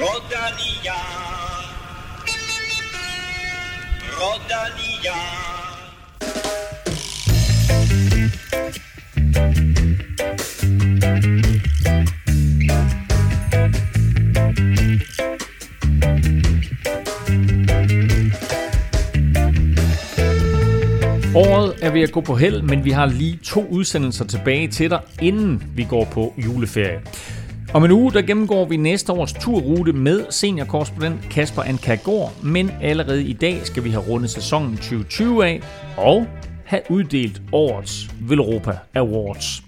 Rodania. Rodania. Året er ved at gå på held, men vi har lige to udsendelser tilbage til dig, inden vi går på juleferie. Om en uge der gennemgår vi næste års turrute med seniorkorrespondent Kasper Ankagård, men allerede i dag skal vi have rundet sæsonen 2020 af og have uddelt årets Velropa Awards.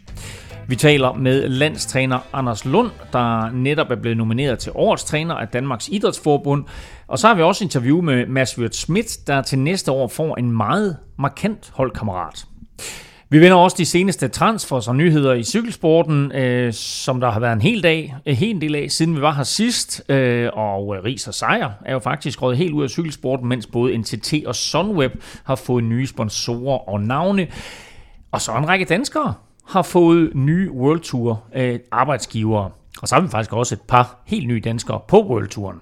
Vi taler med landstræner Anders Lund, der netop er blevet nomineret til årets træner af Danmarks Idrætsforbund. Og så har vi også interview med Mads Wirt Schmidt, der til næste år får en meget markant holdkammerat. Vi vender også de seneste transfers og nyheder i cykelsporten, øh, som der har været en hel dag, en hel del af, siden vi var her sidst. Øh, og øh, Ries og Sejr er jo faktisk røget helt ud af cykelsporten, mens både NTT og Sunweb har fået nye sponsorer og navne. Og så en række danskere har fået nye World Tour øh, arbejdsgivere. Og så har vi faktisk også et par helt nye danskere på World Touren.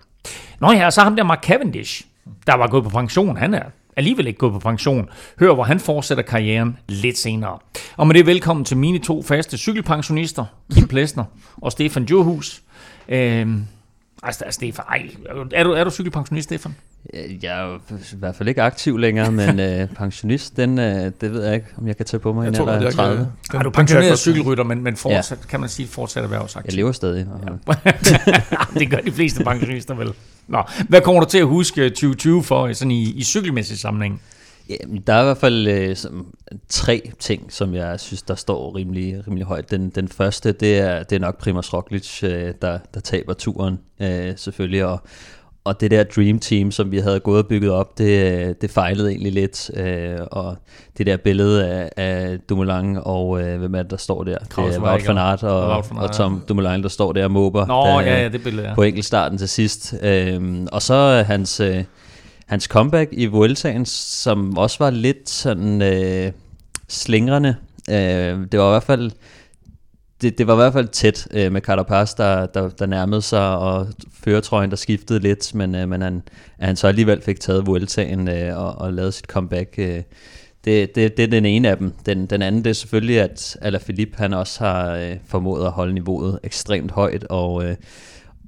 Nå ja, og så ham der Mark Cavendish, der var gået på pension. Han er alligevel ikke gået på pension. Hør, hvor han fortsætter karrieren lidt senere. Og med det velkommen til mine to faste cykelpensionister, Kim Plesner og Stefan Djurhus. Øhm, altså, Stefan, ej, er du, er du cykelpensionist, Stefan? Jeg er i hvert fald ikke aktiv længere, men øh, pensionist, den, øh, det ved jeg ikke, om jeg kan tage på mig i en alder af 30. Kan, er du pensioneret cykelrytter, men, men fortsat, ja. kan man sige fortsat erhvervsaktiv? Jeg lever stadig. det gør de fleste pensionister vel. Nå, hvad kommer du til at huske 2020 for sådan i, i cykelmæssig sammenhæng? Ja, der er i hvert fald øh, som, tre ting, som jeg synes, der står rimelig, rimelig højt. Den, den første, det er, det er nok Primoz Roglic, øh, der, der taber turen øh, selvfølgelig, og, og det der Dream Team, som vi havde gået og bygget op, det, det fejlede egentlig lidt. Øh, og det der billede af, af Dumoulin og øh, hvem er det, der står der? Kraus det er Wout van Aert og, og, og Tom Dumoulin, der står der og måber. Nå, der, ja, ja, det billede, ja. På enkeltstarten til sidst. Øh, og så hans, øh, hans comeback i Vueltaen, som også var lidt sådan øh, slingrende. Øh, det var i hvert fald det, det var i hvert fald tæt øh, med Carapaz, der, der, der nærmede sig, og føretrøjen, der skiftede lidt, men, øh, men han, han så alligevel fik taget Vueltaen øh, og, og lavet sit comeback. Øh, det, det, det er den ene af dem. Den, den anden det er selvfølgelig, at Alaphilippe han også har øh, formået at holde niveauet ekstremt højt, og, øh,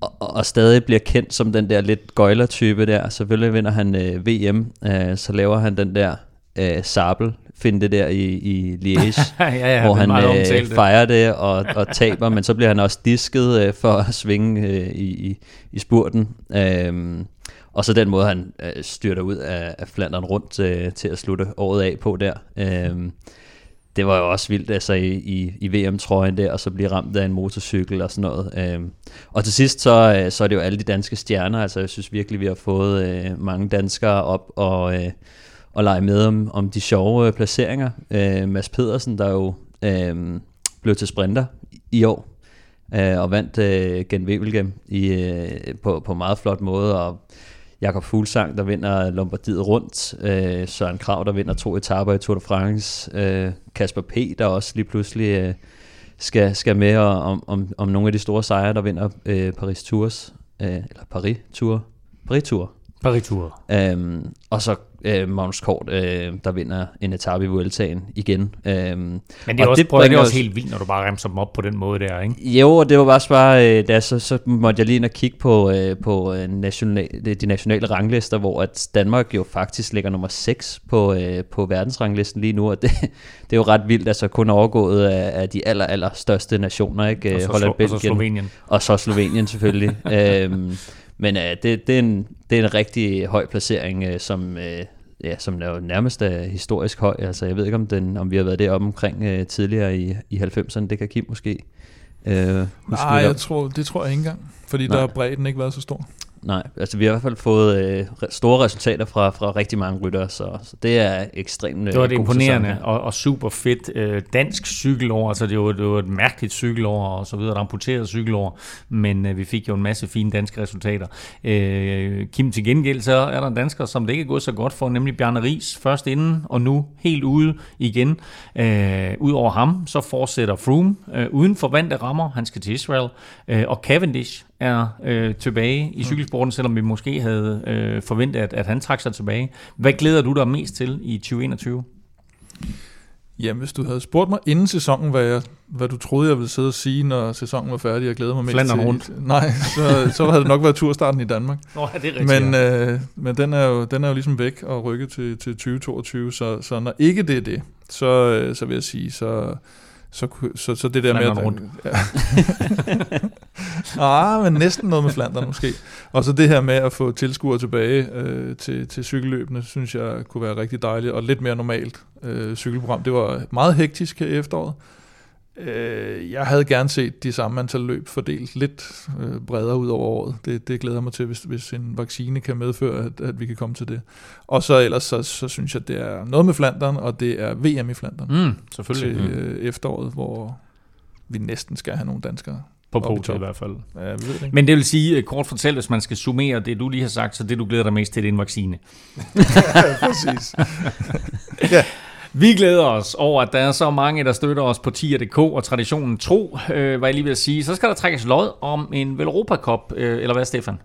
og, og stadig bliver kendt som den der lidt gøjler-type der. Selvfølgelig vinder han øh, VM, øh, så laver han den der øh, sabel finde det der i, i Liège, ja, ja, hvor han øh, fejrer det og, og taber, men så bliver han også disket øh, for at svinge øh, i, i, i spurten. Øhm, og så den måde, han øh, styrter ud af, af Flandern rundt øh, til at slutte året af på der. Øhm, det var jo også vildt, altså i, i, i VM-trøjen der, og så blive ramt af en motorcykel og sådan noget. Øhm, og til sidst, så, øh, så er det jo alle de danske stjerner, altså jeg synes virkelig, vi har fået øh, mange danskere op og... Øh, og lege med om, om de sjove øh, placeringer. Øh, Mads Pedersen, der jo øh, blev til sprinter i år, øh, og vandt øh, Gen Wevelgem i, øh, på, på meget flot måde, og Jakob Fuglsang, der vinder Lombardiet rundt, øh, Søren Krav, der vinder to etaper i Tour de France, øh, Kasper P., der også lige pludselig øh, skal, skal med om, om, om nogle af de store sejre, der vinder øh, Paris Tours, øh, eller Paris Tour, Paris Tour. Paris Tour. Øhm, og så øh, Magnus Kort, øh, der vinder en etape i Vueltaen igen. Øhm, Men det er, også, det, det er også helt vildt, når du bare remser dem op på den måde der, ikke? Jo, og det var bare bare, øh, da så, så måtte jeg lige ind og kigge på, øh, på øh, national, de nationale ranglister, hvor at Danmark jo faktisk ligger nummer 6 på, øh, på verdensranglisten lige nu, og det, det er jo ret vildt, altså kun overgået af, af de aller, aller største nationer, ikke? Og så, Holland, Belgien, og så Slovenien. Og så Slovenien selvfølgelig. øhm, men øh, det, det, er en, det er en rigtig høj placering, øh, som, øh, ja, som er jo nærmest er historisk høj. Altså, jeg ved ikke, om, den, om vi har været deroppe omkring øh, tidligere i, i 90'erne. Det kan Kim måske øh, Nej, jeg tror, det tror jeg ikke engang. Fordi Nej. der har bredden ikke været så stor. Nej, altså vi har i hvert fald fået øh, store resultater fra, fra rigtig mange ryttere, så, så det er ekstremt øh, Det var det imponerende og, og super fedt øh, dansk cykelår, altså det var, det var et mærkeligt cykelår og så videre, et amputeret cykelår, men øh, vi fik jo en masse fine danske resultater. Øh, Kim, til gengæld så er der en dansker, som det ikke er gået så godt for, nemlig Bjarne Ries, først inden og nu helt ude igen. Øh, Udover ham, så fortsætter Froome øh, uden for vante rammer, han skal til Israel, øh, og Cavendish er øh, tilbage i mm. cykelsporten, selvom vi måske havde øh, forventet, at, at han trak sig tilbage. Hvad glæder du dig mest til i 2021? Jamen, hvis du havde spurgt mig inden sæsonen, hvad, jeg, hvad du troede, jeg ville sidde og sige, når sæsonen var færdig, jeg glæder mig mest Flandern til. rundt. Nej, så, så havde det nok været turstarten i Danmark. Nå, ja, det er rigtigt. Men, øh, men den, er jo, den er jo ligesom væk og rykket til, til 2022, så, så når ikke det er det, så, øh, så vil jeg sige, så, så, så, så det der Flandern med... rundt. Ja. ah, men næsten noget med Flandern måske. Og så det her med at få tilskuere tilbage øh, til, til cykelløbene, synes jeg kunne være rigtig dejligt, og lidt mere normalt øh, cykelprogram. Det var meget hektisk her i efteråret. Øh, jeg havde gerne set de samme antal løb fordelt lidt øh, bredere ud over året. Det, det glæder mig til, hvis, hvis en vaccine kan medføre, at, at vi kan komme til det. Og så ellers, så, så synes jeg, det er noget med Flandern, og det er VM i Flandern. Mm, selvfølgelig. Til øh, efteråret, hvor vi næsten skal have nogle danskere. På podiet i hvert fald. Ja, vi ved det ikke. Men det vil sige, øh, kort fortalt, hvis man skal summere det, du lige har sagt, så det, du glæder dig mest til, det er en vaccine. ja, præcis. ja. Vi glæder os over, at der er så mange, der støtter os på tier.dk og traditionen tro, øh, hvad jeg lige vil sige. Så skal der trækkes lod om en Velropa Cup, øh, eller hvad, Stefan?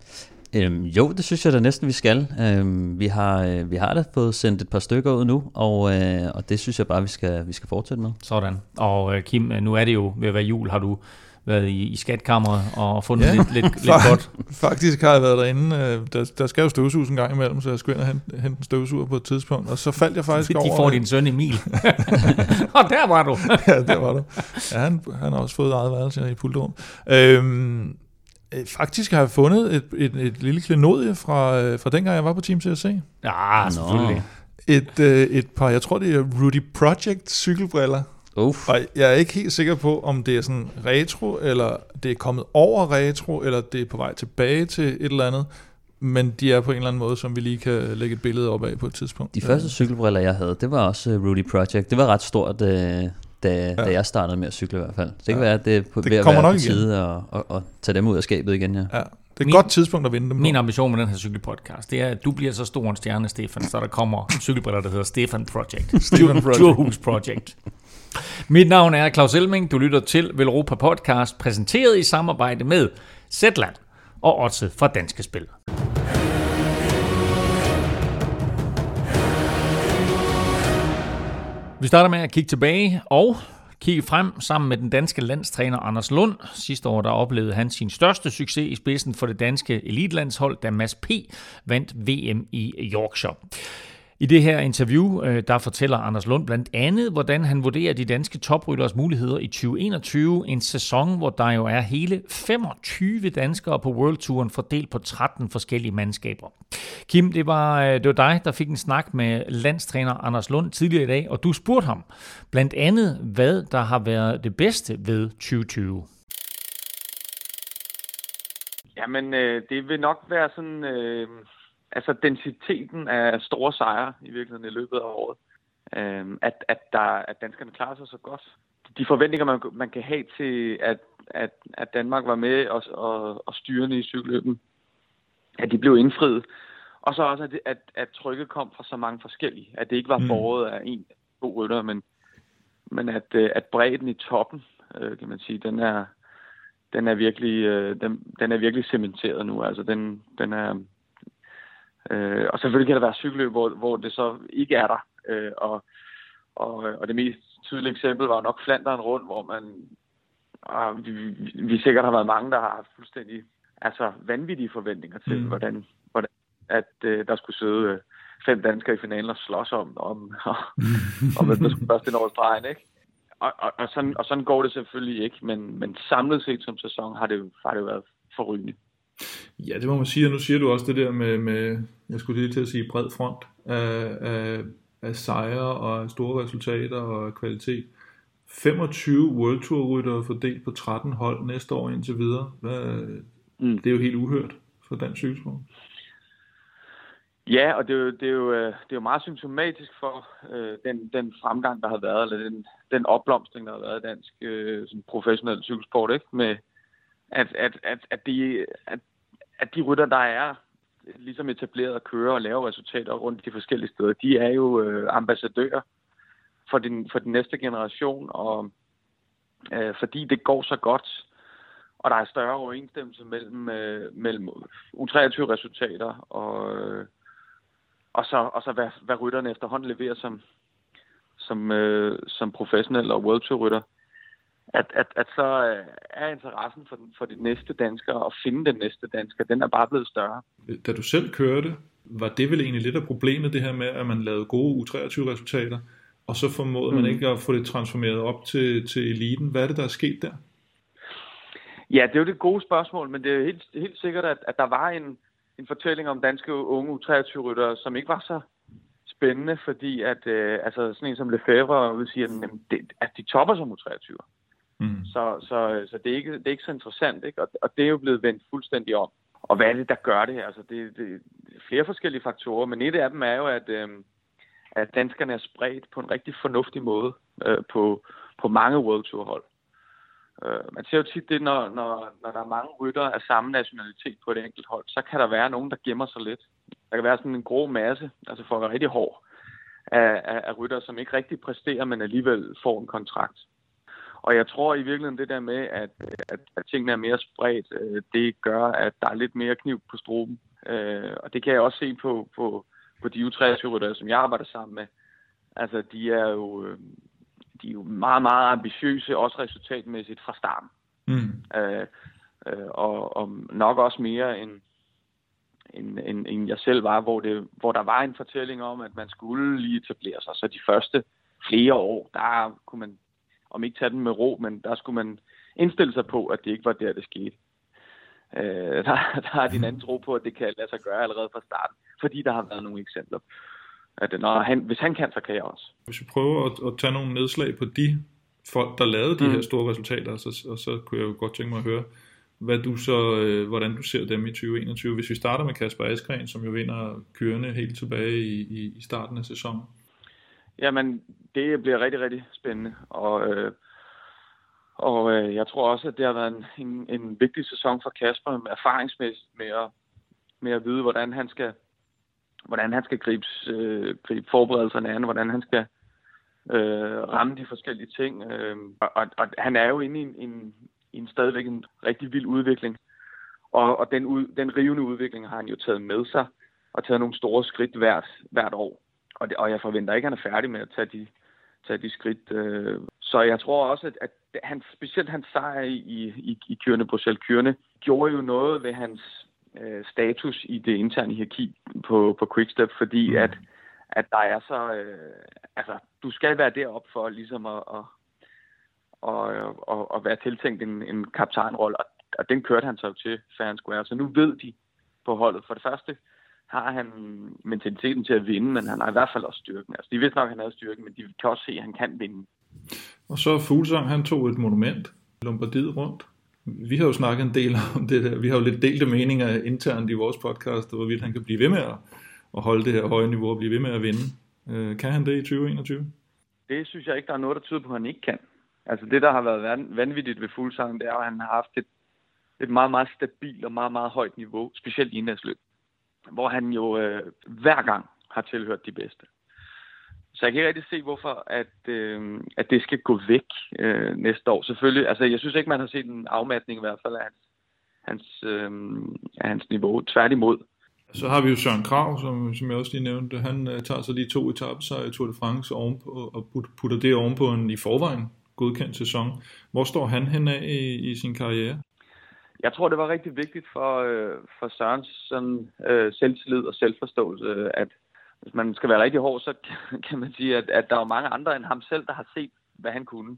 Øhm, jo, det synes jeg da næsten, vi skal. Øhm, vi, har, øh, vi har da fået sendt et par stykker ud nu, og, øh, og det synes jeg bare, vi skal, vi skal fortsætte med. Sådan. Og øh, Kim, nu er det jo ved at være jul. Har du været i, i skatkammeret og fundet ja, lidt, lidt, lidt godt? Faktisk har jeg været derinde. Øh, der, der skal jo støvsuges en gang imellem, så jeg skulle ind og hente, hente en støvsuger på et tidspunkt, og så faldt jeg faktisk De over... De får din søn Emil. og der var du. ja, der var du. Ja, han, han har også fået eget værelse i pultrum. Øhm, øh, Faktisk har jeg fundet et, et, et lille klenodie fra, øh, fra dengang, jeg var på Team CSC. Ja, selvfølgelig. Et, et par, jeg tror det er Rudy Project cykelbriller. Uf. Og jeg er ikke helt sikker på, om det er sådan retro, eller det er kommet over retro, eller det er på vej tilbage til et eller andet. Men de er på en eller anden måde, som vi lige kan lægge et billede op af på et tidspunkt. De første cykelbriller, jeg havde, det var også Rudy Project. Det var ret stort, øh, da, ja. da jeg startede med at cykle i hvert fald. Det kan ja. være, at det er på, det ved at være på tide at, at, at tage dem ud af skabet igen, ja. ja. Det er et min, godt tidspunkt at vinde dem på. Min ambition med den her cykelpodcast, det er, at du bliver så stor en stjerne, Stefan, så der kommer cykelbriller, der hedder Stefan Project. Stefan Project. Project. Mit navn er Claus Elming. Du lytter til Velropa Podcast, præsenteret i samarbejde med Zetland og Otse fra Danske Spil. Vi starter med at kigge tilbage og kigge frem sammen med den danske landstræner Anders Lund. Sidste år der oplevede han sin største succes i spidsen for det danske elitlandshold, da Mads P. vandt VM i Yorkshire. I det her interview, øh, der fortæller Anders Lund blandt andet, hvordan han vurderer de danske toprytteres muligheder i 2021, en sæson, hvor der jo er hele 25 danskere på World Touren fordelt på 13 forskellige mandskaber. Kim, det var, øh, det var dig, der fik en snak med landstræner Anders Lund tidligere i dag, og du spurgte ham blandt andet, hvad der har været det bedste ved 2020. Jamen, øh, det vil nok være sådan... Øh altså densiteten af store sejre i virkeligheden i løbet af året. Øhm, at, at, der, at danskerne klarer sig så godt. De forventninger, man, man kan have til, at, at, at Danmark var med og, og, og styrende i cykelløben, at de blev indfriet. Og så også, at, at, at trykket kom fra så mange forskellige. At det ikke var foråret af en god rytter, men, men at, øh, at bredden i toppen, øh, kan man sige, den er, den er virkelig, øh, den, den er virkelig cementeret nu. Altså den, den er, Øh, og selvfølgelig kan der være cykelløb, hvor, hvor det så ikke er der. Øh, og, og, og det mest tydelige eksempel var nok Flanderen rundt, hvor man og vi, vi, vi sikkert har været mange, der har haft fuldstændig altså vanvittige forventninger til, mm. hvordan, hvordan at øh, der skulle sidde øh, fem danskere i finalen og slås om, om, og, om hvem der skulle først ind over stregen, ikke? Og, og, og, sådan, og sådan går det selvfølgelig ikke, men, men samlet set som sæson har det, har det været forrygende. Ja, det må man sige, og nu siger du også det der med, med jeg skulle lige til at sige bred front af, af, af sejre og store resultater og kvalitet. 25 World Tour ryttere fordelt på 13 hold næste år indtil videre. Hvad, mm. Det er jo helt uhørt for dansk cykelsport. Ja, og det er jo, det er jo, det er jo meget symptomatisk for øh, den, den fremgang, der har været, eller den, den opblomstring, der har været i dansk øh, sådan professionel cykelsport, ikke? Med, at, at, at, at, de, at, at de rytter, der er ligesom etableret at køre og lave resultater rundt de forskellige steder, de er jo øh, ambassadører for den, for den næste generation, og øh, fordi det går så godt, og der er større overensstemmelse mellem, øh, mellem U23-resultater og, øh, og så, og så hvad, hvad rytterne efterhånden leverer som, som, øh, som professionel og World Tour rytter, at, at, at så øh, er interessen for, for de næste danskere, at finde den næste dansker, den er bare blevet større. Da du selv kørte, var det vel egentlig lidt af problemet, det her med, at man lavede gode U23-resultater, og så formåede mm. man ikke at få det transformeret op til, til eliten. Hvad er det, der er sket der? Ja, det er jo det gode spørgsmål, men det er helt, helt sikkert, at, at der var en, en fortælling om danske unge U23-ryttere, som ikke var så spændende, fordi at øh, altså sådan en som Lefebvre udsiger, at, at de topper som U23. Mm. Så, så, så det, er ikke, det er ikke så interessant, ikke? Og, og det er jo blevet vendt fuldstændig om. Og hvad er det, der gør det? Altså, det, det, det er flere forskellige faktorer, men et af dem er jo, at, øh, at danskerne er spredt på en rigtig fornuftig måde øh, på, på mange World Tour hold. Øh, man ser jo tit det, når, når, når der er mange rytter af samme nationalitet på et enkelt hold, så kan der være nogen, der gemmer sig lidt. Der kan være sådan en grå masse, altså folk er rigtig hård, af, af, af rytter, som ikke rigtig præsterer, men alligevel får en kontrakt. Og jeg tror i virkeligheden det der med, at, at, at tingene er mere spredt, øh, det gør, at der er lidt mere kniv på struben. Øh, og det kan jeg også se på, på, på de U23-rytter, som jeg arbejder sammen med. Altså, de er jo, øh, de er jo meget, meget ambitiøse, også resultatmæssigt fra starten. Mm. Øh, øh, og, og nok også mere end, end, end, end jeg selv var, hvor, det, hvor der var en fortælling om, at man skulle lige etablere sig. Så de første flere år, der kunne man, om ikke tage den med ro, men der skulle man indstille sig på, at det ikke var der, det skete. Øh, der, der har de en anden tro på, at det kan lade sig gøre allerede fra starten, fordi der har været nogle eksempler at når han, hvis han kan, så kan jeg også. Hvis vi prøver at, at tage nogle nedslag på de folk, der lavede de mm. her store resultater, så, og så kunne jeg jo godt tænke mig at høre, hvad du så, øh, hvordan du ser dem i 2021. Hvis vi starter med Kasper Askren, som jo vinder kørende helt tilbage i, i, i starten af sæsonen. Jamen, det bliver rigtig, rigtig spændende, og, øh, og øh, jeg tror også, at det har været en, en, en vigtig sæson for Kasper, med erfaringsmæssigt med at, med at vide, hvordan han skal hvordan han skal gribe, øh, gribe forberedelserne an, hvordan han skal øh, ramme de forskellige ting. Øh, og, og han er jo inde i en, en, en stadigvæk en rigtig vild udvikling. Og, og den, ud, den rivende udvikling har han jo taget med sig og taget nogle store skridt hvert, hvert år. Og, det, og jeg forventer ikke, at han er færdig med at tage de, tage de skridt. Øh. Så jeg tror også, at, at han, specielt hans sejr i, i, i Kyrne, Bruxelles Kyrne, gjorde jo noget ved hans øh, status i det interne hierarki på, på Quickstep, fordi mm. at, at der er så... Øh, altså, du skal være derop for ligesom at, at, at, at, at være tiltænkt en, en kaptajnrolle, og, og den kørte han så til fair square. Så nu ved de på holdet. For det første har han mentaliteten til at vinde, men han har i hvert fald også styrken. Altså, de vidste nok, at han havde styrken, men de kan også se, at han kan vinde. Og så Fuglsang, han tog et monument, Lombardiet rundt. Vi har jo snakket en del om det der. Vi har jo lidt delte meninger internt i vores podcast, hvorvidt han kan blive ved med at, at holde det her høje niveau og blive ved med at vinde. Øh, kan han det i 2021? Det synes jeg ikke, der er noget, der tyder på, at han ikke kan. Altså det, der har været vanvittigt ved Fuglsang, det er, at han har haft et, et meget, meget stabilt og meget, meget højt niveau, specielt i indlægsløb, hvor han jo øh, hver gang har tilhørt de bedste. Så jeg kan ikke rigtig se, hvorfor at, øh, at det skal gå væk øh, næste år. Selvfølgelig, altså jeg synes ikke, man har set en afmatning i hvert fald af hans, hans, øh, af hans niveau. Tværtimod. Så har vi jo Søren Krav, som, som jeg også lige nævnte. Han uh, tager så lige to etaper i Tour de France ovenpå, og putter det ovenpå en i forvejen godkendt sæson. Hvor står han henad i, i sin karriere? Jeg tror, det var rigtig vigtigt for, øh, for Sørens sådan, øh, selvtillid og selvforståelse, at, hvis man skal være rigtig hård, så kan man sige, at, at der er mange andre end ham selv, der har set, hvad han kunne.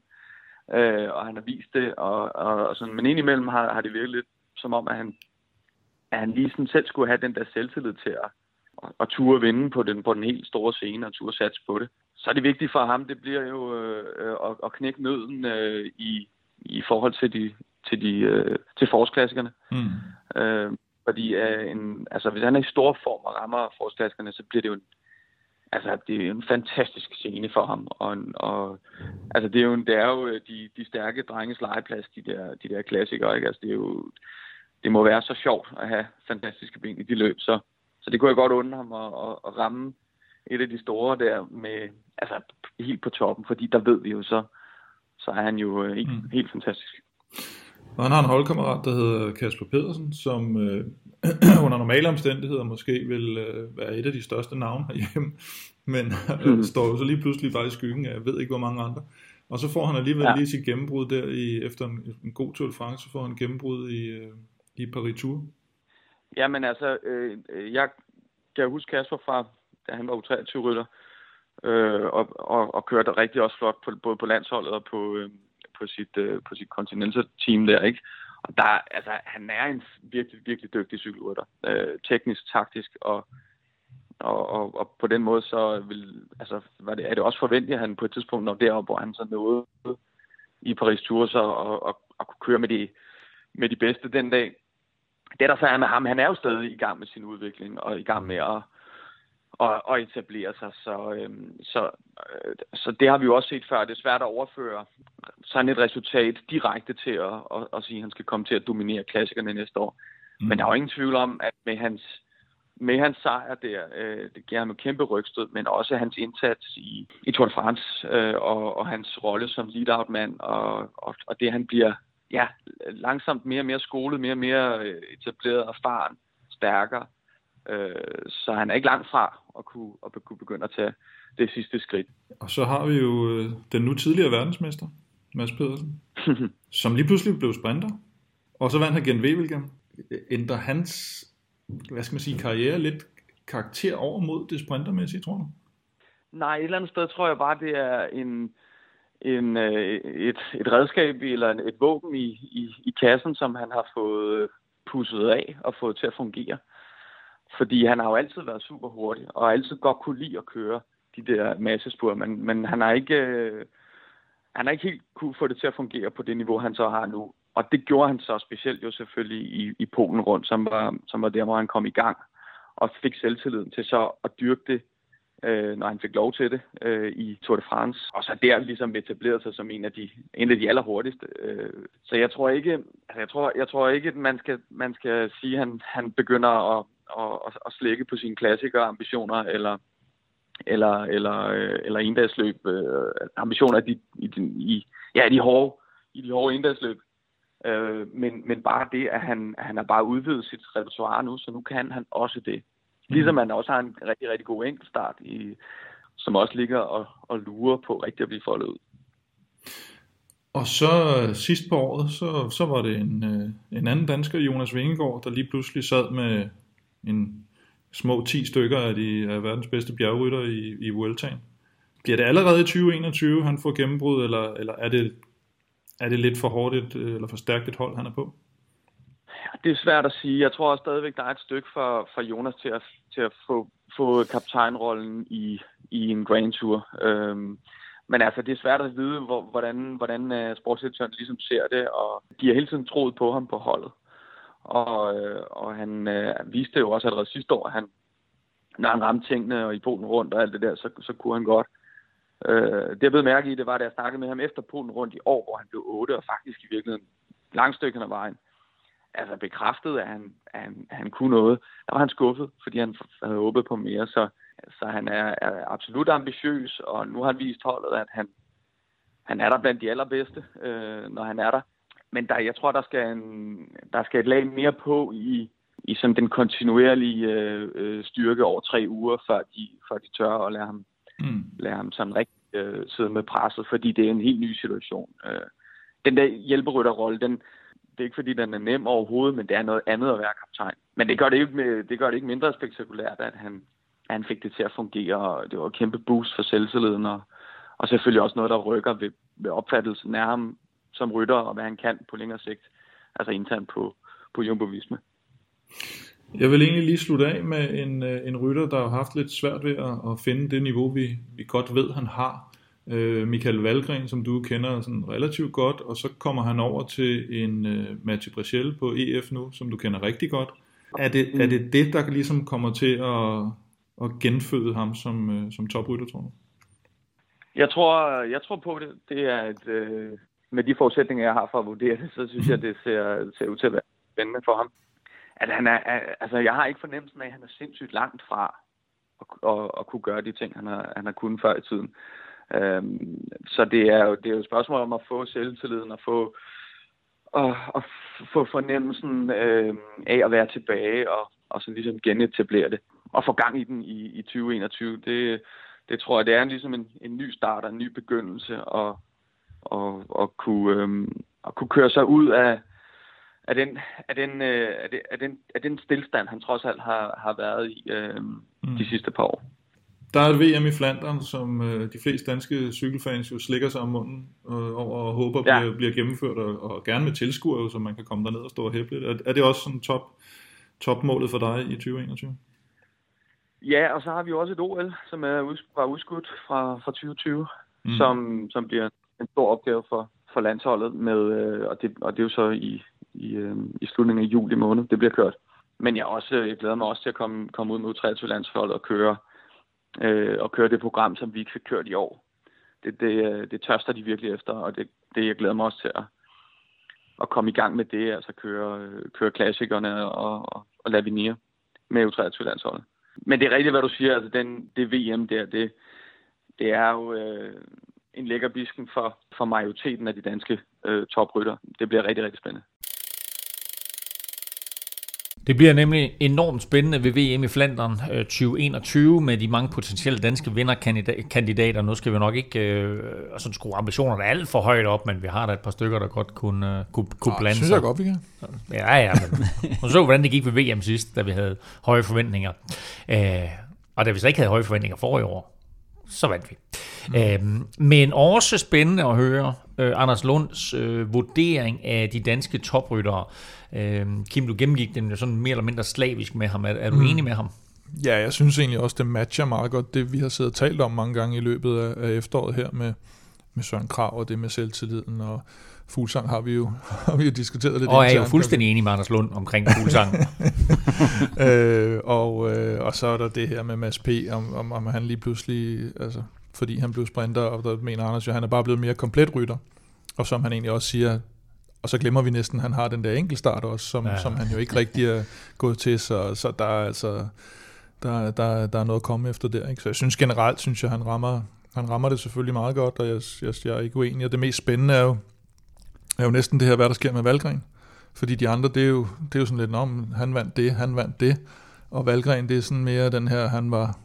Øh, og han har vist det, og, og, og sådan, men indimellem har, har det virket lidt som om, at han, at han lige sådan selv skulle have den der selvtillid til at, at, at ture vinde på den, på den helt store scene og ture satse på det. Så er det vigtigt for ham, det bliver jo øh, øh at, at knække nøden øh, i, i forhold til de, til, de, øh, til forsklassikerne. Mm. Øh, fordi øh, en, altså, hvis han er i stor form og rammer forsklassikerne, så bliver det jo en, altså, det er en fantastisk scene for ham. Og, og altså, det er jo, det er jo øh, de, de stærke drenges legeplads, de der, de der klassikere. Ikke? Altså, det, er jo, det må være så sjovt at have fantastiske ben i de løb. Så, så det kunne jeg godt undre ham at, at, at ramme et af de store der med, altså, helt på toppen, fordi der ved vi jo så, så er han jo øh, helt, mm. helt fantastisk. Og han har en holdkammerat, der hedder Kasper Pedersen, som øh, under normale omstændigheder måske vil øh, være et af de største navne herhjemme, men mm. står jo så lige pludselig bare i skyggen af, jeg ved ikke hvor mange andre. Og så får han alligevel ja. lige sit gennembrud der, i, efter en, en god Tour de France, så får han gennembrud i, øh, i Paris Tour. Jamen altså, øh, jeg kan huske Kasper fra, da han var U23-rytter, øh, og, og, og kørte rigtig også flot på, både på landsholdet og på, øh, på sit, øh, på sit Continental-team der, ikke? Og der, altså, han er en virkelig, virkelig dygtig cykelrytter. Øh, teknisk, taktisk, og, og, og, og, på den måde så vil, altså, var det, er det også forventeligt, at han på et tidspunkt når derop, hvor han så nåede i Paris Tour så, og, og, og kunne køre med de, med de bedste den dag. Det der så er med ham, han er jo stadig i gang med sin udvikling, og i gang med at, og, og etablere sig. Så, øhm, så, øh, så det har vi jo også set før. Det er svært at overføre sådan et resultat direkte til at, at, at sige, at han skal komme til at dominere klassikerne næste år. Mm. Men der er jo ingen tvivl om, at med hans, med hans sejr der, øh, det giver ham et kæmpe rygstød, men også hans indsats i, i Tour de France øh, og, og hans rolle som lead-out-mand, og, og, og det han bliver ja, langsomt mere og mere skolet, mere og mere øh, etableret, erfaren, stærkere. Øh, så han er ikke langt fra at kunne, at kunne begynde at tage det sidste skridt. Og så har vi jo øh, den nu tidligere verdensmester, Mads Pedersen, som lige pludselig blev sprinter, og så vandt han gen Wevelgem. Ændrer hans, hvad skal man sige, karriere lidt karakter over mod det sprintermæssige, tror du? Nej, et eller andet sted tror jeg bare, det er en, en, øh, et, et redskab eller et våben i, i, i kassen, som han har fået pusset af og fået til at fungere. Fordi han har jo altid været super hurtig, og altid godt kunne lide at køre de der massespur, men, men han har ikke... Øh, han har ikke helt kunne få det til at fungere på det niveau, han så har nu. Og det gjorde han så specielt jo selvfølgelig i, i Polen rundt, som var, som var der, hvor han kom i gang og fik selvtilliden til så at dyrke det, øh, når han fik lov til det øh, i Tour de France. Og så der ligesom etableret sig som en af de, en af de allerhurtigste. Øh, så jeg tror ikke, altså jeg tror, jeg tror ikke, at man skal, man skal sige, at han, han begynder at, at, at slække på sine klassikere ambitioner, eller eller, eller, øh, eller endagsløb øh, ambitioner i, i, i, ja, de hårde, i de hårde endagsløb. Øh, men, men bare det, at han, han har bare udvidet sit repertoire nu, så nu kan han også det. Ligesom han også har en rigtig, rigtig god enkeltstart, i, som også ligger og, og lurer på rigtig at blive foldet ud. Og så øh, sidst på året, så, så var det en, øh, en anden dansker, Jonas Vingegaard, der lige pludselig sad med en små 10 stykker af de af verdens bedste bjergrytter i, i Vueltaen. Bliver det allerede i 2021, han får gennembrud, eller, eller er, det, er det lidt for hårdt et, eller for stærkt et hold, han er på? Det er svært at sige. Jeg tror også stadigvæk, der er et stykke for, for Jonas til at, til at få, få kaptajnrollen i, i en Grand Tour. Øhm, men altså, det er svært at vide, hvor, hvordan, hvordan uh, sportsdirektøren ligesom ser det, og de har hele tiden troet på ham på holdet. Og, øh, og han øh, viste jo også allerede sidste år, at han, når han ramte tingene og i Polen rundt og alt det der, så, så kunne han godt. Øh, det jeg blev mærke i, det var, da jeg snakkede med ham efter Polen rundt i år, hvor han blev 8, og faktisk i virkeligheden langstykken af vejen, altså bekræftede, at han, at han, at han kunne noget. Der var han skuffet, fordi han havde håbet på mere, så, så han er, er absolut ambitiøs, og nu har han vist holdet, at han, han er der blandt de allerbedste, øh, når han er der men der, jeg tror, der skal, en, der skal et lag mere på i, i sådan den kontinuerlige øh, øh, styrke over tre uger, før de, før de tør at lade ham, mm. lade ham sådan rigtig øh, sidde med presset, fordi det er en helt ny situation. Øh, den der hjælperytterrolle, den, det er ikke fordi, den er nem overhovedet, men det er noget andet at være kaptajn. Men det gør det ikke, med, det gør det ikke mindre spektakulært, at han, at han fik det til at fungere, og det var et kæmpe boost for selvtilliden, og, og selvfølgelig også noget, der rykker ved, ved opfattelsen af ham som rytter, og hvad han kan på længere sigt, altså internt på, på Jumbo Visma. Jeg vil egentlig lige slutte af med en, øh, en rytter, der har haft lidt svært ved at, at finde det niveau, vi, vi godt ved, han har. Øh, Michael Valgren, som du kender sådan relativt godt, og så kommer han over til en uh, Mathieu Brechel på EF nu, som du kender rigtig godt. Er det, er det det, der ligesom kommer til at, at genføde ham som, uh, som toprytter, tror du? Jeg tror, jeg tror på det. Det er et, øh, med de forudsætninger, jeg har for at vurdere det, så synes jeg, det ser, ser ud til at være spændende for ham. At han er, altså, jeg har ikke fornemmelsen af, at han er sindssygt langt fra at, at, at kunne gøre de ting, han har, han har kunnet før i tiden. Øhm, så det er, jo, det er jo et spørgsmål om at få selvtilliden og få, og, og få fornemmelsen øh, af at være tilbage og, og så ligesom genetablere det og få gang i den i, i 2021. Det, det tror jeg, det er ligesom en, en ny start og en ny begyndelse og, og, og kunne, øh, at kunne køre sig ud af, af den, af den, øh, af, den, af, den, af den stillstand, han trods alt har, har været i øh, mm. de sidste par år. Der er et VM i Flandern, som øh, de fleste danske cykelfans jo slikker sig om munden øh, over og håber ja. bliver, bliver gennemført, og, og gerne med tilskuere, så man kan komme derned og stå og hæppe lidt. Er, er det også sådan top, topmålet for dig i 2021? Ja, og så har vi også et OL, som er var udskudt fra, fra 2020, mm. som, som bliver en stor opgave for, for landsholdet, med, øh, og, det, og det er jo så i, i, øh, i slutningen af juli måned, det bliver kørt. Men jeg, også, øh, jeg glæder mig også til at komme, komme ud med U23-landsholdet og køre, øh, og køre det program, som vi ikke fik kørt i år. Det, det, øh, det tørster de virkelig efter, og det, det jeg glæder mig også til at, at komme i gang med det, altså køre, øh, køre klassikerne og, og, og Lavinia med U23-landsholdet. Men det er rigtigt, hvad du siger, altså den, det VM der, det, det er jo øh, en lækker bisken for, for majoriteten af de danske øh, toprytter. Det bliver rigtig, rigtig spændende. Det bliver nemlig enormt spændende ved VM i Flandern 2021 med de mange potentielle danske vinderkandidater. Nu skal vi nok ikke øh, sådan skrue ambitionerne alt for højt op, men vi har da et par stykker, der godt kunne, øh, kunne, kunne blande sig. synes jeg godt, vi kan. Ja, ja, men og så hvordan det gik ved VM sidst, da vi havde høje forventninger. Øh, og da vi så ikke havde høje forventninger for i år, så vandt vi. Mm. Øhm, men også spændende at høre øh, Anders Lunds øh, vurdering af de danske topryttere. Øh, Kim, du gennemgik den jo sådan mere eller mindre slavisk med ham. Er, er du mm. enig med ham? Ja, jeg synes egentlig også, det matcher meget godt det, vi har siddet og talt om mange gange i løbet af, af efteråret her med, med Søren Krav og det med selvtilliden og Fuglsang har vi jo, har vi jo diskuteret lidt. Og jeg er jo fuldstændig enig med Anders Lund omkring Fuglsang. øh, og, øh, og så er der det her med Mads P., om, om, om han lige pludselig, altså, fordi han blev sprinter, og der mener Anders jo, han er bare blevet mere komplet rytter. Og som han egentlig også siger, og så glemmer vi næsten, at han har den der enkeltstart også, som, ja. som han jo ikke rigtig er gået til, så, så der er altså der, der, der er noget at komme efter der. Ikke? Så jeg synes generelt, synes jeg, han rammer, han rammer det selvfølgelig meget godt, og jeg, jeg, jeg er ikke uenig. Og det mest spændende er jo, er jo næsten det her, hvad der sker med Valgren. Fordi de andre, det er jo, det er jo sådan lidt, om han vandt det, han vandt det. Og Valgren, det er sådan mere den her, han var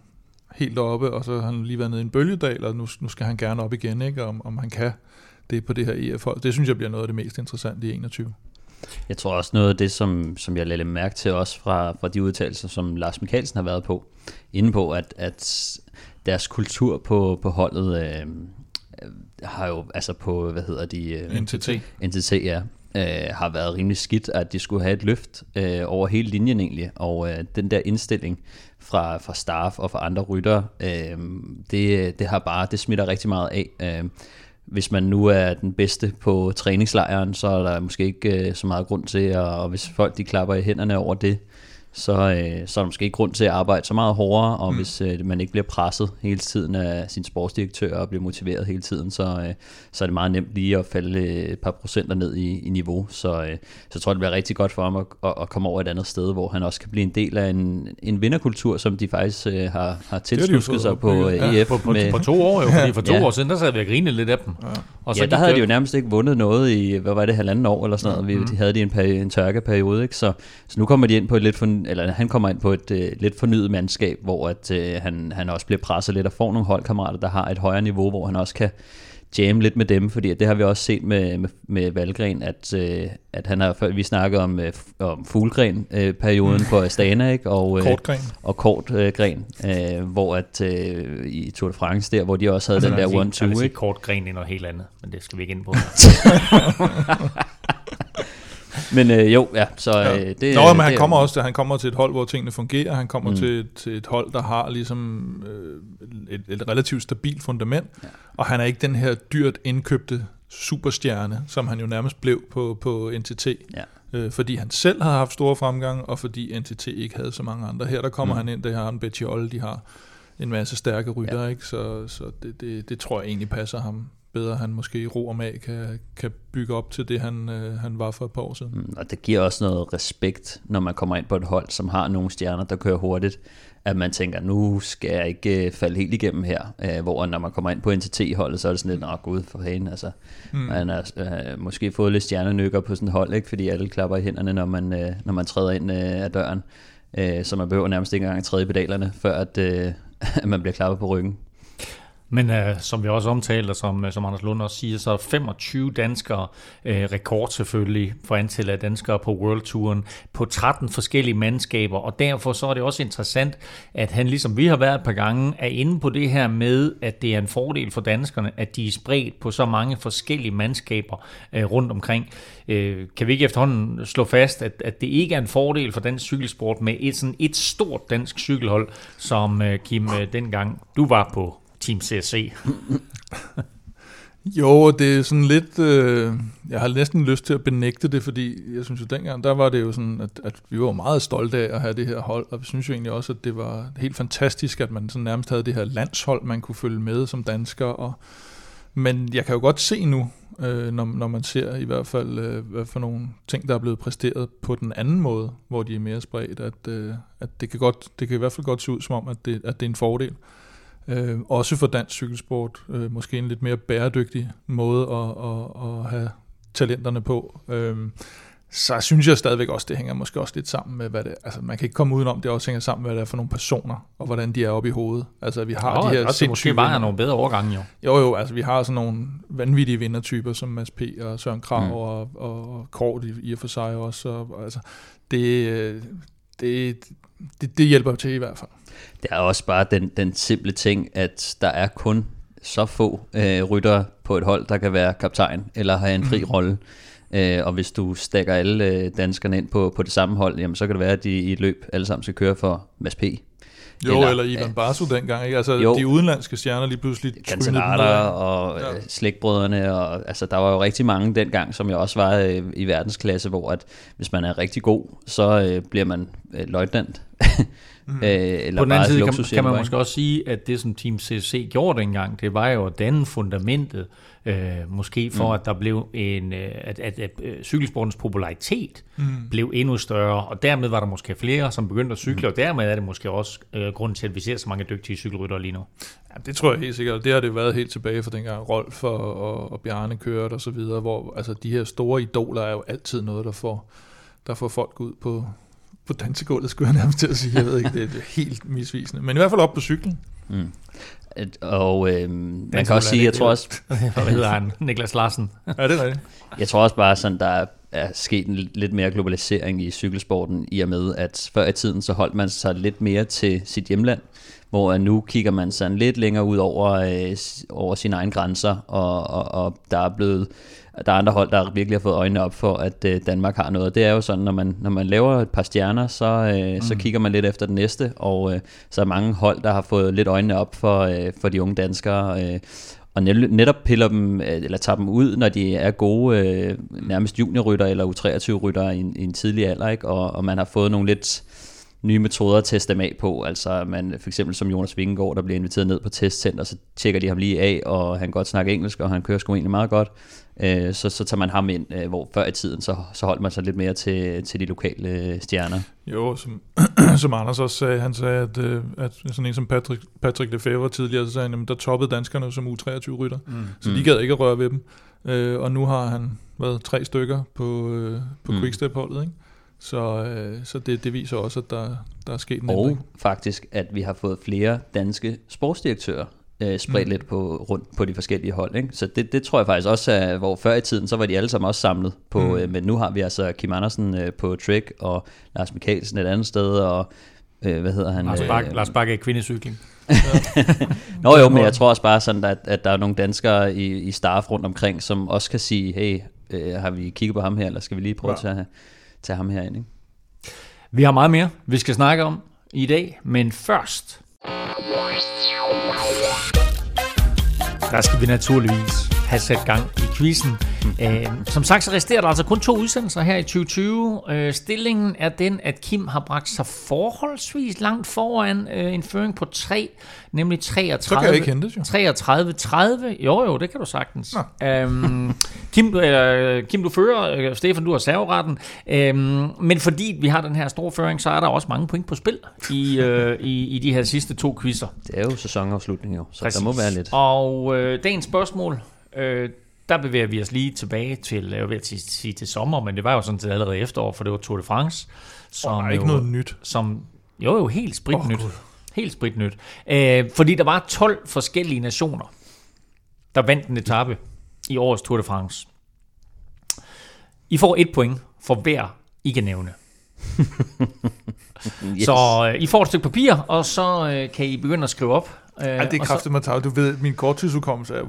helt oppe, og så har han lige været nede i en bølgedal, og nu, nu skal han gerne op igen, ikke? Om, om han kan det på det her EF-hold. Det synes jeg bliver noget af det mest interessante i 21. Jeg tror også noget af det, som, som jeg lagde mærke til også fra, fra de udtalelser, som Lars Mikkelsen har været på, inde på, at, at deres kultur på, på holdet øh, har jo, altså på, hvad hedder de? Øh, NTT. NTT, ja. Øh, har været rimelig skidt, at de skulle have et løft øh, over hele linjen egentlig, og øh, den der indstilling fra, fra staff og fra andre rytter, øh, det, det har bare, det smitter rigtig meget af. Øh, hvis man nu er den bedste på træningslejren, så er der måske ikke øh, så meget grund til, at, og hvis folk de klapper i hænderne over det, så, øh, så er der måske ikke grund til at arbejde så meget hårdere, og mm. hvis øh, man ikke bliver presset hele tiden af sin sportsdirektør og bliver motiveret hele tiden, så, øh, så er det meget nemt lige at falde et par procenter ned i, i niveau. Så, øh, så jeg tror, det bliver rigtig godt for ham at, at, at komme over et andet sted, hvor han også kan blive en del af en, en vinderkultur, som de faktisk øh, har, har tilslusket sig på øh, ja, EF. På, på, med, på to år jo, fordi for to ja. år siden, der sad vi og grinede lidt af dem. Ja, og så ja der havde de jo nærmest ikke vundet noget i, hvad var det, halvanden år eller sådan noget. Mm. Vi, de havde de en, peri- en tørkeperiode, ikke? Så, så nu kommer de ind på et lidt for, eller han kommer ind på et øh, lidt fornyet mandskab, hvor at, øh, han, han også bliver presset lidt og får nogle holdkammerater, der har et højere niveau, hvor han også kan jamme lidt med dem, fordi det har vi også set med, med, med Valgren, at, øh, at han har, vi snakkede om, øh, om fuglegren-perioden øh, på Astana, ikke? Og, øh, kortgren. Og kortgren, øh, øh, hvor at øh, i Tour de France der, hvor de også havde altså, den der one-two. Jeg vil kortgren er noget helt andet, men det skal vi ikke ind på. Men øh, jo, ja, så ja. Øh, det Nå, men han det, kommer også han kommer til et hold, hvor tingene fungerer. Han kommer mm. til, til et hold, der har ligesom øh, et, et relativt stabilt fundament. Ja. Og han er ikke den her dyrt indkøbte superstjerne, som han jo nærmest blev på, på NTT. Ja. Øh, fordi han selv havde haft store fremgang, og fordi NTT ikke havde så mange andre. Her der kommer mm. han ind, det har en Betty Olle, de har en masse stærke rytter, ja. ikke? så, så det, det, det tror jeg egentlig passer ham bedre han måske i ro og mag kan, kan bygge op til det, han, øh, han var for et par år siden. Mm, og det giver også noget respekt, når man kommer ind på et hold, som har nogle stjerner, der kører hurtigt, at man tænker, nu skal jeg ikke øh, falde helt igennem her, øh, hvor når man kommer ind på NTT-holdet, så er det sådan lidt, nå gud for hende, altså, mm. man har øh, måske fået lidt stjernenykker på sådan et hold, ikke? fordi alle klapper i hænderne, når man, øh, når man træder ind øh, af døren, øh, så man behøver nærmest ikke engang at træde i pedalerne, før at, øh, at man bliver klappet på ryggen. Men uh, som vi også omtalte, og som, øh, som Anders Lund også siger, så er 25 danskere, uh, rekord selvfølgelig for antallet af danskere på World Touren, på 13 forskellige mandskaber, og derfor så er det også interessant, at han ligesom vi har været et par gange, er inde på det her med, at det er en fordel for danskerne, at de er spredt på så mange forskellige mandskaber uh, rundt omkring. Uh, kan vi ikke efterhånden slå fast, at, at det ikke er en fordel for dansk cykelsport med et, sådan et stort dansk cykelhold, som uh, Kim uh, dengang du var på Team CSC. jo, det er sådan lidt... Øh, jeg har næsten lyst til at benægte det, fordi jeg synes jo dengang, der var det jo sådan, at, at vi var meget stolte af at have det her hold, og vi synes jo egentlig også, at det var helt fantastisk, at man sådan nærmest havde det her landshold, man kunne følge med som dansker, og men jeg kan jo godt se nu, øh, når, når man ser i hvert fald, øh, hvad for nogle ting, der er blevet præsteret på den anden måde, hvor de er mere spredt, at, øh, at det, kan godt, det kan i hvert fald godt se ud som om, at det, at det er en fordel. Øh, også for dansk cykelsport, øh, måske en lidt mere bæredygtig måde at, at, at have talenterne på. Øh, så synes jeg stadigvæk også, det hænger måske også lidt sammen med, hvad det altså man kan ikke komme udenom, det også hænger sammen med, hvad det er for nogle personer, og hvordan de er oppe i hovedet. Altså vi har jo, de her altså, måske bare nogle bedre overgange jo. Jo jo, altså vi har sådan nogle vanvittige vindertyper, som Mads P. og Søren Krav mm. og, og Kort i, i og for sig også. Og, altså, det, øh, det, det, det hjælper til i hvert fald. Det er også bare den, den simple ting, at der er kun så få øh, rytter på et hold, der kan være kaptajn eller have en fri mm. rolle. Øh, og hvis du stakker alle øh, danskerne ind på, på det samme hold, jamen, så kan det være, at de i et løb alle sammen skal køre for Mads P. Jo, eller, eller Ivan Barsu dengang, ikke? Altså, jo, de udenlandske stjerner lige pludselig... Cancelata og ja. Øh, slægtbrødrene, og altså, der var jo rigtig mange dengang, som jeg også var øh, i verdensklasse, hvor at, hvis man er rigtig god, så øh, bliver man øh, løjtnant. Mm. Øh, eller På den anden side kan, kan man måske også sige, at det som Team CC gjorde dengang, det var jo at danne fundamentet, øh, måske for mm. at der blev en, øh, at, at, at, at øh, cykelsportens popularitet mm. blev endnu større, og dermed var der måske flere, som begyndte at cykle, mm. og dermed er det måske også øh, grunden til, at vi ser så mange dygtige cykelryttere lige nu. Ja, det tror jeg helt sikkert. Det har det været helt tilbage fra dengang Rolf og, og, og Bjarne kørte og så videre, hvor altså, de her store idoler er jo altid noget, der får, der får folk ud på, på dansegulvet, skulle jeg nærmest til at sige. Jeg ved ikke, det er helt misvisende. Men i hvert fald op på cyklen. Mm. Og øh, man kan også sige, jeg tror også... Hvad hedder han? Niklas Larsen. ja, det er rigtigt. Jeg tror også bare sådan, der er, er sket en lidt mere globalisering i cykelsporten, i og med, at før i tiden, så holdt man sig lidt mere til sit hjemland, hvor nu kigger man sådan lidt længere ud over, øh, over sine egne grænser, og, og, og der er blevet der er andre hold, der virkelig har fået øjnene op for, at øh, Danmark har noget. Det er jo sådan, når man, når man laver et par stjerner, så, øh, mm. så kigger man lidt efter det næste, og øh, så er mange hold, der har fået lidt øjnene op for, øh, for de unge danskere. Øh, og netop piller dem, øh, eller tager dem ud, når de er gode, øh, nærmest juniorrytter eller U23-rytter i, i en tidlig alder, ikke? Og, og man har fået nogle lidt nye metoder at teste dem af på. Altså man, for eksempel som Jonas Vingegaard, der bliver inviteret ned på testcenter, så tjekker de ham lige af, og han kan godt snakke engelsk, og han kører sgu egentlig meget godt. Øh, så, så tager man ham ind, øh, hvor før i tiden, så, så holdt man sig lidt mere til, til de lokale øh, stjerner. Jo, som, som Anders også sagde, han sagde, at, at sådan en som Patrick, Patrick Lefebvre tidligere, så sagde han, at der toppede danskerne som U23-rytter, mm. så de mm. gad ikke at røre ved dem. og nu har han været tre stykker på, på mm. Quickstep-holdet, ikke? Så, øh, så det, det viser også, at der, der er sket en Og ændring. faktisk, at vi har fået flere danske sportsdirektører øh, spredt mm. lidt på, rundt på de forskellige hold. Ikke? Så det, det tror jeg faktisk også, er, hvor før i tiden, så var de alle sammen også samlet på, mm. øh, men nu har vi altså Kim Andersen øh, på Trek, og Lars Mikkelsen et andet sted, og øh, hvad hedder han? Lars Bak, øh, Lars Bakke er kvindecykling. Nå jo, men jeg tror også bare sådan, at, at der er nogle danskere i, i staff rundt omkring, som også kan sige, hey, øh, har vi kigget på ham her, eller skal vi lige prøve ja. at tage tage ham herind. Ikke? Vi har meget mere, vi skal snakke om i dag, men først... Der skal vi naturligvis have sat gang i quizzen. Øh, som sagt, så resterer der altså kun to udsendelser her i 2020. Øh, stillingen er den, at Kim har bragt sig forholdsvis langt foran øh, en føring på 3, nemlig 33. Så kan jeg ikke hentes, jo. 33, 30. Jo, jo, det kan du sagtens. Øhm, Kim, du, øh, Kim, du fører. Øh, Stefan, du har serveretten. Øhm, men fordi vi har den her store føring, så er der også mange point på spil i, øh, i, i de her sidste to quizzer. Det er jo sæsonafslutning jo, så Præcis. der må være lidt. Og øh, dagens spørgsmål, øh, der bevæger vi os lige tilbage til, jeg vil sige, til sommer, men det var jo sådan set allerede efterår, for det var Tour de France. Som Der er ikke jo, noget nyt. Som, jo, jo, helt spritnyt. Oh, Gud. helt spritnyt. Øh, fordi der var 12 forskellige nationer, der vandt en etape i årets Tour de France. I får et point for hver, I kan nævne. Yes. Så øh, I får et stykke papir, og så øh, kan I begynde at skrive op. Øh, Ja, det er kraftigt med Du ved, min korttidsudkommelse er...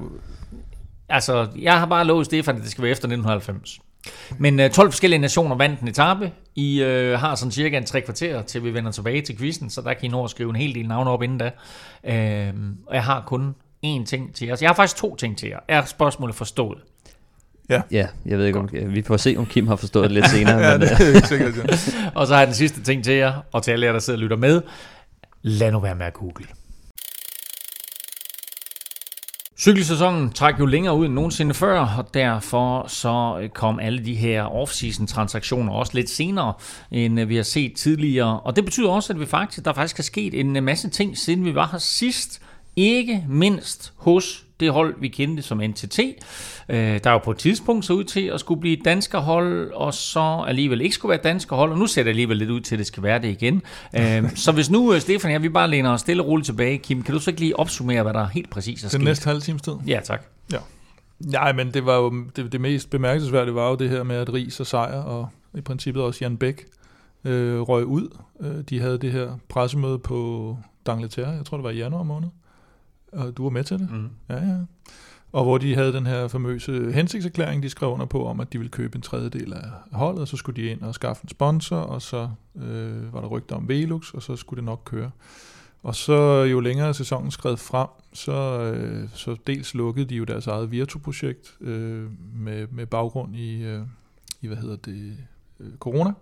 Altså, jeg har bare lovet Stefan, at det skal være efter 1990. Men øh, 12 forskellige nationer vandt en etape. I øh, har sådan cirka en tre kvarter, til vi vender tilbage til quizzen, så der kan I nå at skrive en hel del navne op inden da. Øh, og jeg har kun én ting til jer. Så jeg har faktisk to ting til jer. Er spørgsmålet forstået? Ja, jeg ved ikke, om, vi får se, om Kim har forstået det lidt senere. Ja, men, det øh, er ikke sikkert, ja. Og så har jeg den sidste ting til jer, og til alle jer, der sidder og lytter med. Lad nu være med at google. Cykelsæsonen trak jo længere ud end nogensinde før, og derfor så øh, kom alle de her off-season transaktioner også lidt senere, end øh, vi har set tidligere. Og det betyder også, at vi faktisk, der faktisk er sket en øh, masse ting, siden vi var her sidst. Ikke mindst hos det hold, vi kendte som NTT, øh, der jo på et tidspunkt så ud til at skulle blive et danskerhold, og så alligevel ikke skulle være et danskerhold, og nu ser det alligevel lidt ud til, at det skal være det igen. Øh, så hvis nu, øh, Stefan jeg, vi bare læner os stille og roligt tilbage, Kim, kan du så ikke lige opsummere, hvad der helt præcis er Den sket? næste halve times tid. Ja, tak. Nej, men det var jo det, det mest bemærkelsesværdige var jo det her med, at Ries og Sejr og i princippet også Jan Bæk øh, røg ud. Øh, de havde det her pressemøde på D'Angleterre, jeg tror det var i januar måned. Og du var med til det? Mm. Ja, ja. Og hvor de havde den her famøse hensigtserklæring, de skrev under på, om at de ville købe en tredjedel af holdet, og så skulle de ind og skaffe en sponsor, og så øh, var der rygter om Velux, og så skulle det nok køre. Og så jo længere sæsonen skred frem, så, øh, så dels lukkede de jo deres eget Virtu-projekt øh, med, med baggrund i, øh, i, hvad hedder det, øh, corona.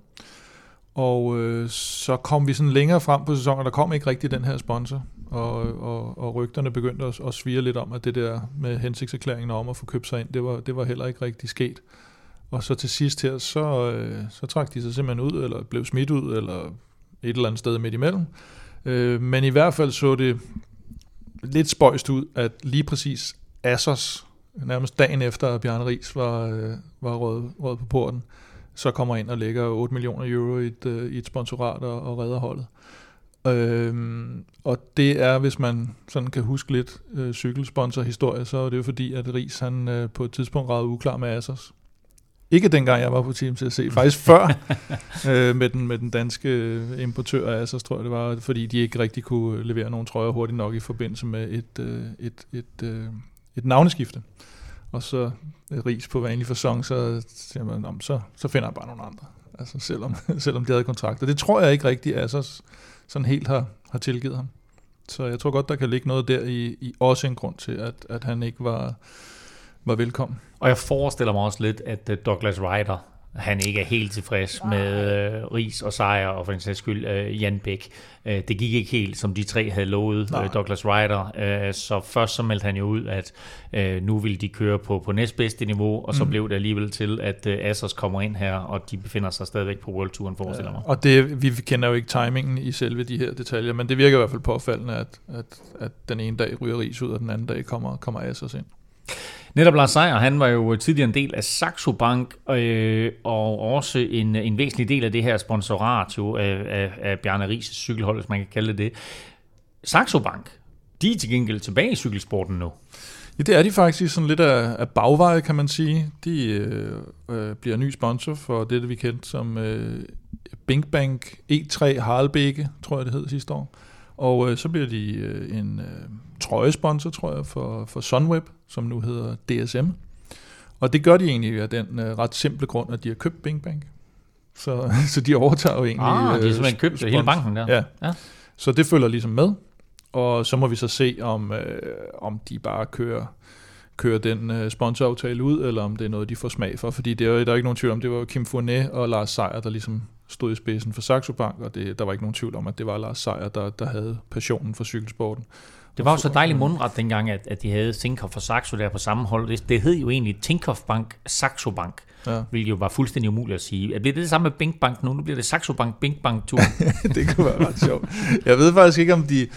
Og øh, så kom vi sådan længere frem på sæsonen, og der kom ikke rigtig den her sponsor. Og, og, og rygterne begyndte at, at svire lidt om, at det der med hensigtserklæringen om at få købt sig ind, det var, det var heller ikke rigtig sket. Og så til sidst her, så, øh, så trak de sig simpelthen ud, eller blev smidt ud, eller et eller andet sted midt imellem. Øh, men i hvert fald så det lidt spøjst ud, at lige præcis Assos, nærmest dagen efter at Bjarne Ries var, øh, var rød, rød på porten, så kommer ind og lægger 8 millioner euro i et, i et sponsorat og, og redder holdet. Øhm, og det er, hvis man sådan kan huske lidt øh, cykelsponsorhistorie, så er det jo fordi, at Ries han øh, på et tidspunkt ragede uklar med Assos. Ikke dengang jeg var på Team til at se, faktisk før øh, med, den, med den danske øh, importør af Assos, tror jeg det var, fordi de ikke rigtig kunne levere nogle trøjer hurtigt nok i forbindelse med et, øh, et, et, øh, et navneskifte. Og så øh, Ries på vanlig fasong, så siger man, "Nå, men så, så finder jeg bare nogle andre. Altså selvom, selvom de havde kontrakter. Det tror jeg ikke rigtigt, Assos sådan helt har, har tilgivet ham. Så jeg tror godt, der kan ligge noget der i, i også en grund til, at, at han ikke var, var velkommen. Og jeg forestiller mig også lidt, at Douglas Ryder, han ikke er helt tilfreds med øh, Ries og Sejr, og for en sags skyld øh, Jan Bæk. Øh, det gik ikke helt, som de tre havde lovet Nej. øh, Douglas Ryder. Øh, så først så meldte han jo ud, at øh, nu ville de køre på, på næstbedste niveau, og så Mm. blev det alligevel til, at øh, Assos kommer ind her, og de befinder sig stadigvæk på World Touren, forestiller jeg mig. Og det, vi kender jo ikke timingen i selve de her detaljer, men det virker i hvert fald påfaldende, at, at, at den ene dag ryger Ries ud, og den anden dag kommer, kommer Assos ind. Netop Lars Seier, han var jo tidligere en del af Saxo Bank, øh, og også en, en væsentlig del af det her sponsorat jo, af, af, af Bjarne Ries cykelhold, hvis man kan kalde det det. Saxo Bank, de er til gengæld tilbage i cykelsporten nu. Ja, det er de faktisk sådan lidt af, af bagveje, kan man sige. De øh, øh, bliver ny sponsor for det, vi kendte som øh, Bing Bank E3 Harlbække, tror jeg det hed sidste år. Og øh, så bliver de øh, en øh, trøjesponsor, tror jeg, for, for Sunweb, som nu hedder DSM. Og det gør de egentlig af den øh, ret simple grund, at de har købt Bing Bank. Så, så de overtager jo egentlig... Ah, de har øh, simpelthen købt spons- hele banken der. Ja. Ja. Så det følger ligesom med. og så må vi så se, om, øh, om de bare kører kører den øh, sponsoraftale ud, eller om det er noget, de får smag for. Fordi det er, der er ikke nogen tvivl om, det var Kim Fournet og Lars Seier, der ligesom stod i spidsen for Saxo Bank, og det, der var ikke nogen tvivl om, at det var Lars Seier, der, der havde passionen for cykelsporten. Det var jo så dejligt mundret dengang, at, at de havde Tinkoff og Saxo der på samme hold. Det, det hed jo egentlig Tinkoff Bank, Saxo Bank, ja. hvilket jo var fuldstændig umuligt at sige. Bliver det det samme med Bink Bank nu? Nu bliver det Saxo Bank, Bink Bank tur. det kunne være ret sjovt. Jeg ved faktisk ikke, om de...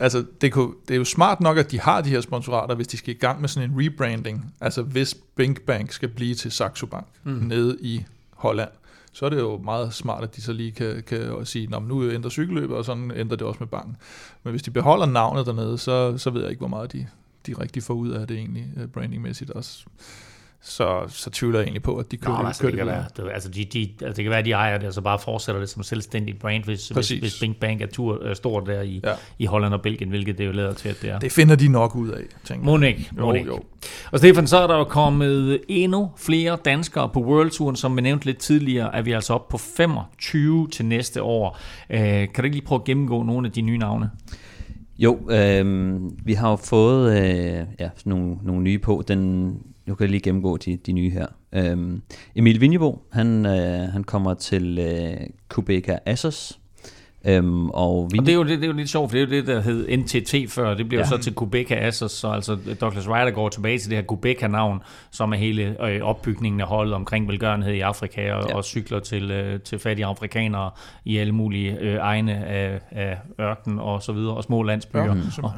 Altså, det, kunne, det er jo smart nok, at de har de her sponsorater, hvis de skal i gang med sådan en rebranding. Altså, hvis Bink Bank skal blive til Saxo Bank mm. nede i Holland så er det jo meget smart, at de så lige kan, kan sige, at nu ændrer cykelløbet, og sådan ændrer det også med banken. Men hvis de beholder navnet dernede, så, så ved jeg ikke, hvor meget de, de rigtig får ud af det egentlig, øh, brandingmæssigt også så, så tvivler jeg egentlig på, at de kører, Nå, altså, kører det, det, være, det, altså, de, de, altså, det kan være, at de ejer det, og så bare fortsætter det som selvstændigt brand, hvis, hvis, hvis Bing Bang er tur, øh, stort der i, ja. i Holland og Belgien, hvilket det jo lader til, at det er. Det finder de nok ud af, tænker jeg. Monik, Monik. Jo, jo. Og Stefan, så er der jo kommet endnu flere danskere på World Touren, som vi nævnte lidt tidligere, er vi altså op på 25 til næste år. Øh, kan du ikke lige prøve at gennemgå nogle af de nye navne? Jo, øh, vi har jo fået øh, ja, nogle, nogle nye på. Den nu kan jeg lige gennemgå de, de nye her. Øhm, Emil Vinjebo, han, øh, han kommer til øh, Kubeka Assos. Øhm, og, Vin... og det, er jo, det, det er jo lidt sjovt, for det er jo det, der hed NTT før, det bliver ja. jo så til Kubeka Assos, så altså Douglas Ryder går tilbage til det her Kubeka-navn, som er hele øh, opbygningen af holdet omkring velgørenhed i Afrika, og, ja. og cykler til, øh, til fattige afrikanere i alle mulige øh, egne af, af ørken og så videre, og små landsbyer. Ja, og,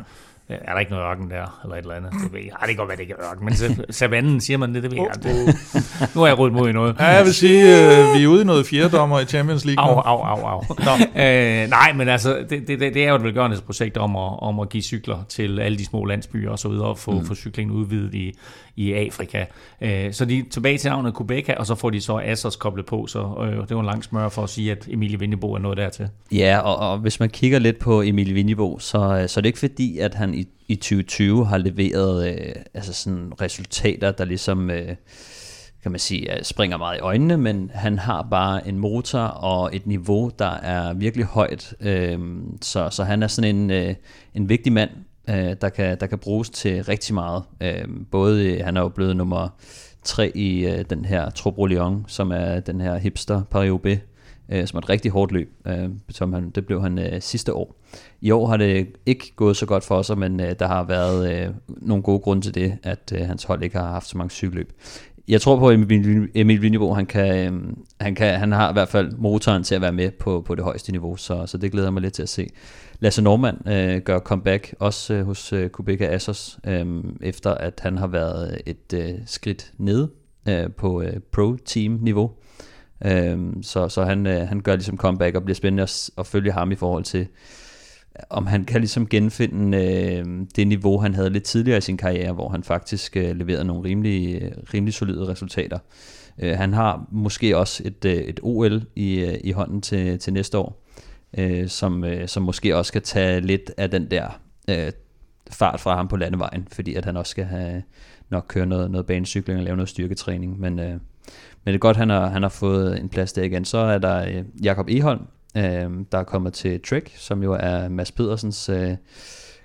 er der ikke noget ørken der, eller et eller andet? Det ved jeg. Ej, det kan godt være, det ikke er ørken, men savannen siger man det, det ved jeg. Det, nu er jeg rodet mod i noget. Ja, jeg vil sige, øh, vi er ude i noget fjerdommer i Champions League. Au, au, au, au. Nå. Øh, nej, men altså, det, det, det er jo et velgørenhedsprojekt om at, om at give cykler til alle de små landsbyer og så videre, og få, mm. få cyklingen udvidet i, i Afrika. Øh, så de er tilbage til navnet Kubeka, og så får de så Assos koblet på, så øh, det var en lang smør for at sige, at Emilie Vindebo er noget dertil. Ja, og, og hvis man kigger lidt på Emilie Vindebo, så, øh, så er det ikke fordi, at han i, i 2020 har leveret øh, altså sådan resultater, der ligesom... Øh, kan man sige, øh, springer meget i øjnene, men han har bare en motor og et niveau, der er virkelig højt. Øh, så, så han er sådan en, øh, en vigtig mand øh, der, kan, der kan bruges til rigtig meget. Øhm, øh, både, han er jo blevet nummer tre i øh, den her Tropo Lyon, som er den her hipster Paris-Roubaix øh, som er et rigtig hårdt løb, øh, som han, det blev han øh, sidste år. I år har det ikke gået så godt for os, men øh, der har været øh, nogle gode grunde til det, at øh, hans hold ikke har haft så mange cykelløb. Jeg tror på, at Emil, Vinjebo, han, kan, øh, han, kan, han har i hvert fald motoren til at være med på, på det højeste niveau, så, så det glæder jeg mig lidt til at se. Lasse Normand øh, gør comeback også øh, hos øh, Kubeka Assos, øh, efter at han har været et øh, skridt ned øh, på øh, pro-team-niveau. Øh, Øhm, så så han, øh, han gør ligesom comeback, og bliver spændende at, at følge ham i forhold til, om han kan ligesom genfinde øh, det niveau, han havde lidt tidligere i sin karriere, hvor han faktisk øh, leverede nogle rimelig, øh, rimelig solide resultater. Øh, han har måske også et, øh, et OL i, øh, i hånden til, til næste år øh, som, øh, som måske også kan tage lidt af den der øh, fart fra ham på landevejen, fordi at han også skal have nok køre noget, noget banecykling og lave noget styrketræning. Men, øh, men det er godt, at han har, han har fået en plads der igen. Så er der øh, Jakob Eholm, øh, der er kommet til Trek, som jo er Mads Pedersens øh,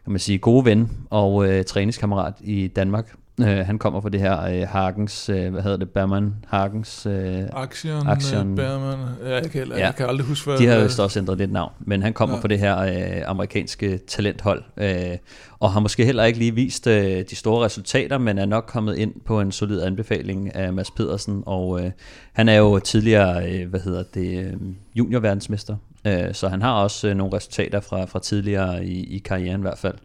kan man sige, gode ven og øh, træningskammerat i Danmark. Øh, han kommer fra det her øh, Hagens, øh, hvad hedder det, Berman Hagens... Øh, Action, Action øh, Berman, ja, jeg, kan, ja, jeg kan aldrig huske, hvad De har jo også ændret lidt navn, men han kommer ja. fra det her øh, amerikanske talenthold, øh, og har måske heller ikke lige vist øh, de store resultater, men er nok kommet ind på en solid anbefaling af Mads Pedersen, og øh, han er jo tidligere, øh, hvad hedder det, øh, juniorverdensmester, øh, så han har også øh, nogle resultater fra, fra tidligere i, i karrieren i hvert fald.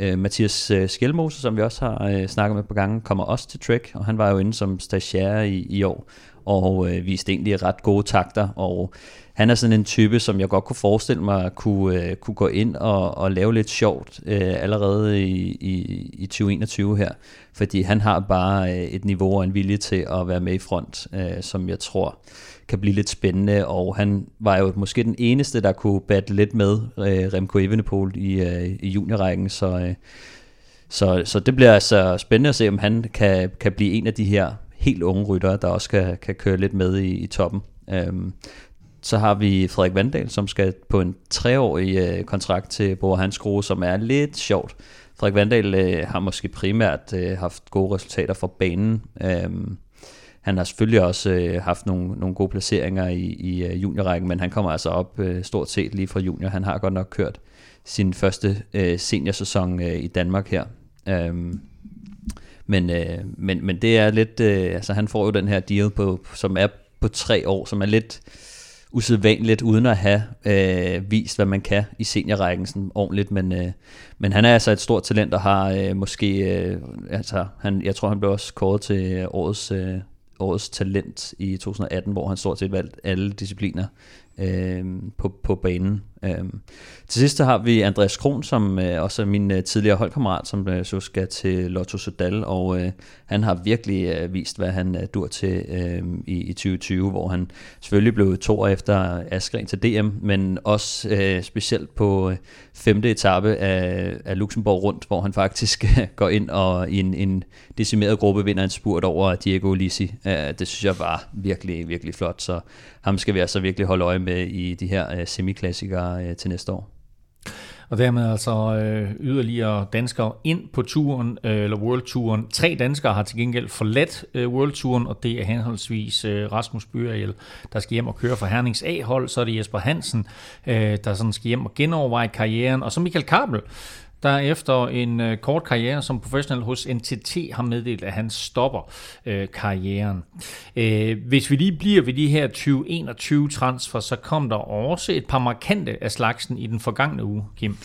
Øh, Mathias øh, Skelmose, som vi også har øh, snakket med på gange, kommer også til Trek, og han var jo inde som stagiaire i, i år, og øh, viste egentlig ret gode takter, og han er sådan en type, som jeg godt kunne forestille mig kunne, øh, kunne gå ind og, og lave lidt sjovt øh, allerede i, i, i 2021 her, fordi han har bare øh, et niveau og en vilje til at være med i front, øh, som jeg tror kan blive lidt spændende, og han var jo måske den eneste, der kunne battle lidt med øh, Remco Evenepoel i, øh, i juniorrækken, så, øh, så, så det bliver altså spændende at se, om han kan, kan blive en af de her helt unge ryttere, der også kan, kan køre lidt med i, i toppen. Øhm, så har vi Frederik Vandal, som skal på en treårig øh, kontrakt til Bor Hans som er lidt sjovt. Frederik Vandal øh, har måske primært øh, haft gode resultater fra banen. Øhm, han har selvfølgelig også øh, haft nogle, nogle gode placeringer i, i øh, juniorrækken, men han kommer altså op øh, stort set lige fra junior. Han har godt nok kørt sin første øh, seniorsæson øh, i Danmark her. Øhm, men, øh, men, men det er lidt, øh, altså han får jo den her deal på, som er på tre år, som er lidt usædvanligt, uden at have øh, vist, hvad man kan i seniorrækken sådan ordentligt, men, øh, men han er altså et stort talent, og har øh, måske, øh, altså han, jeg tror han blev også kåret til årets, øh, årets talent i 2018, hvor han stort set valgte alle discipliner øh, på, på banen. Øhm, Til sidst har vi Andreas Kron, som øh, også er min øh, tidligere holdkammerat, som øh, så skal til Lotto Sodal, og øh, han har virkelig øh, vist, hvad han øh, dur til øh, i, i 2020, hvor han selvfølgelig blev to år efter Askren til DM, men også øh, specielt på øh, femte etape af, af Luxembourg rundt, hvor han faktisk øh, går ind og i en, en decimeret gruppe vinder en spurt over Diego Lisi. Øh, det synes jeg var virkelig, virkelig flot, så ham skal vi altså virkelig holde øje med i de her øh, semiklassikere øh, til næste år. Og dermed altså øh, yderligere danskere ind på turen, øh, eller World Touren. Tre danskere har til gengæld forladt øh, World Touren, og det er henholdsvis øh, Rasmus Byriel, der skal hjem og køre for Hernings A-hold, så er det Jesper Hansen, øh, der sådan skal hjem og genoverveje karrieren, og så Michael Kabel, der efter en øh, kort karriere som professionel hos NTT har meddelt, at han stopper øh, karrieren. Øh, hvis vi lige bliver ved de her 2021 transfer, så kom der også et par markante af slagsen i den forgangne uge, Kim.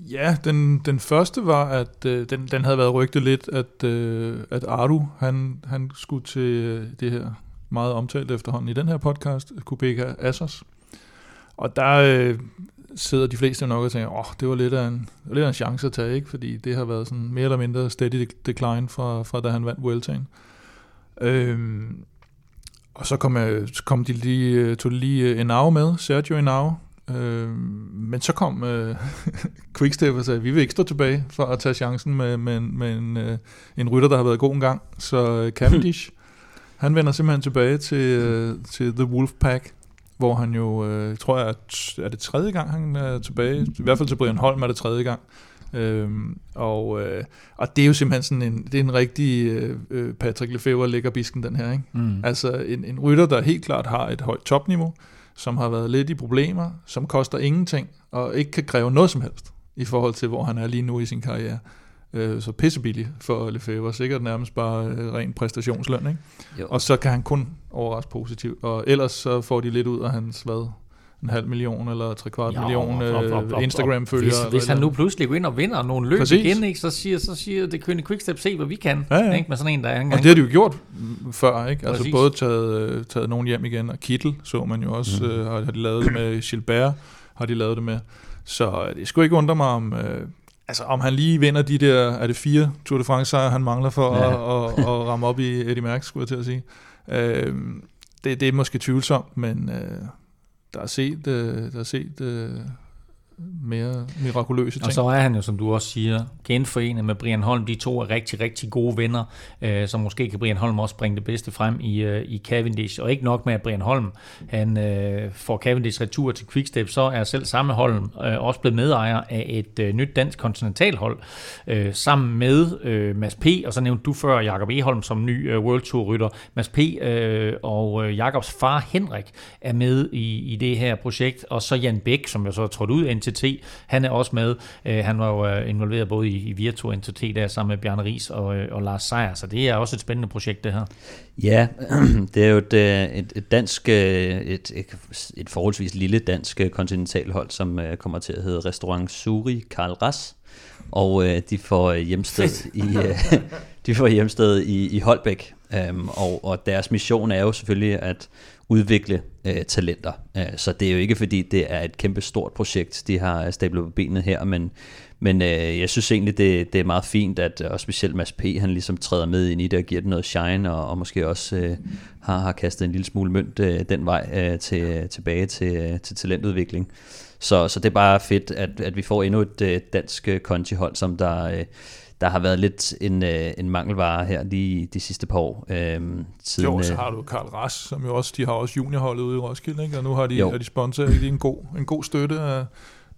Ja, den, den første var, at øh, den, den havde været rygtet lidt, at, øh, at Aru, han, han skulle til øh, det her meget omtalt efterhånden i den her podcast, Kubeka Assos. Og der øh, sidder de fleste nok og tænker, åh, oh, det var lidt af, en, lidt af en chance at tage, ikke? fordi det har været sådan mere eller mindre steady decline fra, fra da han vandt Vueltaen. Øhm, og så kom, jeg, kom de lige, tog de lige Enau med, Sergio Enau, øhm, men så kom øh, Quickstep og sagde, vi vil ikke stå tilbage for at tage chancen med, med, med en, øh, en rytter, der har været god en gang. Så øh, Cavendish, han vender simpelthen tilbage til, øh, til The Wolf Pack, hvor han jo, øh, tror jeg, er det tredje gang, han er tilbage. I hvert fald til Brian Holm er det tredje gang. Øhm, og, øh, og det er jo simpelthen sådan en, det er en rigtig øh, øh Patrick Lefebvre lægger bisken, den her. Ikke? Mm. Altså en, en rytter, der helt klart har et højt topniveau, som har været lidt i problemer, som koster ingenting, og ikke kan kræve noget som helst i forhold til, hvor han er lige nu i sin karriere øh, så pissebillig for Lefebvre, sikkert nærmest bare øh, ren præstationsløn, ikke? Jo. Og så kan han kun overraske positivt, og ellers så får de lidt ud af hans, hvad, en halv million eller tre kvart million øh, Instagram-følgere. Hvis, hvis han nu pludselig går ind og vinder nogle løb Præcis. igen, ikke, så siger, så siger det Kønne Quickstep, se hvad vi kan, ja, ja. Ikke, med sådan en, der er engang. Og det har de jo gjort før, ikke? Altså Præcis. både taget, øh, taget nogen hjem igen, og Kittel så man jo også, mm. øh, har, har de lavet det med Gilbert, har de lavet det med. Så det skulle ikke undre mig om, øh, Altså om han lige vinder de der, er det fire Tour de France sejre, han mangler for ja. at, at, at ramme op i Eddie Merckx, skulle jeg til at sige. Øh, det, det er måske tvivlsomt, men øh, der er set, øh, der er set øh, mere mirakuløse ting. Og så er han jo, som du også siger, genforenet med Brian Holm. De to er rigtig, rigtig gode venner, øh, så måske kan Brian Holm også bringe det bedste frem i, øh, i Cavendish. Og ikke nok med, at Brian Holm han, øh, får Cavendish retur til Quickstep, så er selv samme Holm øh, også blevet medejer af et øh, nyt dansk kontinentalhold, øh, sammen med øh, Mads P., og så nævnte du før Jakob Eholm som ny øh, World Tour-rytter. Mads P. Øh, og øh, Jakobs far Henrik er med i, i det her projekt, og så Jan Bæk, som jeg så er trådt ud af NTT, han er også med. Øh, han var jo øh, involveret både i, i Virtu NTT der sammen med Bjarne Ries og, øh, og Lars Seier, så det er også et spændende projekt det her. Ja, det er jo et, et, et dansk, et, et, et forholdsvis lille dansk kontinentalhold, som kommer til at hedde Restaurant Suri Karl Ras, og de får hjemsted i de får hjemsted i, i Holbæk, um, og, og deres mission er jo selvfølgelig at udvikle øh, talenter. Øh, så det er jo ikke fordi, det er et kæmpe stort projekt, de har øh, stablet på benet her, men, men øh, jeg synes egentlig, det, det er meget fint, at øh, og specielt Mads P. han ligesom træder med ind i det og giver det noget shine, og, og måske også øh, har, har kastet en lille smule mønt øh, den vej øh, til, øh, tilbage til, øh, til talentudvikling. Så, så det er bare fedt, at, at vi får endnu et øh, dansk kontihold, som der... Øh, der har været lidt en, øh, en mangelvare her lige de sidste par år. Øh, siden, jo, så har du Karl Ras, som jo også, de har også juniorholdet ude i Roskilde, ikke? og nu har de, er de sponsorer en god, en god støtte af,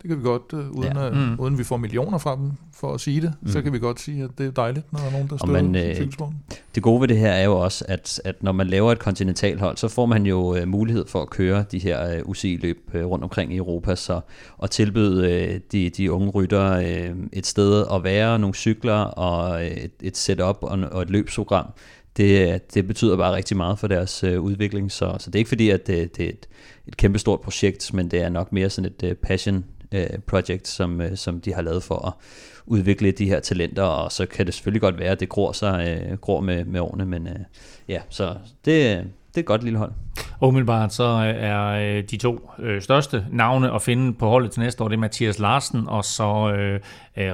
det kan vi godt, uh, uden, ja. at, mm. uden vi får millioner fra dem for at sige det, mm. så kan vi godt sige, at det er dejligt, når der er nogen, der støtter man, øh, Det gode ved det her er jo også, at, at når man laver et kontinentalhold, så får man jo uh, mulighed for at køre de her uh, UCI-løb uh, rundt omkring i Europa, så at tilbyde uh, de, de unge ryttere uh, et sted at være, nogle cykler og et, et setup og, og et løbsprogram, det, det betyder bare rigtig meget for deres uh, udvikling, så, så det er ikke fordi, at det, det er et, et kæmpestort projekt, men det er nok mere sådan et uh, passion øh, project, som, øh, som de har lavet for at udvikle de her talenter, og så kan det selvfølgelig godt være, at det gror, sig, øh, gror med, med årene, men øh, ja, så det, det er et godt lille hold. Umiddelbart så er øh, de to øh, største navne at finde på holdet til næste år, det er Mathias Larsen og så øh,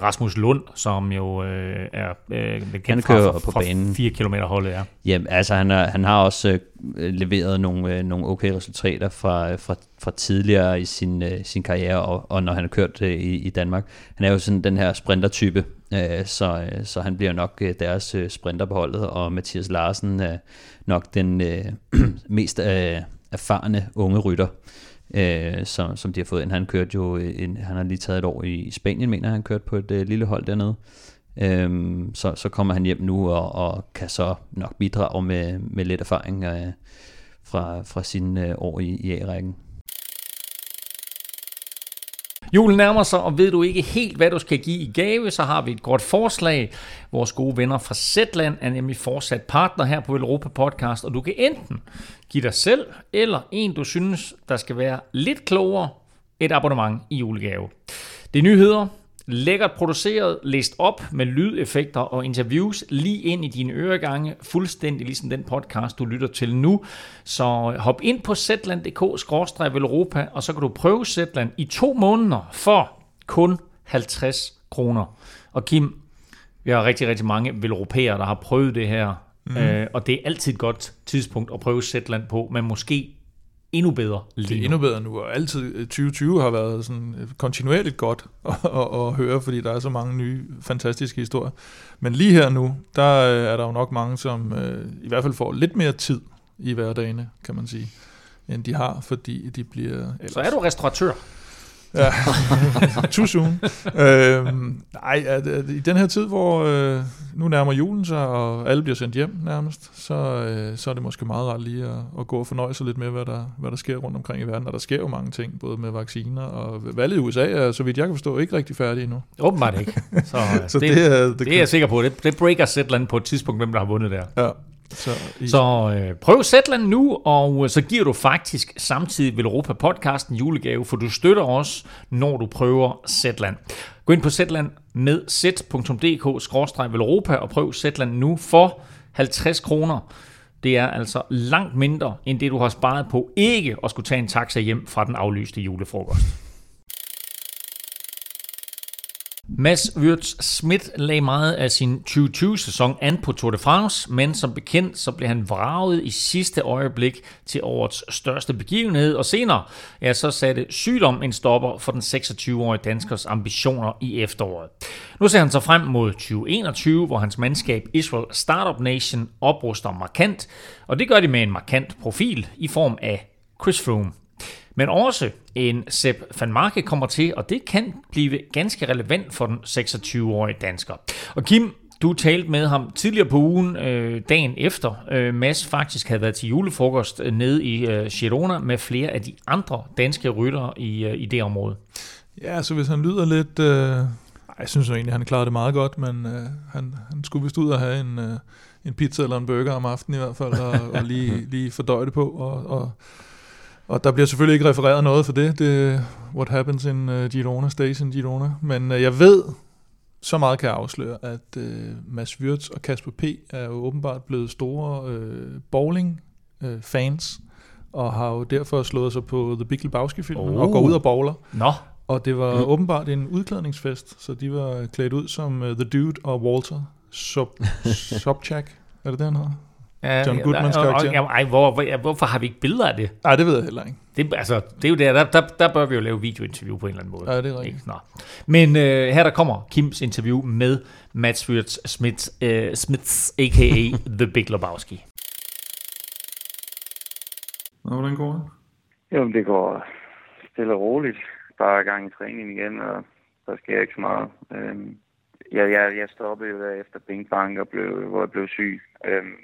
Rasmus Lund, som jo øh, er øh, kendt fra, på fra banen. 4 km holdet er. Jamen, altså han, er, han har også øh, leveret nogle, øh, nogle okay resultater fra, fra, fra tidligere i sin, øh, sin karriere, og, og når han har kørt øh, i, i Danmark. Han er jo sådan den her sprintertype, øh, Øh, så, øh, så han bliver nok øh, deres sprinter på holdet, og Mathias Larsen er nok den øh, mest øh, erfarne unge rytter, øh, som, som de har fået ind. Han kørte jo, en, han har lige taget et år i, i Spanien, mener han kørte på et øh, lille hold dernede. Øhm, så, så kommer han hjem nu og, og kan så nok bidrage med, med lidt erfaring øh, fra, fra sine øh, år i, i A-rækken. Julen nærmer sig, og ved du ikke helt, hvad du skal give i gave, så har vi et godt forslag. Vores gode venner fra Zetland er nemlig fortsat partner her på Europa Podcast, og du kan enten give dig selv, eller en, du synes, der skal være lidt klogere, et abonnement i julegave. Det er nyheder, Lækkert produceret, læst op med lydeffekter og interviews lige ind i dine øregange, fuldstændig ligesom den podcast, du lytter til nu. Så hop ind på zland.dk-europa, og så kan du prøve Zetland i to måneder for kun 50 kroner. Og Kim, vi har rigtig, rigtig mange veleuropæere, der har prøvet det her, mm. øh, og det er altid et godt tidspunkt at prøve Zetland på, men måske endnu bedre lige Det er endnu bedre nu, og altid 2020 øh, har været sådan øh, kontinuerligt godt at, at, at høre, fordi der er så mange nye, fantastiske historier. Men lige her nu, der øh, er der jo nok mange, som i hvert fald får lidt mere tid i hverdagene, kan man sige, end de har, fordi de bliver... Ellers. Så er du restauratør? Ja, too soon. øhm, nej, at, at, i den her tid, hvor øh, nu nærmer julen sig, og alle bliver sendt hjem nærmest, så, øh, så er det måske meget rart lige at, at gå og fornøje sig lidt med, hvad der, hvad der sker rundt omkring i verden. Og der sker jo mange ting, både med vacciner og valget i USA er, så vidt jeg kan forstå, ikke rigtig færdig endnu. Åbenbart ikke. Så, så det, det, er, det, det er jeg sikker på. Det, det breaker Zetland på et tidspunkt, hvem der har vundet der. Ja, så, i... så øh, prøv Zetland nu, og øh, så giver du faktisk samtidig ved Europa podcasten julegave, for du støtter os, når du prøver Zetland. Gå ind på Zetland med z.dk-veleuropa og prøv Zetland nu for 50 kroner. Det er altså langt mindre end det, du har sparet på ikke at skulle tage en taxa hjem fra den aflyste julefrokost. Mads Wirtz Schmidt lagde meget af sin 2020-sæson an på Tour de France, men som bekendt så blev han vraget i sidste øjeblik til årets største begivenhed, og senere ja, så satte sygdom en stopper for den 26-årige danskers ambitioner i efteråret. Nu ser han sig frem mod 2021, hvor hans mandskab Israel Startup Nation opruster markant, og det gør de med en markant profil i form af Chris Froome. Men også en Sepp van Marke kommer til, og det kan blive ganske relevant for den 26-årige dansker. Og Kim, du talte med ham tidligere på ugen, øh, dagen efter øh, Mads faktisk havde været til julefrokost øh, nede i øh, Girona med flere af de andre danske ryttere i, øh, i det område. Ja, så hvis han lyder lidt... Øh, jeg synes jo egentlig, han klarede det meget godt, men øh, han, han skulle vist ud og have en, øh, en pizza eller en burger om aftenen i hvert fald, og, og lige, lige fordøje det på, og, og og der bliver selvfølgelig ikke refereret noget for det. Det what happens in uh, Girona, stays in Girona. Men uh, jeg ved, så meget kan jeg afsløre, at uh, Mads Wirtz og Kasper P. er jo åbenbart blevet store uh, bowling-fans, uh, og har jo derfor slået sig på The Big Lebowski-filmen oh. og går ud og bowler. Nå. Og det var mm. åbenbart en udklædningsfest, så de var klædt ud som uh, The Dude og Walter Sub Sobchak. Er det det, han hedder? Ja, John Goodmans ja, karakter. Og, og, ej, hvor, hvor, hvorfor har vi ikke billeder af det? Nej, det ved jeg heller ikke. Det, altså, det er jo der, der, der, der bør vi jo lave videointerview på en eller anden måde. Ja, det er rigtigt. Nå. Men øh, her der kommer Kims interview med Matt Schwartz Smith, øh, Smiths, a.k.a. The Big Lebowski. Nå, hvordan går det? Jo, det går stille og roligt. Bare gang i træning igen, og der sker ikke så meget. Øhm, jeg, jeg, jeg stoppede jo der efter Bing Bang, og blev, hvor jeg blev syg. Øhm,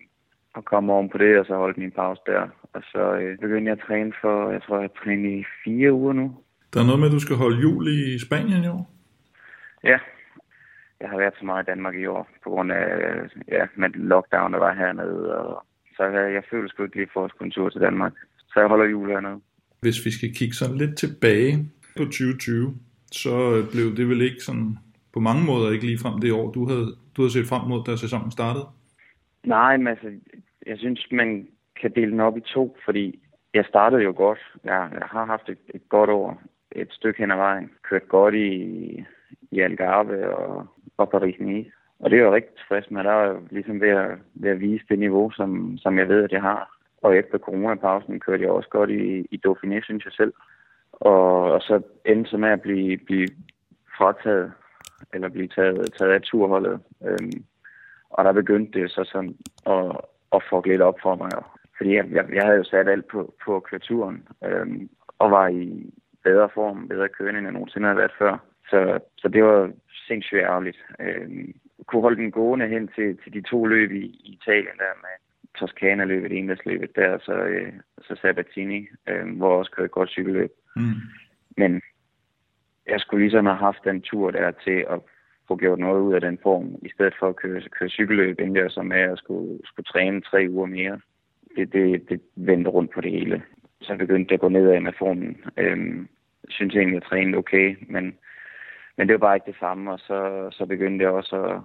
og kom oven på det, og så holdt min pause der. Og så øh, begyndte jeg at træne for, jeg tror, jeg har trænet i fire uger nu. Der er noget med, at du skal holde jul i Spanien i år? Ja, jeg har været så meget i Danmark i år, på grund af ja, med lockdown, der var hernede. Og, så jeg, jeg føler sgu ikke lige for at skulle en tur til Danmark. Så jeg holder jul hernede. Hvis vi skal kigge sådan lidt tilbage på 2020, så blev det vel ikke sådan på mange måder ikke lige frem det år, du havde, du havde set frem mod, da sæsonen startede? Nej, men altså, jeg synes, man kan dele den op i to, fordi jeg startede jo godt. Jeg, jeg har haft et, et godt år, et stykke hen ad vejen. Kørt godt i, i Algarve og, og Paris-Nice. Og det er jo rigtig tilfreds med. Der er ligesom ved at, ved at vise det niveau, som, som jeg ved, at jeg har. Og efter coronapausen kørte jeg også godt i, i Dauphiné, synes jeg selv. Og, og så endte så med at blive, blive frataget, eller blive taget, taget af turholdet. Øhm, og der begyndte det så sådan at, at få lidt op for mig. Fordi jeg, jeg, jeg havde jo sat alt på, på at køre turen, øhm, og var i bedre form, bedre kørende, end jeg nogensinde havde været før. Så, så det var sindssygt ærgerligt. Øhm, kunne holde den gående hen til, til de to løb i, i Italien der med Toscana-løbet, endelsløbet der, og så, øh, så Sabatini, øh, hvor jeg også kørte et godt cykelløb. Mm. Men jeg skulle ligesom have haft den tur der til at få gjort noget ud af den form, i stedet for at køre, køre cykelløb, endte jeg så med at skulle, skulle træne tre uger mere. Det, det, det vendte rundt på det hele. Så begyndte det at gå nedad med formen. Øhm, jeg synes egentlig, at jeg trænede okay, men, men det var bare ikke det samme, og så, så begyndte jeg også at,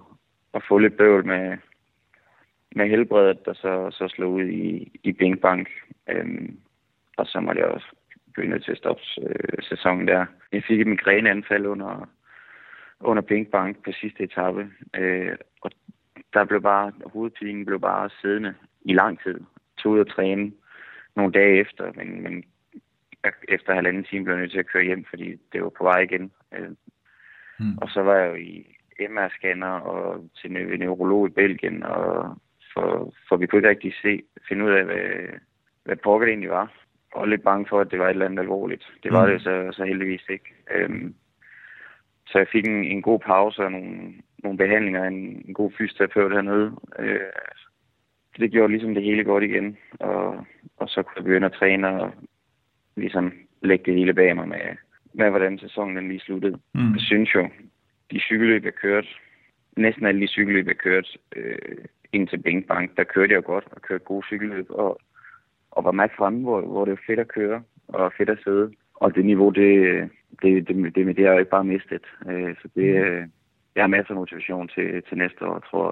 at få lidt bøvl med, med helbredet, der så, så slog ud i, i Bing Bank. Øhm, og så måtte jeg også begynde til at stoppe øh, sæsonen der. Jeg fik et migræneanfald under, under Pink Bank på sidste etape. Øh, og der blev bare, hovedpinen blev bare siddende i lang tid. Tog ud og træne nogle dage efter, men, men efter halvanden time blev jeg nødt til at køre hjem, fordi det var på vej igen. Øh, mm. Og så var jeg jo i MR-scanner og til en neurolog i Belgien, og for, for vi kunne ikke rigtig se, finde ud af, hvad, hvad pokker det egentlig var. Og lidt bange for, at det var et eller andet alvorligt. Det var mm. det så, så heldigvis ikke. Øhm, så jeg fik en, en god pause og nogle, nogle behandlinger af en, en god fysioterapeut hernede. Øh, det gjorde ligesom det hele godt igen, og, og så kunne jeg begynde at træne og ligesom lægge det hele bag mig med, med hvordan sæsonen den lige sluttede. Mm. Jeg synes jo, de cykelløb, jeg kørte, næsten alle de cykelløb, jeg kørte øh, ind til Bing Bank, der kørte jeg godt og kørte gode cykelløb, og, og var med fremme, hvor, hvor det var fedt at køre og fedt at sidde. Og det niveau, det, det, det, det, det, det har jeg ikke bare mistet. Øh, så det, mm. øh, jeg har masser af motivation til, til næste år. Jeg tror,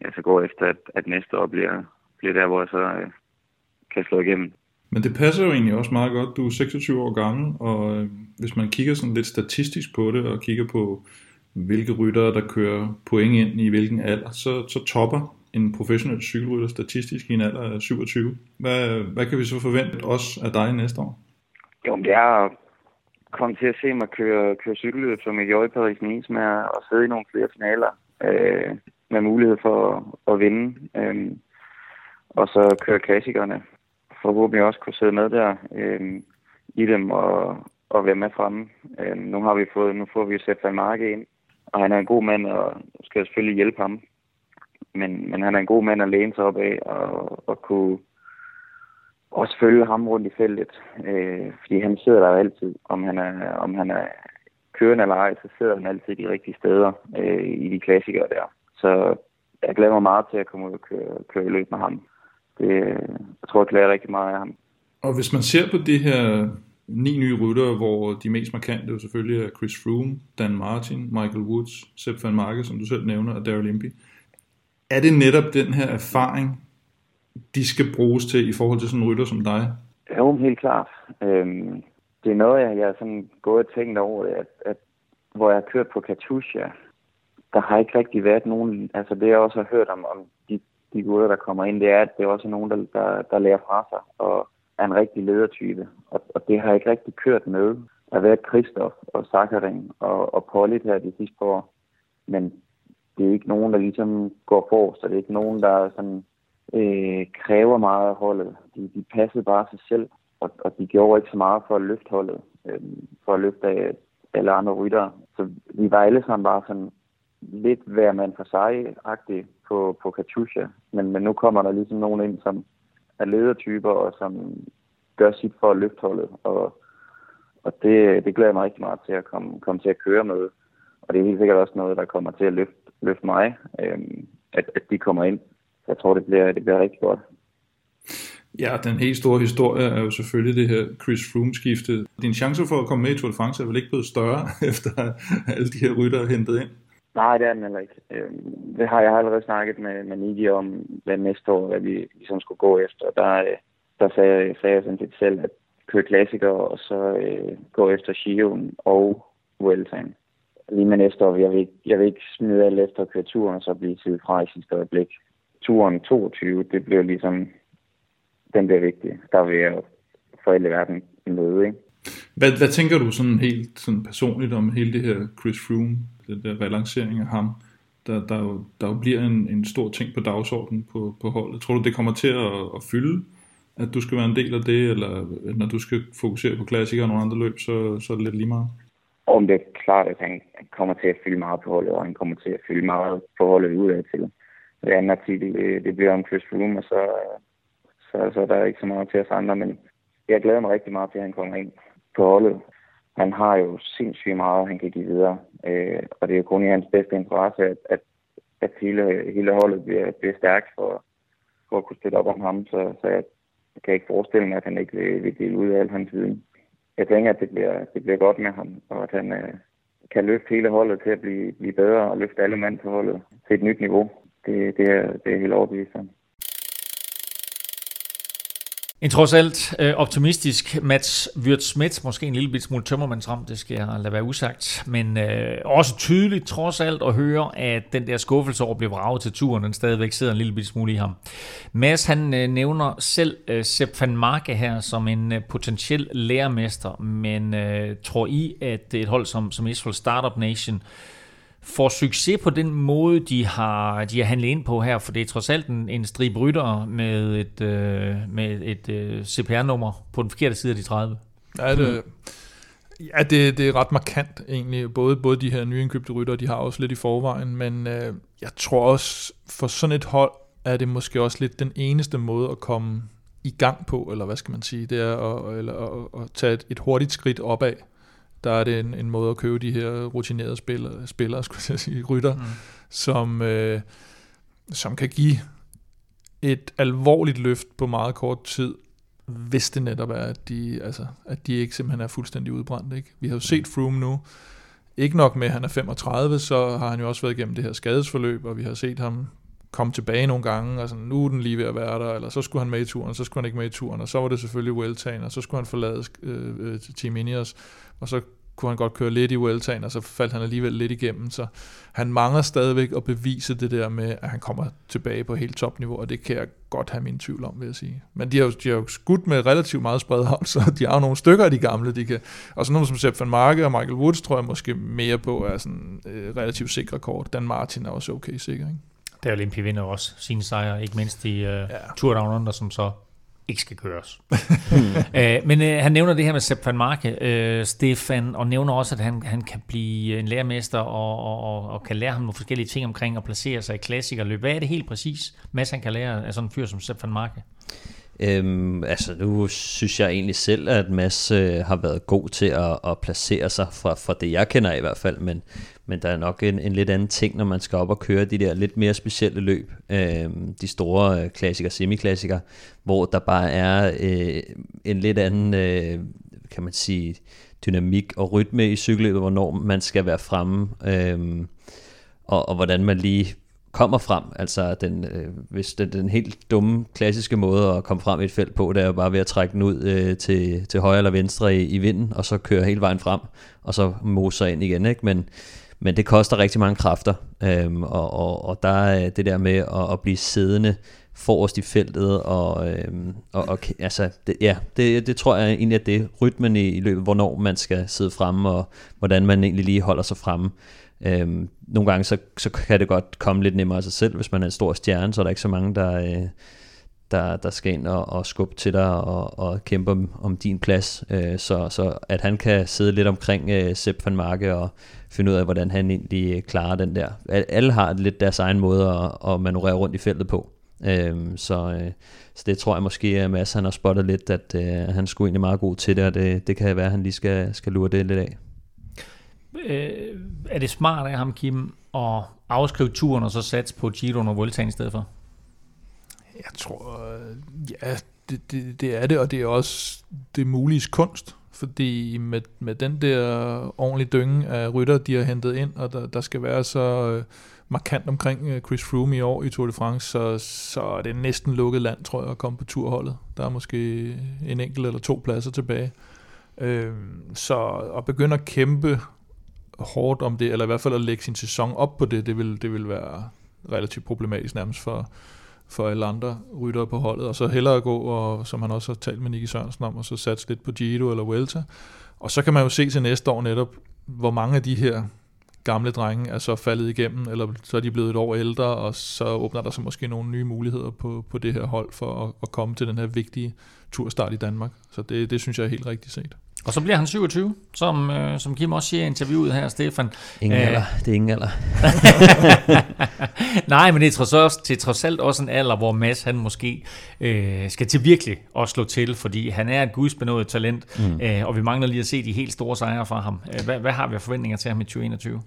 jeg skal gå efter, at, at næste år bliver, bliver der, hvor jeg så øh, kan slå igennem. Men det passer jo egentlig også meget godt. Du er 26 år gammel, og øh, hvis man kigger sådan lidt statistisk på det, og kigger på, hvilke ryttere, der kører point ind i hvilken alder, så, så topper en professionel cykelrytter statistisk i en alder af 27. Hvad, hvad kan vi så forvente os af dig næste år? Jo, det er komme til at se mig køre, køre cykelløb, som jeg gjorde i Paris-Nice, med at sidde i nogle flere finaler øh, med mulighed for at, at vinde. Øh, og så køre klassikerne. Forhåbentlig også kunne sidde med der øh, i dem og, og være med fremme. Øh, nu har vi fået, nu får vi jo Van Marke ind, og han er en god mand, og skal selvfølgelig hjælpe ham. Men, men han er en god mand at læne sig op af, og, og kunne også følge ham rundt i feltet, øh, fordi han sidder der altid, om han er, om han er kørende eller ej, så sidder han altid de rigtige steder øh, i de klassikere der. Så jeg glæder mig meget til at komme ud og køre, køre løb med ham. Det, jeg tror, jeg glæder rigtig meget af ham. Og hvis man ser på det her ni nye ryttere, hvor de mest markante jo selvfølgelig er Chris Froome, Dan Martin, Michael Woods, Sepp van Marke, som du selv nævner, og Daryl Impey. Er det netop den her erfaring, de skal bruges til i forhold til sådan en rytter som dig? Jo, helt klart. Øhm, det er noget, jeg, jeg er sådan gået og tænkt over, at, at hvor jeg har kørt på Katusha, der har ikke rigtig været nogen, altså det jeg også har hørt om, om de de gutter, der kommer ind, det er, at det er også nogen, der, der, der lærer fra sig og er en rigtig ledertype. Og, og det har ikke rigtig kørt med Der har været Kristoff og Sakharin og, og Polly her de sidste par år. Men det er ikke nogen, der ligesom går for, så det er ikke nogen, der sådan, øh, kræver meget af holdet. De, de passede bare sig selv, og, og de gjorde ikke så meget for at løfte holdet, øh, for at løfte af alle andre ryttere. Så vi var alle sammen bare sådan lidt hver mand for sig-agtige på, på Katusha. Men, men nu kommer der ligesom nogen ind, som er ledertyper, og som gør sit for at løfte holdet. Og, og det, det glæder jeg mig rigtig meget til at komme, komme til at køre med. Og det er helt sikkert også noget, der kommer til at løfte, løfte mig, øh, at, at de kommer ind. Jeg tror, det bliver, det bliver rigtig godt. Ja, den helt store historie er jo selvfølgelig det her Chris Froome-skifte. Din chance for at komme med i Tour de France er vel ikke blevet større, efter alle de her rytter hentet ind? Nej, det er den heller ikke. Øhm, det har jeg allerede snakket med, med Niki om, hvad næste år, hvad vi ligesom skulle gå efter. Der, øh, der sagde, sagde jeg sådan set selv, at køre klassikere, og så øh, gå efter Shion og Vueltaen. Lige med næste år, jeg vil, ikke, jeg vil ikke smide alt efter at køre turen, og så blive tid fra i sidste øjeblik. Turen 22, det bliver ligesom, den bliver vigtig. Der vil jeg for hele verden møde, ikke? Hvad, hvad tænker du sådan helt sådan personligt om hele det her Chris Froome, den der relancering af ham, der, der, jo, der jo bliver en, en stor ting på dagsordenen på, på holdet. Tror du, det kommer til at, at fylde, at du skal være en del af det, eller når du skal fokusere på klassikere og nogle andre løb, så, så er det lidt lige meget? Om det er klart, at han kommer til at fylde meget på holdet, og han kommer til at fylde meget på holdet udad til. Det anden artikel, det, det bliver om Chris Froome, og så, øh, så, så der er ikke så meget til os andre, men jeg glæder mig rigtig meget til, at han kommer ind på holdet. Han har jo sindssygt meget, han kan give videre, øh, og det er jo kun i hans bedste interesse, at, at, at hele, hele holdet bliver, bliver stærkt for, for at kunne støtte op om ham, så, så jeg, jeg kan ikke forestille mig, at han ikke vil, vil dele ud af al hans viden. Jeg tænker, at det bliver, det bliver godt med ham, og at han øh, kan løfte hele holdet til at blive, blive bedre og løfte alle mand på holdet til et nyt niveau. Det, det, er, det er helt overbevist om. En trods alt øh, optimistisk Mats Wirt Schmidt, måske en lille bit smule tømmermandsram, det skal jeg lade være usagt, men øh, også tydeligt trods alt at høre, at den der skuffelse over at blive vraget til turen, den stadigvæk sidder en lille bit smule i ham. Mads han øh, nævner selv øh, Sepp van Marke her som en øh, potentiel lærermester, men øh, tror I, at et hold som, som Israel Startup Nation får succes på den måde, de har, de har handlet ind på her, for det er trods alt en, en strib rytter med et, øh, med et øh, CPR-nummer på den forkerte side af de 30. Ja, det, ja, det, det er ret markant egentlig. Både, både de her nyindkøbte rytter, de har også lidt i forvejen, men øh, jeg tror også, for sådan et hold, er det måske også lidt den eneste måde at komme i gang på, eller hvad skal man sige, det er at, eller, at, at tage et, et hurtigt skridt opad der er det en, en måde at købe de her rutinerede spillere, spillere skulle jeg sige, rytter, mm. som, øh, som kan give et alvorligt løft på meget kort tid, hvis det netop er, at de, altså, at de ikke simpelthen er fuldstændig udbrændt. Ikke? Vi har jo set Froome nu, ikke nok med, at han er 35, så har han jo også været igennem det her skadesforløb, og vi har set ham komme tilbage nogle gange, og sådan, nu er den lige ved at være der, eller så skulle han med i turen, og så skulle han ikke med i turen, og så var det selvfølgelig Weltagen, og så skulle han forlade øh, øh, Team Ineos, og så kunne han godt køre lidt i Weltagen, og så faldt han alligevel lidt igennem, så han mangler stadigvæk at bevise det der med, at han kommer tilbage på helt topniveau, og det kan jeg godt have min tvivl om, vil jeg sige. Men de har jo, de har jo skudt med relativt meget spredhånd, så de har jo nogle stykker af de gamle, de kan, og sådan nogle som Sepp van Marke og Michael Woods, tror jeg måske mere på, er sådan øh, relativt sikre kort. Dan Martin er også okay sikker, ikke? Der er Olympi vinder også sine sejre, ikke mindst i uh, ja. Tour Down Under, som så ikke skal køres. Æ, øh, men øh, han nævner det her med Sepp van Marke, øh, Stefan, og nævner også, at han, han kan blive en lærermester og, og, og, og kan lære ham nogle forskellige ting omkring at placere sig i klassikerløb. Hvad er det helt præcis, Mads han kan lære af sådan en fyr som Sepp van Marke? Øhm, altså nu synes jeg egentlig selv, at Mads øh, har været god til at, at placere sig fra, fra det jeg kender i hvert fald, men, men der er nok en, en lidt anden ting, når man skal op og køre de der lidt mere specielle løb, øhm, de store øh, klassikere, semiklassikere, hvor der bare er øh, en lidt anden, øh, kan man sige, dynamik og rytme i cykelløbet, hvornår man skal være fremme, øh, og, og hvordan man lige kommer frem. Altså den, øh, hvis den, den helt dumme, klassiske måde at komme frem i et felt på, det er jo bare ved at trække den ud øh, til, til højre eller venstre i, i vinden, og så køre hele vejen frem, og så mose ind igen. Ikke? Men, men det koster rigtig mange kræfter, øhm, og, og, og der er det der med at, at blive siddende forrest i feltet, og, øhm, og, og altså, det, ja, det, det tror jeg egentlig, at det er rytmen i, i løbet, hvornår man skal sidde fremme, og hvordan man egentlig lige holder sig fremme. Øhm, nogle gange så, så kan det godt komme lidt nemmere af sig selv, hvis man er en stor stjerne, så er der ikke så mange, der, øh, der, der skal ind og, og skubbe til dig og, og kæmpe om, om din plads. Øh, så, så at han kan sidde lidt omkring øh, Sepp van Marke og finde ud af, hvordan han egentlig øh, klarer den der. Alle har lidt deres egen måde at, at manøvrere rundt i feltet på. Øhm, så, øh, så det tror jeg måske, at Mads han har spottet lidt, at øh, han skulle egentlig meget god til det, og det, det kan være, at han lige skal, skal lure det lidt af. Øh, er det smart af ham, Kim, at afskrive turen og så satse på Giro og Vueltaen i stedet for? Jeg tror, øh, ja, det, det, det er det, og det er også det mulige kunst, fordi med, med den der ordentlige dynge af rytter, de har hentet ind, og der, der skal være så øh, markant omkring øh, Chris Froome i år i Tour de France, så, så er det næsten lukket land, tror jeg, at komme på turholdet. Der er måske en enkelt eller to pladser tilbage. Øh, så at begynde at kæmpe hårdt om det, eller i hvert fald at lægge sin sæson op på det, det vil, det vil være relativt problematisk nærmest for, for alle andre ryttere på holdet, og så hellere gå, og, som han også har talt med Nicky Sørensen om, og så satse lidt på Giro eller Vuelta. Og så kan man jo se til næste år netop, hvor mange af de her gamle drenge er så faldet igennem, eller så er de blevet et år ældre, og så åbner der sig måske nogle nye muligheder på, på det her hold for at, at komme til den her vigtige turstart i Danmark. Så det, det synes jeg er helt rigtigt set. Og så bliver han 27, som, øh, som Kim også siger i interviewet her, Stefan. Ingen Æh, alder, det er ingen alder. Nej, men det er trods, også, til trods alt også en alder, hvor Mads han måske øh, skal til virkelig at slå til, fordi han er et gudsbenået talent, mm. øh, og vi mangler lige at se de helt store sejre fra ham. Hvad, hvad har vi af forventninger til ham i 2021?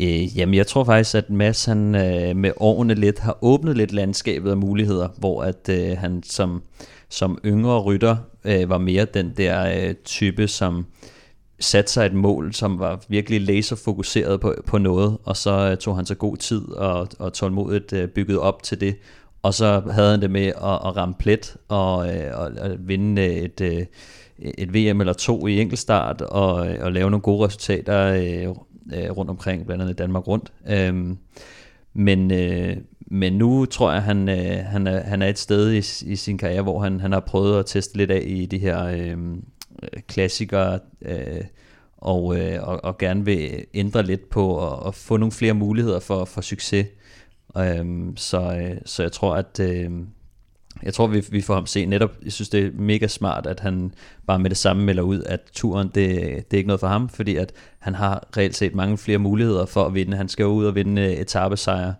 Øh, jamen, jeg tror faktisk, at Mads han, øh, med årene lidt har åbnet lidt landskabet af muligheder, hvor at øh, han som, som yngre rytter øh, var mere den der øh, type, som satte sig et mål, som var virkelig laserfokuseret på, på noget, og så øh, tog han så god tid og, og tålmodigt øh, bygget op til det, og så havde han det med at, at ramme plet og, øh, og, og vinde øh, et, øh, et VM eller to i enkeltstart og, øh, og lave nogle gode resultater øh, øh rundt omkring, blandt andet Danmark rundt. Øh, men, øh, men nu tror jeg, han, øh, han, er, han er et sted i, i sin karriere, hvor han, han har prøvet at teste lidt af i de her øh, klassikere, øh, og, øh, og, og gerne vil ændre lidt på og, og få nogle flere muligheder for, for succes. Øh, så, øh, så jeg tror, at øh, jeg tror, vi, vi får ham se netop. Jeg synes, det er mega smart, at han bare med det samme melder ud, at turen, det, det er ikke noget for ham, fordi at han har reelt set mange flere muligheder for at vinde. Han skal jo ud og vinde øh, etappesejre,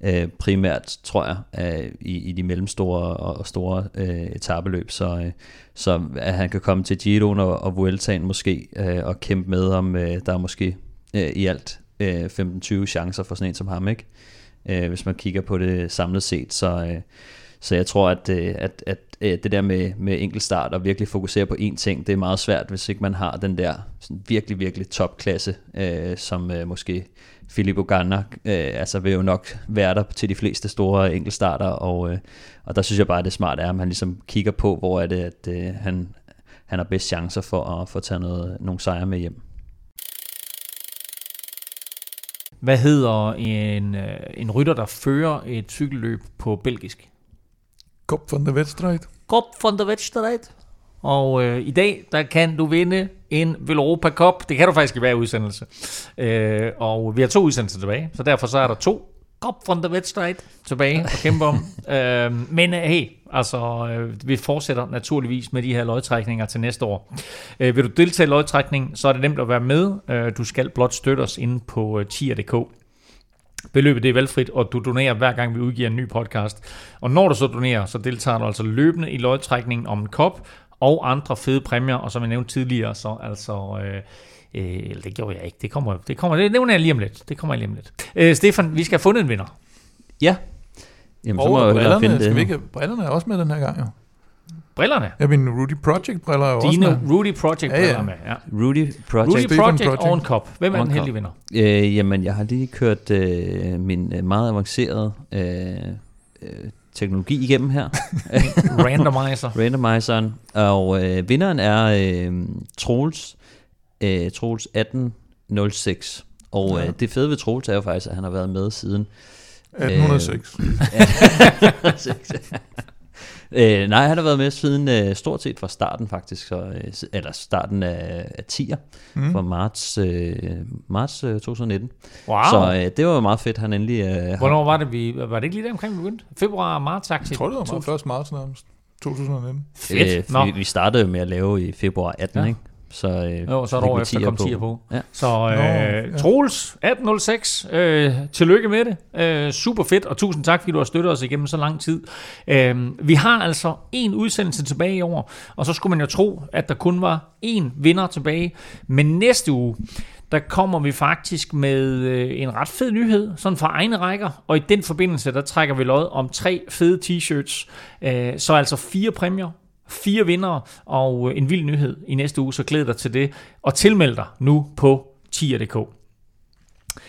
øh, primært, tror jeg, øh, i, i de mellemstore og, og store øh, etabeløb. Så, øh, så at han kan komme til Giroen og, og Vueltaen måske, øh, og kæmpe med om, øh, der er måske øh, i alt øh, 15-20 chancer for sådan en som ham, ikke? Øh, hvis man kigger på det samlet set, så... Øh, så jeg tror, at, øh, at, at, at det der med, med enkeltstart og virkelig fokusere på én ting, det er meget svært, hvis ikke man har den der sådan virkelig, virkelig topklasse, øh, som øh, måske Filippo Ganna, øh, altså vil jo nok være der til de fleste store enkeltstarter, og, øh, og der synes jeg bare, at det smart er, at man ligesom kigger på, hvor er det, at øh, han, han har bedst chancer for at få taget noget, nogle sejre med hjem. Hvad hedder en, øh, en rytter, der fører et cykelløb på belgisk? Kop van de wedstrijd. Kop van de wedstrijd. Og øh, i dag, der kan du vinde en Veloropa Cup. Det kan du faktisk i hver udsendelse. Øh, og vi har to udsendelser tilbage, så derfor så er der to Kop van de wedstrijd tilbage at kæmpe om. øh, men øh, hey, altså, øh, vi fortsætter naturligvis med de her lodtrækninger til næste år. Øh, vil du deltage i lodtrækning, så er det nemt at være med. Øh, du skal blot støtte os inde på øh, tier.dk. Beløbet det er valgfrit, og du donerer hver gang vi udgiver en ny podcast. Og når du så donerer, så deltager du altså løbende i lodtrækningen om en kop og andre fede præmier, og som jeg nævnte tidligere, så altså... Øh, Øh, det gjorde jeg ikke. Det kommer, det kommer, det nævner jeg lige om lidt. Det kommer jeg lige om lidt. Øh, Stefan, vi skal have fundet en vinder. Ja. Jamen, så må jeg brillerne, finde det. Skal vi ikke, brillerne er også med den her gang, jo. Brillerne? Ja, min Rudy Project briller er Dine også med. Rudy Project briller ja, ja. med, ja. Rudy Project. Rudy Project, Project. og en kop. Hvem er den heldige vinder? Øh, jamen, jeg har lige kørt øh, min øh, meget avancerede øh, øh, teknologi igennem her. Randomizer. Randomizeren. Og øh, vinderen er øh, Troels, øh, Troels 1806. Og ja. øh, det fede ved Troels er jo faktisk, at han har været med siden 1806. Øh, nej, han har været med siden øh, stort set fra starten faktisk, så, øh, eller starten af, af 10'er, mm. fra marts, øh, marts øh, 2019. Wow. Så øh, det var jo meget fedt, han endelig... Øh, Hvornår var det, vi, var det ikke lige der omkring, vi begyndte? Februar, marts, Jeg tror, det var meget 1. marts nærmest. 2019. Fedt. Øh, vi, vi startede jo med at lave i februar 18, Ja. ikke? Så, øh, Jo, så er der år vi efter kom 10 på. Ja. Så øh, Nå, ja. Troels, 1806, øh, tillykke med det. Øh, super fedt, og tusind tak, fordi du har støttet os igennem så lang tid. Øh, vi har altså en udsendelse tilbage i år, og så skulle man jo tro, at der kun var én vinder tilbage. Men næste uge, der kommer vi faktisk med øh, en ret fed nyhed, sådan fra egne rækker, og i den forbindelse, der trækker vi lod om tre fede t-shirts. Øh, så altså fire præmier, fire vindere og øh, en vild nyhed i næste uge, så glæd dig til det. Og tilmeld dig nu på tier.dk.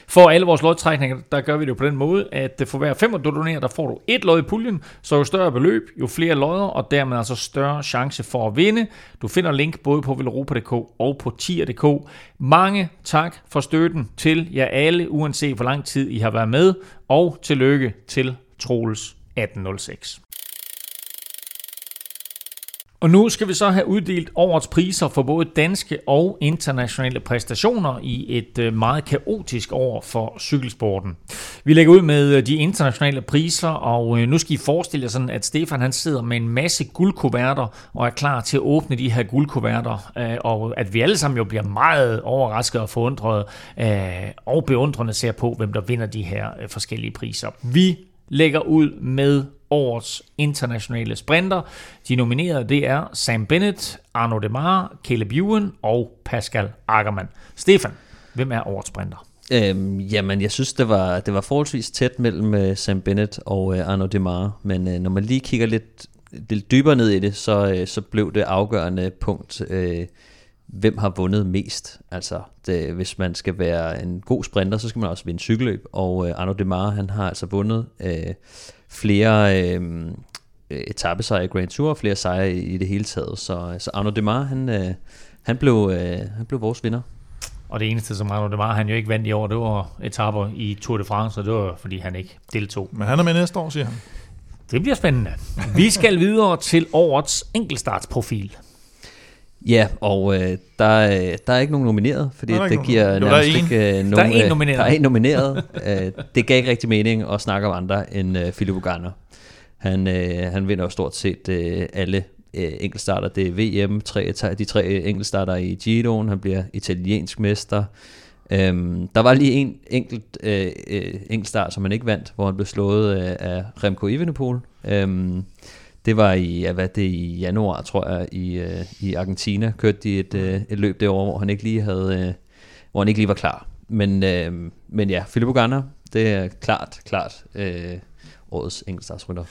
For alle vores lodtrækninger, der gør vi det jo på den måde, at øh, for hver fem du donerer, der får du et lod i puljen, så jo større beløb, jo flere lodder, og dermed altså større chance for at vinde. Du finder link både på velropa.dk og på tier.dk. Mange tak for støtten til jer alle, uanset hvor lang tid I har været med, og tillykke til Troels 1806. Og nu skal vi så have uddelt årets priser for både danske og internationale præstationer i et øh, meget kaotisk år for cykelsporten. Vi lægger ud med øh, de internationale priser, og øh, nu skal I forestille jer sådan, at Stefan han sidder med en masse guldkuverter og er klar til at åbne de her guldkuverter, og at vi alle sammen jo bliver meget overrasket og forundret og beundrende ser på, hvem der vinder de her forskellige priser. Vi lægger ud med årets internationale sprinter. De nominerede det er Sam Bennett, Arno Demar, Caleb Ewan og Pascal Ackermann. Stefan, hvem er årets sprinter? Øhm, jamen, jeg synes, det var, det var forholdsvis tæt mellem uh, Sam Bennett og øh, uh, Arno Demar, men uh, når man lige kigger lidt, lidt dybere ned i det, så, uh, så blev det afgørende punkt, uh, hvem har vundet mest. Altså, det, hvis man skal være en god sprinter, så skal man også vinde cykelløb, og uh, Arno Demar, han har altså vundet uh, flere øh, etappesejre i Grand Tour, og flere sejre i, i det hele taget. Så, så Arno Demar, han, øh, han, blev, øh, han blev vores vinder. Og det eneste, som Arno Demar, han jo ikke vandt i år, det var etapper i Tour de France, og det var, fordi han ikke deltog. Men han er med næste år, siger han. Det bliver spændende. Vi skal videre til årets enkeltstartsprofil. Ja, og øh, der, øh, der er ikke nogen nomineret, fordi Der det giver nogen. Jo, der er nærmest en. ikke øh, nogen... Der er en øh, nomineret. Der er en nomineret. øh, det gav ikke rigtig mening at snakke om andre end øh, Philip Uganda. Han, øh, han vinder jo stort set øh, alle øh, enkeltstarter. Det er VM, tre, de tre enkeltstarter i Giroen. Han bliver italiensk mester. Øhm, der var lige en enkelt øh, øh, enkeltstart, som han ikke vandt, hvor han blev slået øh, af Remco Evenepoel. Øhm, det var i, ja, hvad det, i januar, tror jeg, i, øh, i Argentina. Kørte de et, øh, et løb derovre, hvor han ikke lige havde, øh, hvor han ikke lige var klar. Men, øh, men ja, Philip Uganda, det er klart, klart øh, årets enkeltstartsrytter.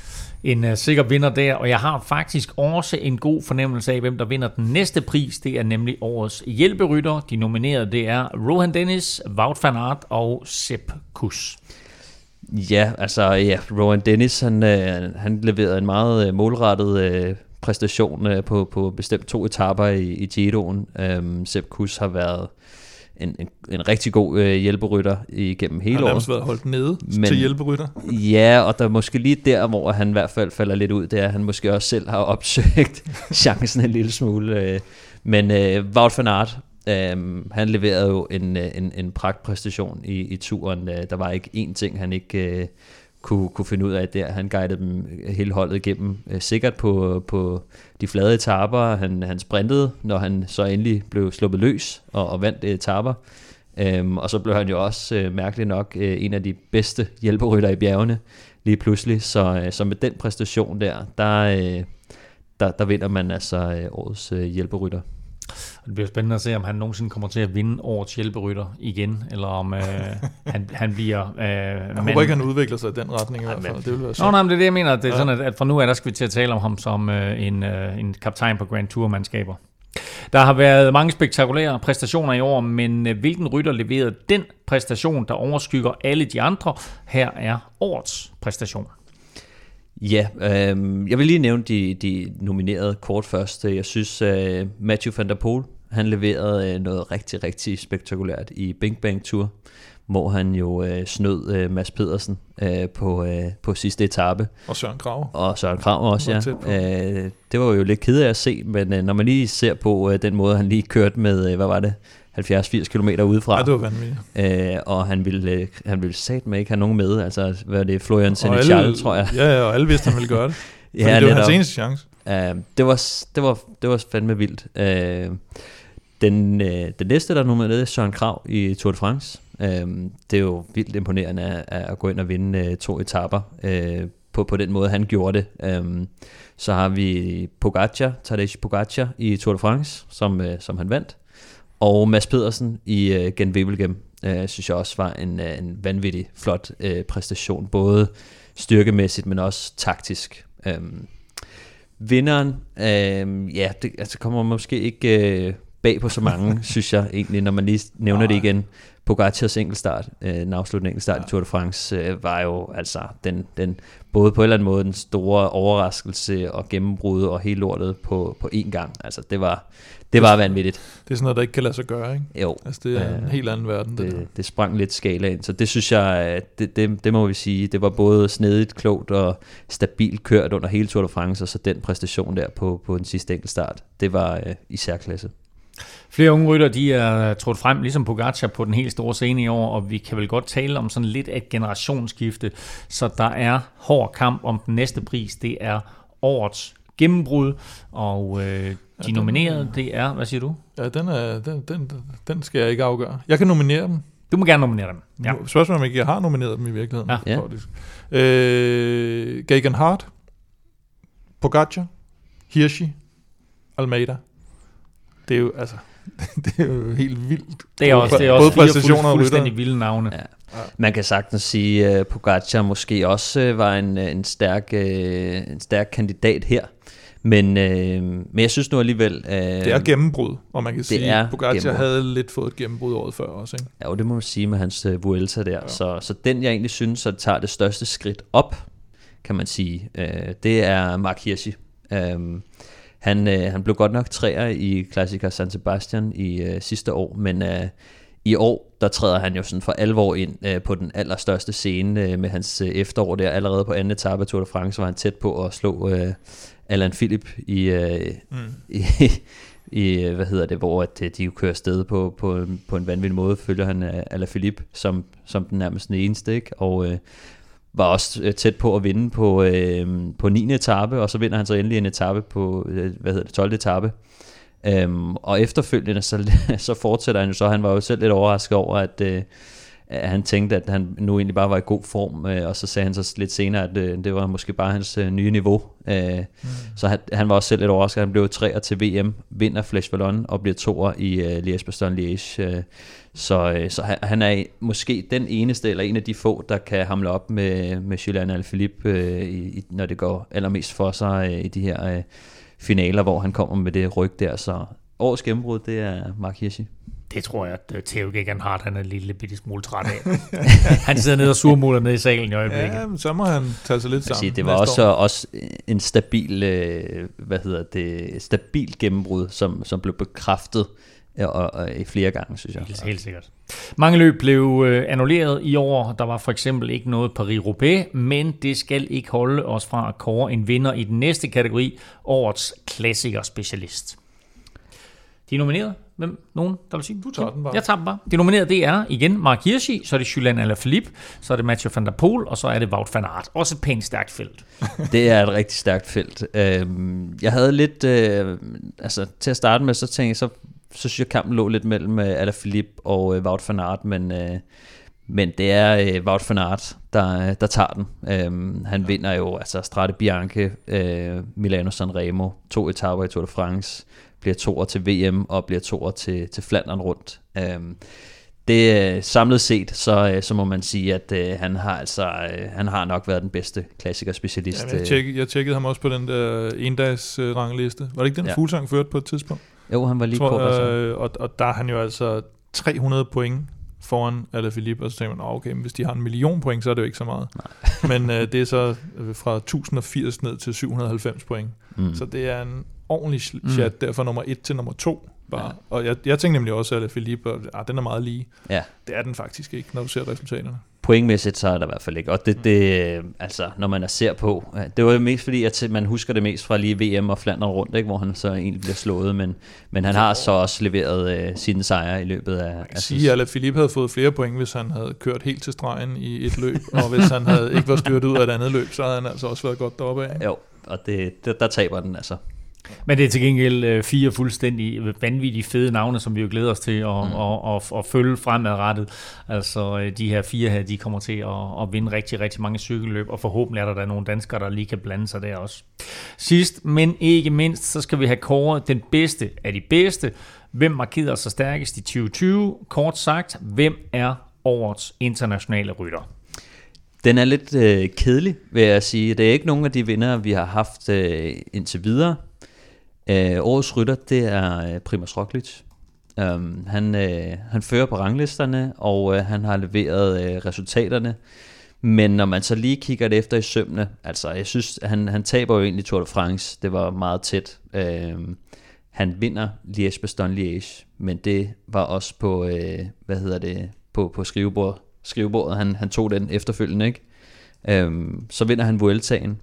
En uh, sikker vinder der, og jeg har faktisk også en god fornemmelse af, hvem der vinder den næste pris. Det er nemlig årets hjælperytter. De nominerede, det er Rohan Dennis, Wout van Aert og Sepp Kuss. Ja, altså ja, Rowan Dennis, han, øh, han leverede en meget øh, målrettet øh, præstation øh, på, på bestemt to etaper i, i Giroen. Øhm, Sepp Kuss har været en, en, en rigtig god øh, hjælperytter igennem Han hele har året. nærmest været holdt nede Men- til hjælperytter. Ja, og der er måske lige der, hvor han i hvert fald falder lidt ud, det er, at han måske også selv har opsøgt chancen en lille smule. øh. Men øh, Wout van Aert, øh, han leverede jo en, øh, en, en pragtpræstation i, i turen. Øh, der var ikke én ting, han ikke øh, kunne, kunne finde ud af der. Han guidede dem hele holdet igennem øh, sikkert på, på de flade etaper. Han, han sprintede, når han så endelig blev sluppet løs og, og vandt etaper. Øhm, og så blev han jo også øh, mærkeligt nok øh, en af de bedste hjælperytter i bjergene lige pludselig. Så, øh, så med den præstation der, der, øh, der, der vinder man altså øh, årets øh, hjælperytter. Det bliver spændende at se, om han nogensinde kommer til at vinde årets hjælperytter igen, eller om øh, han, han bliver... Øh, Jeg håber ikke, han udvikler sig i den retning i hvert fald. Det vil være Nå, nej, men det er det, jeg mener. Det er Ja. sådan, at, at fra nu af, der skal vi til at tale om ham som øh, en, øh, en kaptajn på Grand Tour-mandskaber. Der har været mange spektakulære præstationer i år, men øh, hvilken rytter leverede den præstation, der overskygger alle de andre? Her er årets præstation. Ja, øh, jeg vil lige nævne de, de nominerede kort først. Jeg synes, øh, Matthew van der Poel Han leverede øh, noget rigtig, rigtig spektakulært i Bing Bang Tour, hvor han jo øh, snød øh, Mads Pedersen øh, på, øh, på sidste etape. Og Søren Krav. Og Søren Krav også, ja. Øh, det var jo lidt ked af at se, men øh, når man lige ser på øh, den måde, han lige kørte med, øh, hvad var det, 70-80 km udefra. Ja, det var vanvittigt. Øh, og han ville, øh, han ville satme ikke have nogen med. Altså, hvad er det? Florian Senechal, tror jeg. Ja, ja, og alle vidste, han ville gøre det. Ja, det var hans netop. eneste chance. Uh, det, var, det, var, det var fandme vildt. Uh, den, uh, den næste, der er nummer er Søren Krav i Tour de France. Uh, det er jo vildt imponerende at, at gå ind og vinde uh, to etapper uh, på, på den måde, han gjorde det. Um, så har vi Pogacar, Tadej Pogacar i Tour de France, som, uh, som han vandt. Og Mads Pedersen i uh, Gen Wevelgem, uh, synes jeg også var en, uh, en vanvittig flot uh, præstation, både styrkemæssigt, men også taktisk. Um, Vinderen, øh, ja, det altså kommer måske ikke øh, bag på så mange, synes jeg egentlig, når man lige nævner det igen. Pogacars enkeltstart, øh, den afsluttende enkeltstart ja. i Tour de France, øh, var jo altså den, den, både på en eller anden måde den store overraskelse og gennembrud og hele lortet på, på én gang. Altså det var, det var vanvittigt. Det er sådan noget, der ikke kan lade sig gøre, ikke? Jo, Altså, det er en Øh, helt anden verden, det, der. det, det sprang lidt skala ind, så det synes jeg, det, det, det må vi sige, det var både snedigt, klogt og stabilt kørt under hele Tour de France, og så den præstation der på, på den sidste enkeltstart, det var øh, i særklasse. Flere unge rytter, de er trådt frem, ligesom Pogacar, på den helt store scene i år, og vi kan vel godt tale om sådan lidt af et generationsskifte. Så der er hård kamp om den næste pris. Det er årets gennembrud, og øh, de nominerede, det er, hvad siger du? Ja, den, er, den, den, den skal jeg ikke afgøre. Jeg kan nominere dem. Du må gerne nominere dem. Ja. Spørgsmålet om ikke jeg har nomineret dem i virkeligheden. Ja. Ja. Øh, Gagan Hart, Pogacar, Hirschi, Almeida. Det er jo, altså, det er jo helt vildt. Det er også, det er Både også fire præstationer og fuld, fuldstændig vilde navne. Ja. Man kan sagtens sige, at Pogacar måske også øh, var en, en, stærk, øh, en stærk kandidat her. Men, øh, men jeg synes nu alligevel... Øh, Det er gennembrud, og man kan sige, at Pogacar gennembrud. havde lidt fået et gennembrud året før også. Ikke? Ja, jo, det må man sige med hans uh, Vuelta der. Ja. Så, så den, jeg egentlig synes, at tager det største skridt op, kan man sige, uh, det er Mark Hirschi. Um, han, uh, han blev godt nok træer i Classica San Sebastian i uh, sidste år, men uh, i år, der træder han jo sådan for alvor ind uh, på den allerstørste scene uh, med hans uh, efterår der. Allerede på anden etape af Tour de France var han tæt på at slå uh, Alan Philip i, uh, Mm. i, i, hvad hedder det, hvor at øh, de jo kører afsted på, på, en- på en vanvittig måde, følger han uh, Alaphilippe som, som den nærmest den eneste, ikke? og øh, var også øh, tæt på at vinde på, øh, på 9. etape, og så vinder han så endelig en etape på, øh, hvad hedder det, 12. etape. Øhm, og efterfølgende, så, så fortsætter han jo så, han var jo selv lidt overrasket over, at, øh, at han tænkte, at han nu egentlig bare var i god form, øh, og så sagde han så lidt senere, at øh, det var måske bare hans øh, nye niveau. Øh, mm. Så han, han var også selv lidt overrasket, han blev træer til VM, vinder Flash Ballon og bliver toer i øh, Liège-Bastogne-Liège. Øh, så øh, så han, han er måske den eneste, eller en af de få, der kan hamle op med, med Julian Alaphilippe, øh, i, i, når det går allermest for sig øh, i de her øh, finaler, hvor han kommer med det ryg der. Så årets gennembrud, det er Mark Hirschi. Det tror jeg, at øh, Theo Gegenhardt han er en lille bitte smule træt af. han sidder nede og surmuler nede i salen i øjeblikket. Ja, men så må han tage sig lidt Jeg sammen. sige, det var også, år. også en stabil, øh, hvad hedder det, stabil gennembrud, som, som blev bekræftet og, og, i flere gange, synes jeg. Helt, helt sikkert. Mange løb blev øh, annulleret i år. Der var for eksempel ikke noget Paris-Roubaix, men det skal ikke holde os fra at kåre en vinder i den næste kategori, årets klassiker-specialist. De er nomineret. Hvem? Nogen, der vil sige? Du tager den bare. Jeg tager dem bare. De nominerede, det er igen Mark Hirschi, så er det Julian Alaphilippe, så er det Mathieu van der Poel, og så er det Wout van Aert. Også et pænt stærkt felt. Det er et rigtig stærkt felt. Øhm, jeg havde lidt, øh, altså til at starte med, så tænkte jeg, så, så synes jeg, kampen lå lidt mellem øh, Alaphilippe og øh, Wout van Aert, men, øh, men det er øh, Wout van Aert, der, der tager den. Øhm, han ja. vinder jo altså Strade Bianche, øh, Milano Sanremo, to etaper i Tour de France, bliver toer til VM og bliver toer til, til Flandern rundt. Øhm, det øh, samlet set, så, øh, så må man sige, at øh, han har altså øh, han har nok været den bedste klassikerspecialist. Jamen, jeg, øh. tjekkede, jeg tjekkede ham også på den der endags uh, rangliste. Var det ikke den, Ja. ja. Fuglsang førte på et tidspunkt? Jo, han var lige Tror, kort. Øh, og, og der er han jo altså 300 point foran Alaphilippe, og så tænker man, "Nå, okay, men hvis de har en million point, så er det jo ikke så meget. men øh, det er så øh, fra 1080 ned til 790 point. Mm. Så det er en ordentlig Mm. chat der fra nummer 1 til nummer 2. Bare. Ja. Og jeg, jeg tænkte nemlig også, at Philippe, ah, den er meget lige. Ja. Det er den faktisk ikke, når du ser resultaterne. Pointmæssigt så er der i hvert fald ikke. Og det, det altså, når man er ser på, det var jo mest fordi, at man husker det mest fra lige VM og Flandern rundt, ikke, hvor han så egentlig bliver slået, men, men han har så også leveret uh, sine sejre i løbet af... Man kan sige, at Philippe havde fået flere point, hvis han havde kørt helt til stregen i et løb, og hvis han havde ikke var styrt ud af et andet løb, så havde han altså også været godt deroppe af. Jo, og det, der, der taber den altså. Men det er til gengæld øh, fire fuldstændig vanvittige fede navne, som vi jo glæder os til at, mm. at, at, at følge fremadrettet. Altså øh, de her fire her, de kommer til at, at vinde rigtig, rigtig mange cykelløb, og forhåbentlig er der, der nogle danskere, der lige kan blande sig der også. Sidst, men ikke mindst, så skal vi have kåret den bedste af de bedste. Hvem markerer sig stærkest i 2020? Kort sagt, hvem er årets internationale rytter? Den er lidt øh, kedelig, vil jeg sige. Det er ikke nogen af de vinder, vi har haft øh, indtil videre. Øh, årets rytter, det er øh, Primoz Roglic. Um, øhm, han, øh, han fører på ranglisterne, og øh, han har leveret øh, resultaterne. Men når man så lige kigger det efter i sømne, altså jeg synes, han, han taber jo egentlig Tour de France. Det var meget tæt. Um, han vinder Liège-Bastogne-Liège, men det var også på, øh, hvad hedder det, på, på skrivebord, skrivebordet. Han, han tog den efterfølgende, ikke? Um, så vinder han Vueltaen.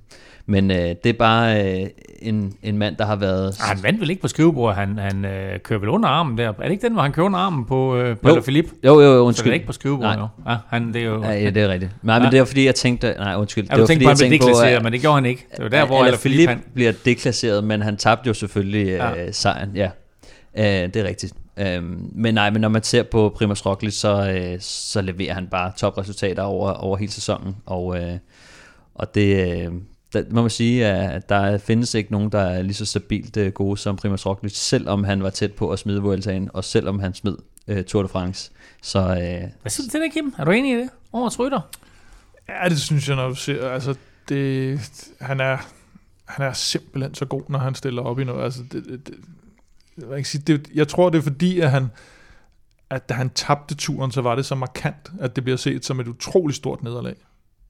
Men øh, det er bare øh, en, en mand, der har været... Ah, han vandt vel ikke på skrivebordet, han, han øh, kører vel under armen der. Er det ikke den, hvor han kører under armen på, øh, på jo. Philippe? Jo, jo, jo, undskyld. Så det er ikke på skrivebordet, jo. Ja, han, det er jo... Ja, ja, det er rigtigt. Nej, men ja. det er fordi, jeg tænkte... Nej, undskyld. Ja, det var fordi, jeg tænkte på, at, men det gjorde han ikke. Det var der, hvor Philippe Philippe han... bliver deklasseret, men han tabte jo selvfølgelig ja. øh, sejren, ja. Øh, det er rigtigt. Øh, men nej, men når man ser på Primoz Roglic, så, øh, så leverer han bare topresultater over, over hele sæsonen, og, øh, og det, øh, der må man sige, at der findes ikke nogen, der er lige så stabilt øh, gode som Primoz Roglic, selvom han var tæt på at smide Vueltaen, og selvom han smed uh, Tour de France. Så, uh, Hvad synes du til det, Kim? Er du enig i det? Årets rytter? Ja, det synes jeg, når du ser, altså, det, han er, han er simpelthen så god, når han stiller op i noget. Altså, det, det, det, jeg, sige, det, jeg tror, det er fordi, at han, at da han tabte turen, så var det så markant, at det bliver set som et utroligt stort nederlag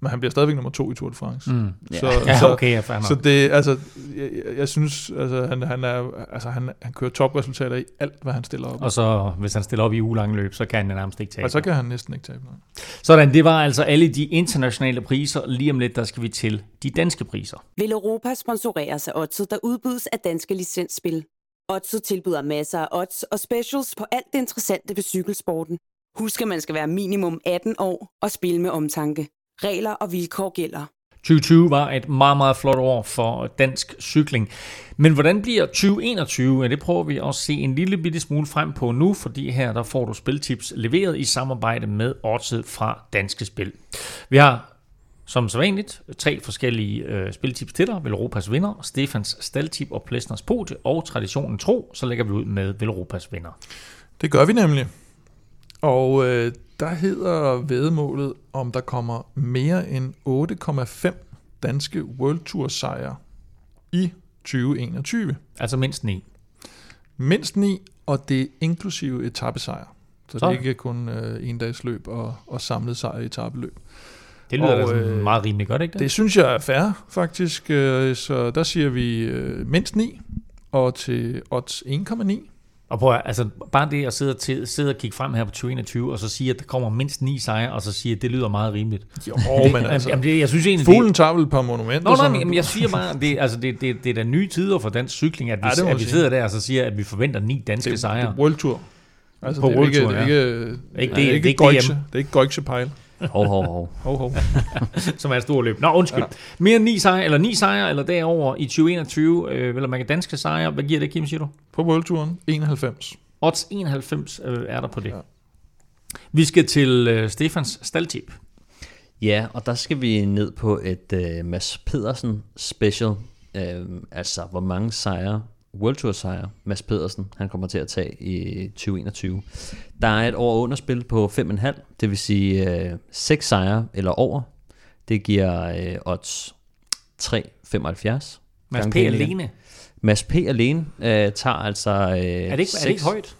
men han bliver stadigvæk nummer to i Tour de France. Mm. Så, ja, så, okay, jeg så det, altså, jeg, jeg synes, altså, han, han, er, altså, han, han kører topresultater i alt, hvad han stiller op. Og så, hvis han stiller op i ugelange løb, så kan han nærmest ikke tabe. Og så kan han næsten ikke tabe noget. Sådan, det var altså alle de internationale priser. Lige om lidt, der skal vi til de danske priser. Vil Europa sponsorere sig Odset, der udbydes af danske licensspil? Odset tilbyder masser af odds og specials på alt det interessante ved cykelsporten. Husk, at man skal være minimum 18 år og spille med omtanke. Regler og vilkår gælder. 2020 var et meget, meget flot år for dansk cykling. Men hvordan bliver 2021? Ja, det prøver vi at se en lille bitte smule frem på nu, fordi her der får du spiltips leveret i samarbejde med Odset fra Danske Spil. Vi har som så vanligt tre forskellige øh, spiltips til dig. Velropas vinder, Stefans staldtip og Plesners podie, og traditionen tro, så lægger vi ud med Velropas vinder. Det gør vi nemlig. Og øh, der hedder vedmålet, om der kommer mere end 8,5 danske World Tour sejre i 2021. Altså mindst 9. Mindst 9, og det er inklusive etappesejr. Så, så det er ikke kun øh, en dags løb og, og samlet sejr i etappeløb. Det lyder og, da øh, meget rimeligt godt, ikke det? Det synes jeg er fair, faktisk. Øh, så der siger vi øh, mindst 9, og til odds 1,9 og prøv altså bare det at sidde, til, sidde og kigge frem her på 2021, og så sige, at der kommer mindst ni sejre, og så sige, at det lyder meget rimeligt. Jo, men altså, jamen, det, jeg synes egentlig, fuglen tager vel på monumenter. Nå, nej, men jeg siger bare, det, altså, det, det, det er da nye tider for dansk cykling, at vi, ja, at vi sidder der og så siger, at vi forventer ni danske det, sejre. Det er World Tour. Altså, på det er World Tour, ikke, ja. det er ikke, ikke, det, er ikke, det, det, det er ikke Goiksche Pejl. Hov, hov, hov. hov, hov. Som er et stort løb. Nå, undskyld. Ja. Mere end ni sejre, eller ni sejre, eller derover i 2021, øh, eller man kan danske sejre. Hvad giver det, Kim, siger du? På World Touren, 91. Odds 91 øh, er der på det. Ja. Vi skal til øh, Stefans staldtip. Ja, og der skal vi ned på et øh, Mads Pedersen special. Øh, altså, hvor mange sejre, World Tour sejre, Mads Pedersen, han kommer til at tage i 2021. Der er et over underspil på 5,5, det vil sige øh, 6 sejre eller over. Det giver øh, odds 3,75. Mads P. alene? Mads P. alene øh, tager altså øh, er, det ikke, er det ikke højt?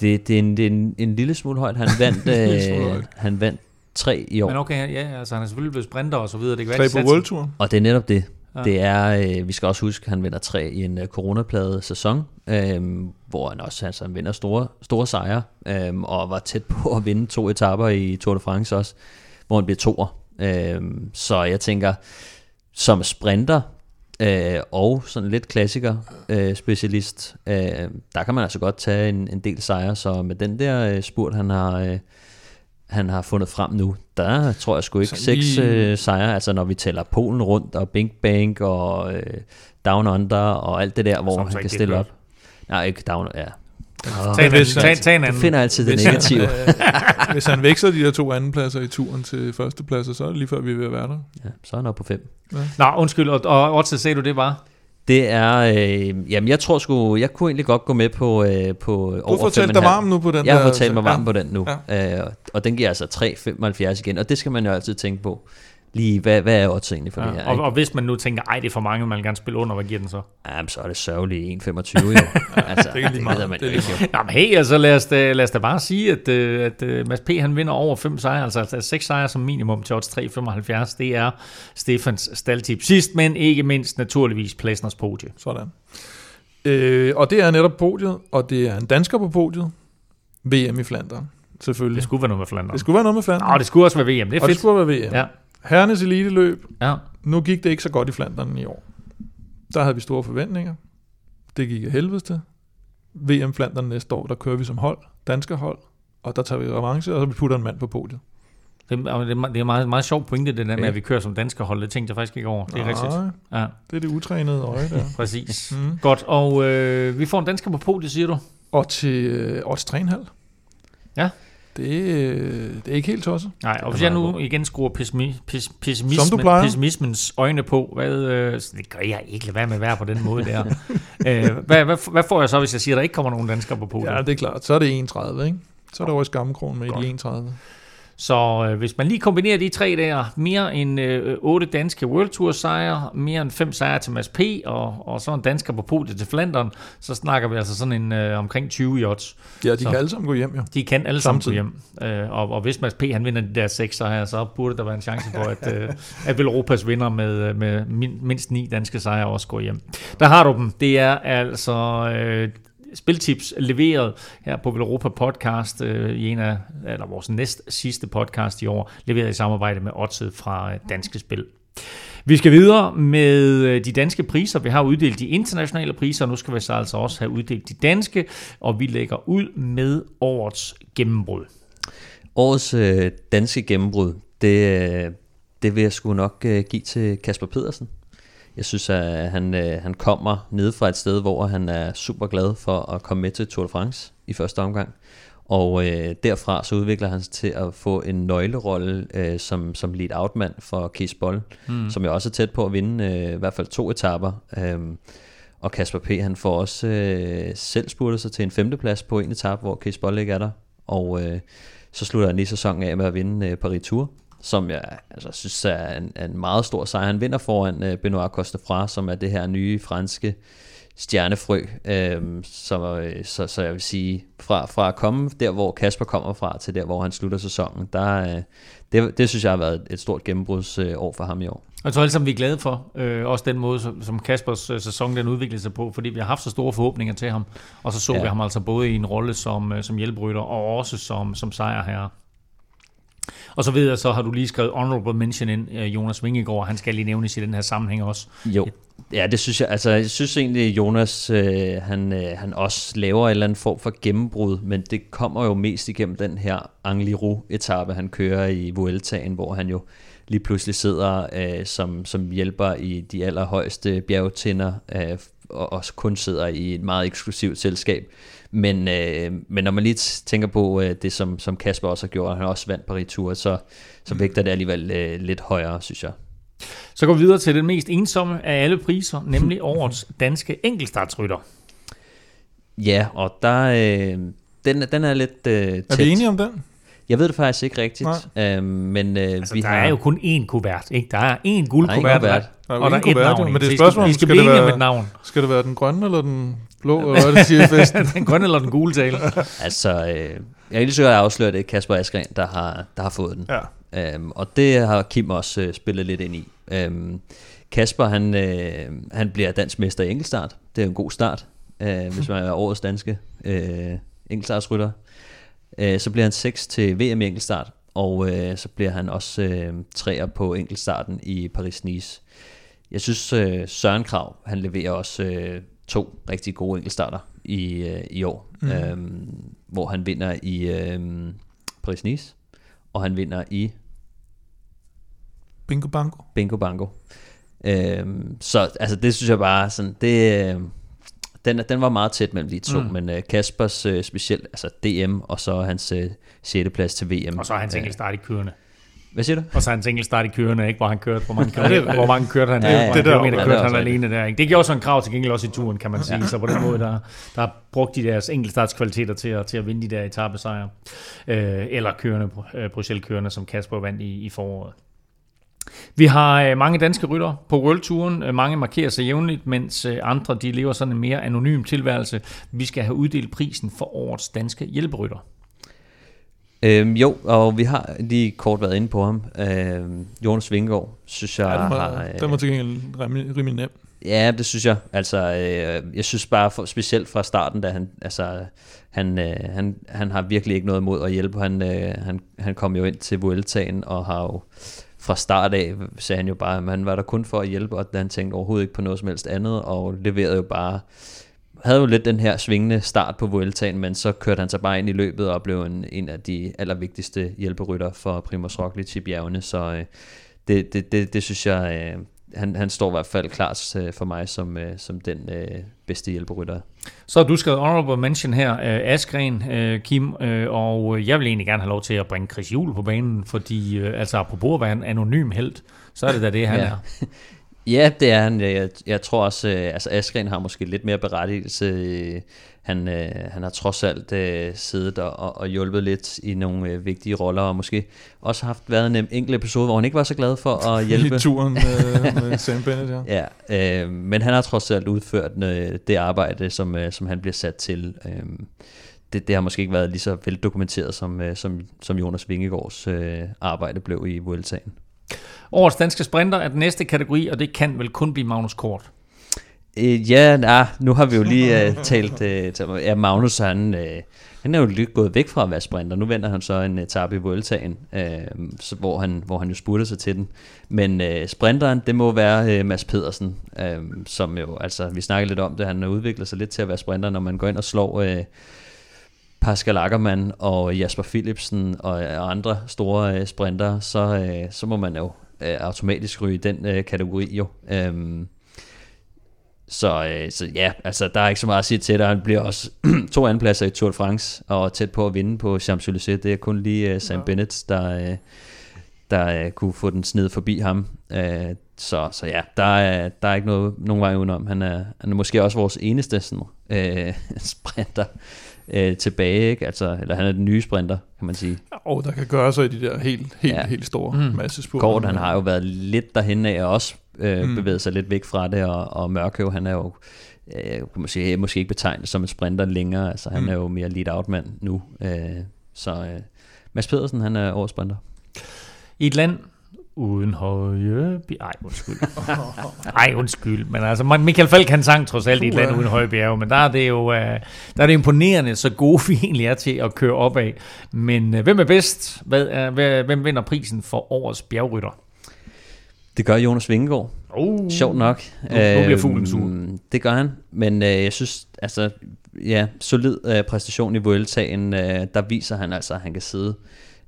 Det, det, er en, det er en, en lille smule højt. Han vandt, øh, han vandt tre i år. Men okay, ja, altså han er selvfølgelig blevet sprinter og så videre. Det kan tre på World Tour. Og det er netop det. Ja. Det er, øh, vi skal også huske, at han vinder tre i en øh, coronapladet sæson, øh, hvor han også altså, han vinder store, store sejre, øh, og var tæt på at vinde to etaper i Tour de France også, hvor han bliver toer. Øh, så jeg tænker, som sprinter, øh, og sådan lidt klassiker øh, specialist, øh, der kan man altså godt tage en, en del sejre, så med den der øh, spurt, han har, øh, han har fundet frem nu, der tror jeg sgu ikke så seks lige... øh, sejre, altså når vi tæller Polen rundt, og Bink Bank, og øh, Down Under, og alt det der, hvor han kan stille op. Nej, ikke Down, ja, Oh, tag, tag, tag en anden. Du finder altid det negative. hvis han vækser de der to andenpladser i turen til førstepladser, så er det lige før, vi er ved at være der. Ja, så er han oppe på fem. Ja. Nå, undskyld, og, og Otze, sagde du det var? Det er, øh, jamen jeg tror sgu, jeg kunne egentlig godt gå med på, øh, på Du har talt dig varm nu på den Jeg har talt mig varm ja. på den nu, ja. øh, og den giver altså 3,75 igen, og det skal man jo altid tænke på lige, hvad, hvad er også egentlig for ja, det her? Og, og hvis man nu tænker, ej, det er for mange, man vil gerne spille under, hvad giver den så? Jamen, så er det sørgeligt 1,25 jo. altså, det, det meget. man det ikke. Nå, men hey, altså lad os, da, lad os da bare sige, at, øh, at, at Mads P. han vinder over 5 sejre, altså, altså 6 sejre som minimum til odds 3,75. Det er Stefans staldtip. Sidst, men ikke mindst naturligvis Plæsners podie. Sådan. Øh, og det er netop podiet, og det er en dansker på podiet. VM i Flandern, selvfølgelig. Det skulle være noget med Flandern. Det skulle være noget med Flandern. Nå, det skulle også være VM, det er og fedt. det skulle være VM. Ja. Herrenes eliteløb. Ja. Nu gik det ikke så godt i Flandern i år. Der havde vi store forventninger. Det gik af helvede til. VM Flandern næste år, der kører vi som hold, danske hold, og der tager vi revanche, og så vi putter en mand på podiet. Det, det er meget, meget sjovt pointe, det der med, at vi kører som danske hold. Det tænkte jeg faktisk ikke over. Det er Nej, rigtigt. Ja. Det er det utrænede øje der. Præcis. Mm. Godt, og øh, vi får en dansker på podiet, siger du? Og til øh, odds 3,5. Ja. Det, det er ikke helt tosset. Nej, og hvis jeg nu igen skruer pessimi, pes, pessimismen, pessimismens øjne på, hvad, øh, det gør jeg ikke, lad være med at være på den måde der. øh, hvad, hvad, hvad får jeg så, hvis jeg siger, at der ikke kommer nogen danskere på podiet? Ja, det er klart. Så er det 31, ikke? Så er der over i skammekronen med Godt. de 31. Så øh, hvis man lige kombinerer de tre der, mere end øh, 8 danske World Tour sejre, mere end 5 sejre til Mads P, og, og så en dansker på podiet til Flandern, så snakker vi altså sådan en øh, omkring 20 yachts. Ja, de så, kan alle sammen gå hjem, jo. De kan alle sammen Samtidig. gå hjem. Øh, og, og hvis Mads P han vinder de der 6 sejre, så burde der være en chance for, at, øh, at Europas vinder med, med mindst 9 danske sejre også går hjem. Der har du dem. Det er altså øh, spiltips leveret her på Europa Podcast øh, i en af eller vores næst sidste podcast i år, leveret i samarbejde med Odset fra øh, Danske Spil. Vi skal videre med øh, de danske priser. Vi har uddelt de internationale priser, og nu skal vi så altså også have uddelt de danske, og vi lægger ud med årets gennembrud. Årets øh, danske gennembrud, det, øh, det vil jeg sgu nok øh, give til Kasper Pedersen. Jeg synes, at han, øh, han kommer ned fra et sted, hvor han er super glad for at komme med til Tour de France i første omgang. Og øh, derfra så udvikler han sig til at få en nøglerolle øh, som, som lead outmand for Kees Boll, mm. som jeg også er tæt på at vinde øh, i hvert fald to etaper. Øhm, og Kasper P. han får også øh, selv spurgt sig til en femteplads på en etape, hvor Kees Boll ikke er der. Og øh, så slutter han lige sæsonen af med at vinde øh, Paris Tour som jeg altså, synes er en, en meget stor sejr. Han vinder foran uh, Benoit Costefra, som er det her nye franske stjernefrø. Øhm, så, øh, så, så jeg vil sige, fra, fra at komme der, hvor Kasper kommer fra, til der, hvor han slutter sæsonen, der, øh, det, det synes jeg har været et stort gennembrudsår for ham i år. Jeg tror alle sammen, vi er glade for, øh, også den måde, som, som Kaspers øh, sæson den udviklede sig på, fordi vi har haft så store forhåbninger til ham, og så så ja. vi ham altså både i en rolle som, øh, som hjælprytter, og også som, som sejrherre. Og så ved jeg, så har du lige skrevet honorable mention ind, øh, Jonas Vingegaard, han skal lige nævnes i den her sammenhæng også. Jo, ja, det synes jeg. Altså, jeg synes egentlig, Jonas, øh, han, øh, han også laver en eller anden form for gennembrud, men det kommer jo mest igennem den her Angliru-etape, han kører i Vueltaen, hvor han jo lige pludselig sidder øh, som, som hjælper i de allerhøjeste bjergtinder, øh, og også kun sidder i et meget eksklusivt selskab. Men, øh, men når man lige tænker på øh, det, som, som Kasper også har gjort, han har også vandt Paris Tour, så, så vægter det alligevel øh, lidt højere, synes jeg. Så går vi videre til den mest ensomme af alle priser, nemlig årets danske enkeltstartsrytter. Ja, og der, øh, den, den er lidt øh, tæt. Er vi enige om den? Jeg ved det faktisk ikke rigtigt, øhm, men øh, altså, vi der har... er jo kun én kuvert, ikke? Der er én guldkuvert, der er der er og der er et navn. Men det er spørgsmålet, skal, skal, det være, et navn. skal det være den grønne eller den blå, eller hvad det siger festen? den grønne eller den gule tale. altså, øh, jeg er lige så at afsløre, det er Kasper Askren, der har, der har fået den. Ja. Øhm, og det har Kim også øh, spillet lidt ind i. Øhm, Kasper, han, øh, han bliver dansk mester i enkeltstart. Det er en god start, øh, hvis man er årets danske øh, enkeltstartsrytter. Øh, så bliver han 6 til VM i enkeltstart, og øh, så bliver han også øh, træer på enkeltstarten i Paris-Nice. Jeg synes, øh, Søren Krav, han leverer også øh, to rigtig gode enkeltstarter i, øh, i år, mm. øh, hvor han vinder i øh, Paris-Nice, og han vinder i Bingo Bango. Bingo Bango. Øhm, så altså, det synes jeg bare, sådan, det, øh, den, den var meget tæt mellem de to, mm. men uh, Kaspers uh, specielt, altså DM, og så hans uh, 6. plads til VM. Og så hans enkelt start i kørende. Hvad siger du? Og så hans enkelt start i kørende, ikke? hvor han kørte, hvor mange kørte, hvor mange kørte han, Ja, ja, ja, ja, det det der- ja, kørte det han alene der. Ikke? Det gjorde så en krav til gengæld også i turen, kan man sige. Så på den måde, der, der har brugt de deres enkeltstartskvaliteter til at, til at vinde de der etappesejre. Øh, eller kørende, øh, Bruxelles-kørende, som Kasper vandt i, i foråret. Vi har øh, mange danske rytter på World-turen. Øh, Mange markerer sig jævnligt, mens øh, andre de lever sådan en mere anonym tilværelse. Vi skal have uddelt prisen for årets danske hjælperytter. Øhm, jo, og vi har lige kort været inde på ham. Øhm, Jonas Vingegaard, synes jeg Ja, den, har... var, den var til gengæld rimelig, rimelig nem. Ja, det synes jeg. Altså, øh, jeg synes bare, for, specielt fra starten, da han, altså, han, øh, han, han har virkelig ikke noget imod at hjælpe. Han, øh, han, han kom jo ind til Vueltaen og har jo fra start af, sagde han jo bare, at han var der kun for at hjælpe, og han tænkte overhovedet ikke på noget som helst andet, og leverede jo bare, havde jo lidt den her svingende start på Vueltaen, men så kørte han sig bare ind i løbet og blev en, en af de allervigtigste hjælperytter for Primoz Roglic i bjergene, så øh, det, det, det, det synes jeg, øh, han, han står i hvert fald klart øh, for mig som, øh, som den øh, bedste hjælperytter. Så har du skrevet honorable mention her, øh, Askren, øh, Kim, øh, og jeg vil egentlig gerne have lov til at bringe Chris Juhl på banen, fordi øh, altså apropos at være en anonym held, så er det da det, han Ja. er. Ja, det er han. Jeg, jeg tror også, øh, altså Askren har måske lidt mere berettigelse. Han, øh, han har trods alt øh, siddet og, og, og hjulpet lidt i nogle øh, vigtige roller, og måske også haft været en enkelt episode, hvor han ikke var så glad for at hjælpe. I turen med, med Sam Bennett, ja. Ja, øh, men han har trods alt udført øh, det arbejde, som, øh, som han bliver sat til. Øh, det, det har måske ikke været lige så veldokumenteret, som, øh, som, som Jonas Vingegaards øh, arbejde blev i Vueltaen. Årets danske sprinter er den næste kategori, og det kan vel kun blive Magnus Kort. Øh, ja, nah, nu har vi jo lige uh, talt uh, ja, Magnus, han, uh, han er jo lige gået væk fra at være sprinter. Nu vender han så en etape i Vueltaen, uh, så, hvor, han, hvor han jo spurgte sig til den. Men uh, sprinteren, det må være uh, Mads Pedersen, uh, som jo, altså vi snakkede lidt om det, han udvikler sig lidt til at være sprinter, når man går ind og slår uh, Pascal Ackermann og Jasper Philipsen og, og andre store uh, sprinter, så, uh, så må man jo uh, automatisk ryge i den uh, kategori jo. Um, så, øh, så ja, altså der er ikke så meget at sige til det. Han bliver også to andenpladser i Tour de France, og tæt på at vinde på Champs-Élysées. Det er kun lige uh, Sam ja. Bennett, der, uh, der uh, kunne få den sned forbi ham. Uh, så, så ja, der er, der er ikke noget, nogen vej udenom. Han er, han er måske også vores eneste sådan, uh, sprinter uh, tilbage, ikke? Altså, eller han er den nye sprinter, kan man sige. Og der kan gøre sig i de der helt, helt, Ja. helt store Mm. massespurter. Kort, han har jo været lidt derhen af, og også øh, mm. Bevæget sig lidt væk fra det, og, og Mørkøv, han er jo øh, kan man sige, måske ikke betegnet som en sprinter længere, altså han Mm. er jo mere lead-out mand nu, øh, så øh, Mads Pedersen, han er årets sprinter. I et land uden høje... bj- Ej, undskyld. Ej, undskyld. Men altså, Michael Falk han sang trods alt i et land uden høje bjerge, men der er det jo øh, der er det imponerende, så gode vi egentlig er til at køre opad. Men øh, hvem er bedst? Hvad er, hvem vinder prisen for årets bjergrytter? Det gør Jonas Vingegaard, Uh, sjovt nok. Nu- nu bliver fuglen sur. Øhm, Det gør han, men øh, jeg synes, altså, ja, solid øh, præstation i Vueltaen, øh, der viser han altså, at han kan sidde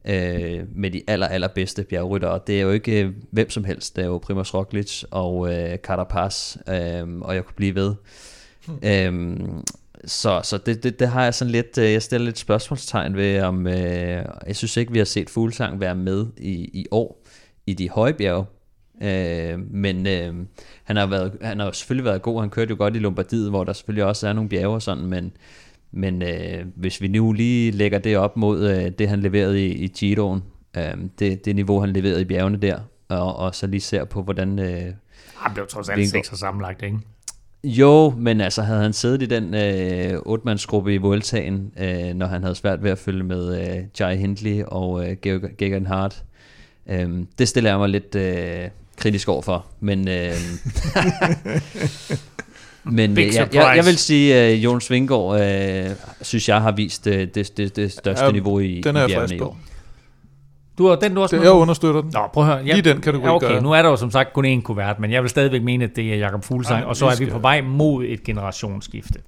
øh, med de aller, allerbedste bjergrytter, og det er jo ikke øh, hvem som helst, det er jo Primoz Roglic og øh, Carapaz, øh, og jeg kunne blive ved. Øhm, så så det, det, det har jeg sådan lidt, øh, jeg stiller lidt spørgsmålstegn ved, om øh, jeg synes ikke, vi har set Fuglsang være med i, i år i de høje bjerge, Øh, men øh, han har været, han har selvfølgelig været god. Han kørte jo godt i Lombardiet, hvor der selvfølgelig også er nogle bjerge og sådan, men, men øh, hvis vi nu lige lægger det op mod øh, det, han leverede i, i Giroen, øh, det, det niveau, han leverede i bjergene der, og, og så lige ser på, hvordan... Øh, Han blev trods alt Vingegaard. sekser sammenlagt, ikke? jo, men altså havde han siddet i den øh, otmandsgruppe i Vueltaen, øh, når han havde svært ved at følge med øh, Jai Hindley og øh, Georg- Geoghegan Hart, øh, det stiller jeg mig lidt, øh, kritisk overfor. Men, øh, men Big øh, jeg, surprise. jeg, jeg vil sige, at øh, Jonas Vingård, øh, synes jeg, har vist øh, det, det, det største Ja, niveau i, den er i jeg i på. Du har den, du også Det, med jeg understøtter den. Nå, prøv at høre. Lige den kategori ja, Okay, jeg. nu er der jo som sagt kun én kuvert, men jeg vil stadigvæk mene, at det er Jakob Fuglsang, Ej, og så er vi skal- på vej mod et generationsskifte.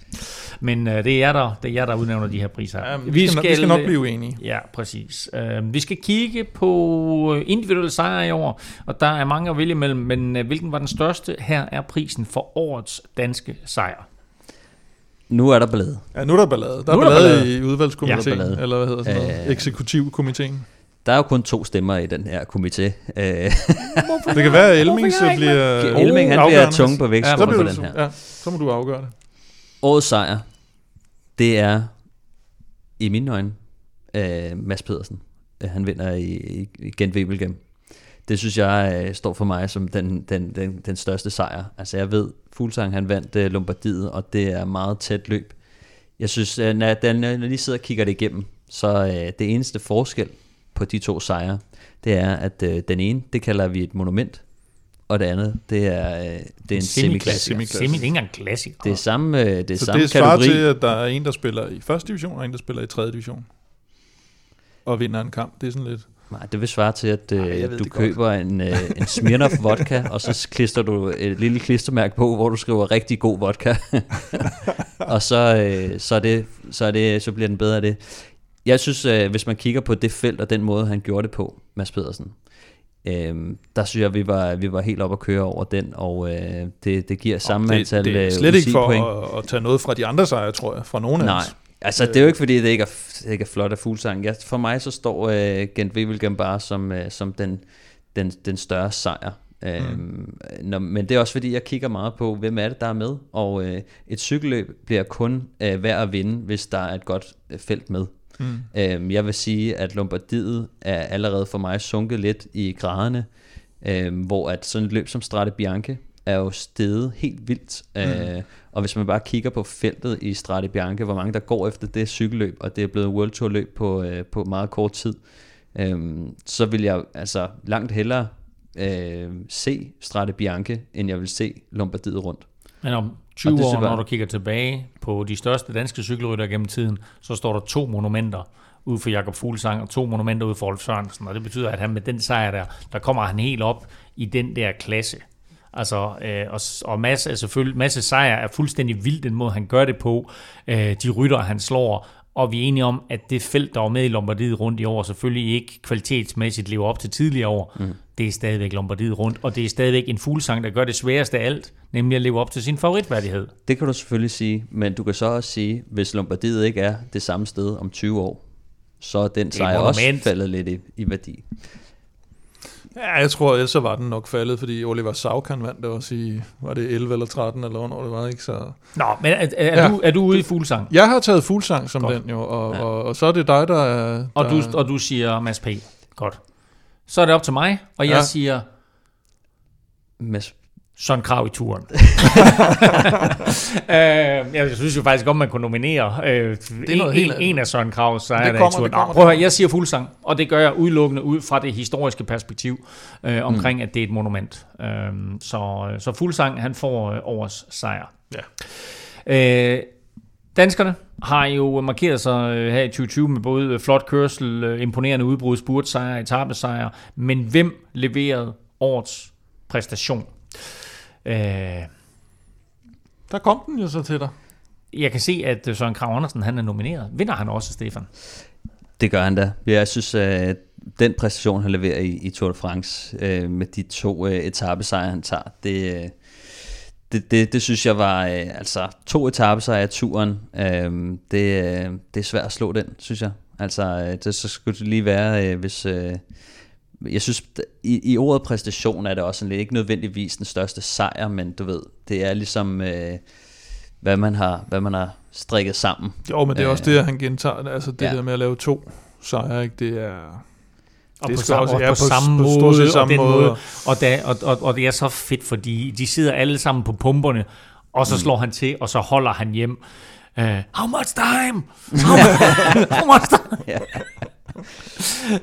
Men øh, det er jer, der, det er jer, der udnævner de her priser. Ja, vi, vi, skal, vi skal nok blive uenige. Ja, præcis. Uh, vi skal kigge på individuelle sejre i år, og der er mange at vælge mellem, men uh, hvilken var den største? Her er prisen for årets danske sejr. Nu er der ballade. Ja, nu er der ballade. Der Nu er er der ballade, ballade. i udvalgskomiteen, Ja, eller hvad hedder sådan noget, Øh. eksekutivkomiteen. Der er jo kun to stemmer i den her komité. Øh, Det kan være, at Elming så bliver... Elming, han bliver tunge på Så, vægtskålen på bliver den du, her. ja, så må du afgøre det. Årets sejr, det er i mine øjne øh, Mads Pedersen. Øh, Han vinder i, i, i Gent Wevelgem. Det synes jeg øh, står for mig som den, den, den, den største sejr. Altså jeg ved, Fuglsang han vandt øh, Lombardiet, og det er meget tæt løb. Jeg synes, øh, når, når jeg lige sidder og kigger det igennem, så øh, det eneste forskel på de to sejre, det er, at øh, den ene, det kalder vi et monument, og det andet, det er, øh, det er en semiklassiker. Semi, det er ikke engang klassiker. Det er samme, øh, det er Så samme det svarer kategori. til, at der er en, der spiller i første division, og en, der spiller i tredje division. Og vinder en kamp. Det er sådan lidt... Nej, det vil svare til, at Ej, øh, ved du køber en, øh, en Smirnoff vodka, og så klister du et lille klistermærke på, hvor du skriver rigtig god vodka. og så, øh, så, er det, så, er det, så bliver den bedre af det. Jeg synes, øh, hvis man kigger på det felt og den måde, han gjorde det på, Mads Pedersen, øh, der synes jeg, vi var, vi var helt op at køre over den, og øh, det, det giver samme det, antal det er øh, slet ikke for at, at, tage noget fra de andre sejre, tror jeg. Fra nogen af Nej, altså det er jo ikke fordi, det ikke er, det ikke er flot af Fuglsang. Jeg, for mig så står øh, Gent Wevelgem bare som, øh, som den, den, den større sejr. Øhm, når, men det er også fordi, jeg kigger meget på, hvem er det, der er med. Og øh, et cykelløb bliver kun øh, værd at vinde, hvis der er et godt øh, felt med. Mm. Øhm, jeg vil sige, at Lombardiet er allerede for mig sunket lidt i graderne, øhm, hvor at sådan et løb som Strade Bianche er jo steget helt vildt. Mm. Øh, og hvis man bare kigger på feltet i Strade Bianche, hvor mange der går efter det cykelløb, og det er blevet World Tour løb på, øh, på meget kort tid, øhm, så vil jeg altså langt hellere øh, se Strade Bianche, end jeg vil se Lombardiet rundt. Men om Og 20 det år, når du kigger tilbage på de største danske cykelrytter gennem tiden, så står der to monumenter ude for Jakob Fuglsang og to monumenter ude for Rolf Sørensen. Og det betyder, at han med den sejr der, der kommer han helt op i den der klasse. Altså, øh, og, og masse, er selvfølgelig, masse sejr er fuldstændig vildt, den måde han gør det på. Øh, de rytter, han slår. Og vi er enige om, at det felt, der var med i Lombardiet rundt i år, selvfølgelig ikke kvalitetsmæssigt lever op til tidligere år. Mm. Det er stadigvæk Lombardiet rundt, og det er stadigvæk en fuglsang, der gør det sværeste af alt, nemlig at leve op til sin favoritværdighed. Det kan du selvfølgelig sige, men du kan så også sige, hvis Lombardiet ikke er det samme sted om 20 år, så er den sejr også faldet lidt i, i værdi. Ja, jeg tror, ellers så var den nok faldet, fordi Oliver Saukan vandt det også i, var det 11 eller 13, eller hvornår det var, ikke? Så Nå, men er, er, Ja. du, er du ude i fuglsang? jeg har taget fuldsang som Godt. den jo, og, Ja. ja. og, og, så er det dig, der er... Og der, du, og du siger Mads P. Godt. Så er det op til mig, og jeg Ja. siger Mads, Søren Krav i turen. øh, jeg synes jo faktisk godt, man kunne nominere øh, en, noget helt en, en af Søren Kravs sejre Det der i turen. det kommer, prøv at høre, det jeg siger fuldsang, og det gør jeg udelukkende ud fra det historiske perspektiv øh, omkring, mm. at det er et monument. Øh, så, så fuldsang, han får øh, årets sejr. Ja. Øh, danskerne har jo markeret sig øh, her i 2020 med både øh, flot kørsel, øh, imponerende udbrud, spurtsejr, etappesejr, men hvem leverede årets præstation? Øh, Der kom den jo så til dig. jeg kan se, at Søren Krav Andersen han er nomineret. Vinder han også, Stefan? det gør han da. Jeg synes, at den præstation, han leverer i, i Tour de France, øh, med de to øh, etappesejre, han tager, det, det, det, det synes jeg var, øh, altså to etappesejre af turen, øh, det, øh, det er svært at slå den, synes jeg. Altså, øh, det, så skulle det lige være, øh, hvis... Øh, jeg synes, i, i ordet præstation er det også lidt, ikke nødvendigvis den største sejr, men du ved, det er ligesom, øh, hvad, man har, hvad man har strikket sammen. Jo, men det er Øh, også det, han gentager. Altså det ja. der med at lave to sejre, ikke? Det er... Og Det på, samme, også- og ja, på, på- samme på stort måde, set samme og, den måde. måde. Og, da, og, og, og det er så fedt, fordi de sidder alle sammen på pumperne, og så mm. slår han til, og så holder han hjem. Uh, how much time? How, how much time?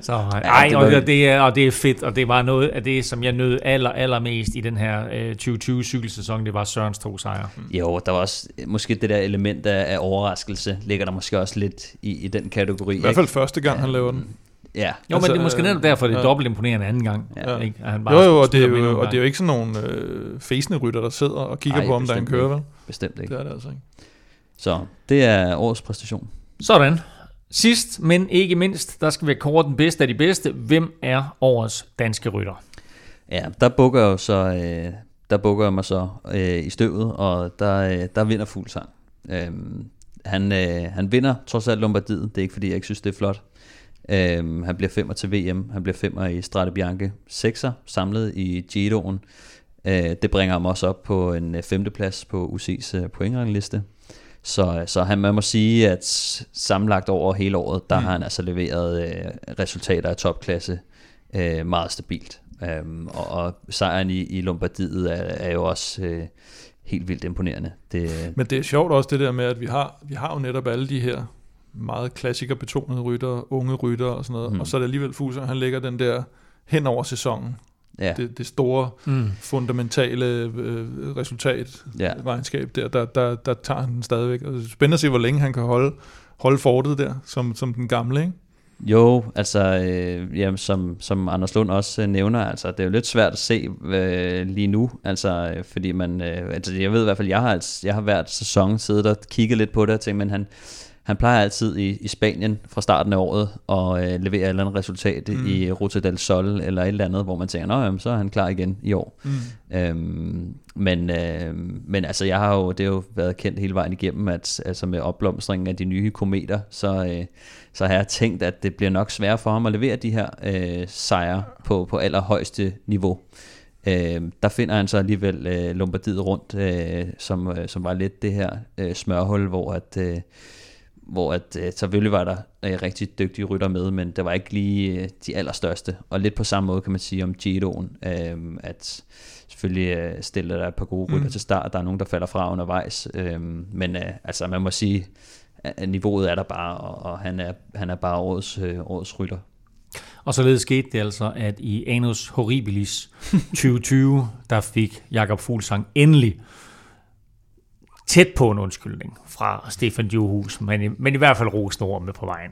Så, ej, det og, det, er, og det er fedt, og det var noget af det, som jeg nød aller, allermest i den her øh, 2020-cykelsæson, det var Sørens to sejre. Jo, der var også måske det der element af, af overraskelse, ligger der måske også lidt i, i den kategori. I hvert fald første gang, han laver den. Ja, Jo, altså, men det er måske øh, netop derfor, det er ja. dobbelt imponerende anden gang. Ja. Ikke? At han Jo, jo, og det, er jo, en og det er jo ikke sådan nogle øh, fæsende rytter, der sidder og kigger Ej, på ham, da han bestemt kører, ikke. vel? bestemt ikke. Det er det altså ikke. Så det er årets præstation. Sådan. Sidst, men ikke mindst, der skal vi kåre den bedste af de bedste. Hvem er årets danske rytter? Ja, der bukker jeg jo så, øh, der bukker jeg mig så øh, i støvet, og der, øh, der vinder Fuglsang. Øhm, han, øh, han vinder trods alt Lombardiet, det er ikke fordi, jeg ikke synes, det er flot. Øhm, han bliver femmer til VM, han bliver femmer i Strade Bianche, sekser samlet i Giroen. Øh, det bringer ham også op på en øh, femteplads på UC's øh, pointrangliste. Så, så han, man må sige, at sammenlagt over hele året, der mm. har han altså leveret øh, resultater af topklasse øh, meget stabilt. Um, og, og sejren i, i Lombardiet er, er jo også øh, helt vildt imponerende. Det, Men det er sjovt også det der med, at vi har, vi har jo netop alle de her meget klassikerbetonede rytter, unge rytter og sådan noget, Mm. og så er det alligevel Fuser, han lægger den der hen over sæsonen. ja, Det, det store, Mm. fundamentale øh, resultat, Ja. regnskab der, der, der, der tager han den stadigvæk. Og det er spændende at se, hvor længe han kan holde, holde fortet der, som, som den gamle, ikke? Jo, altså, øh, jamen, som, som Anders Lund også øh, nævner, altså, det er jo lidt svært at se øh, lige nu, altså, øh, fordi man, øh, altså, jeg ved i hvert fald, jeg har, altså, jeg har hvert sæson siddet og kigget lidt på det og tænkt, men han, han plejer altid i, i Spanien fra starten af året at øh, levere et eller andet resultat mm. i Ruta del Sol eller et eller andet, hvor man tænker, jamen, så er han klar igen i år. Mm. Øhm, men, øhm, men altså, jeg har jo, det har jo været kendt hele vejen igennem, at altså med opblomstringen af de nye kometer, så, øh, så har jeg tænkt, at det bliver nok sværere for ham at levere de her øh, sejre på, på allerhøjeste niveau. Øh, der finder han så alligevel øh, Lombardiet rundt, øh, som, øh, som var lidt det her øh, smørhul, hvor at... Øh, hvor at, øh, selvfølgelig var der øh, rigtig dygtige rytter med, men det var ikke lige øh, de allerstørste. Og lidt på samme måde kan man sige om Giroen, øh, at selvfølgelig øh, stiller der et par gode rytter mm. til start, der er nogen, der falder fra undervejs, øh, men øh, altså man må sige, at niveauet er der bare, og, og han, er, han er bare årets, øh, årets rytter. Og således skete det altså, at i Anus Horribilis 2020, der fik Jakob Fuglsang endelig tæt på en undskyldning fra Stefan Johus, men i, men i hvert fald rosende ord med på vejen.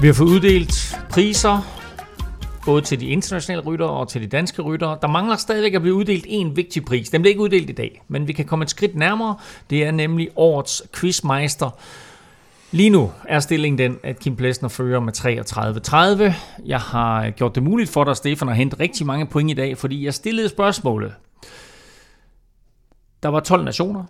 Vi har fået uddelt priser, både til de internationale ryttere og til de danske ryttere. Der mangler stadigvæk at blive uddelt en vigtig pris. Den bliver ikke uddelt i dag, men vi kan komme et skridt nærmere. Det er nemlig årets quizmeister. Lige nu er stillingen den, at Kim Plesner fører med 33-30. Jeg har gjort det muligt for dig, Stefan, at hente rigtig mange point i dag, fordi jeg stillede spørgsmålet. Der var 12 nationer,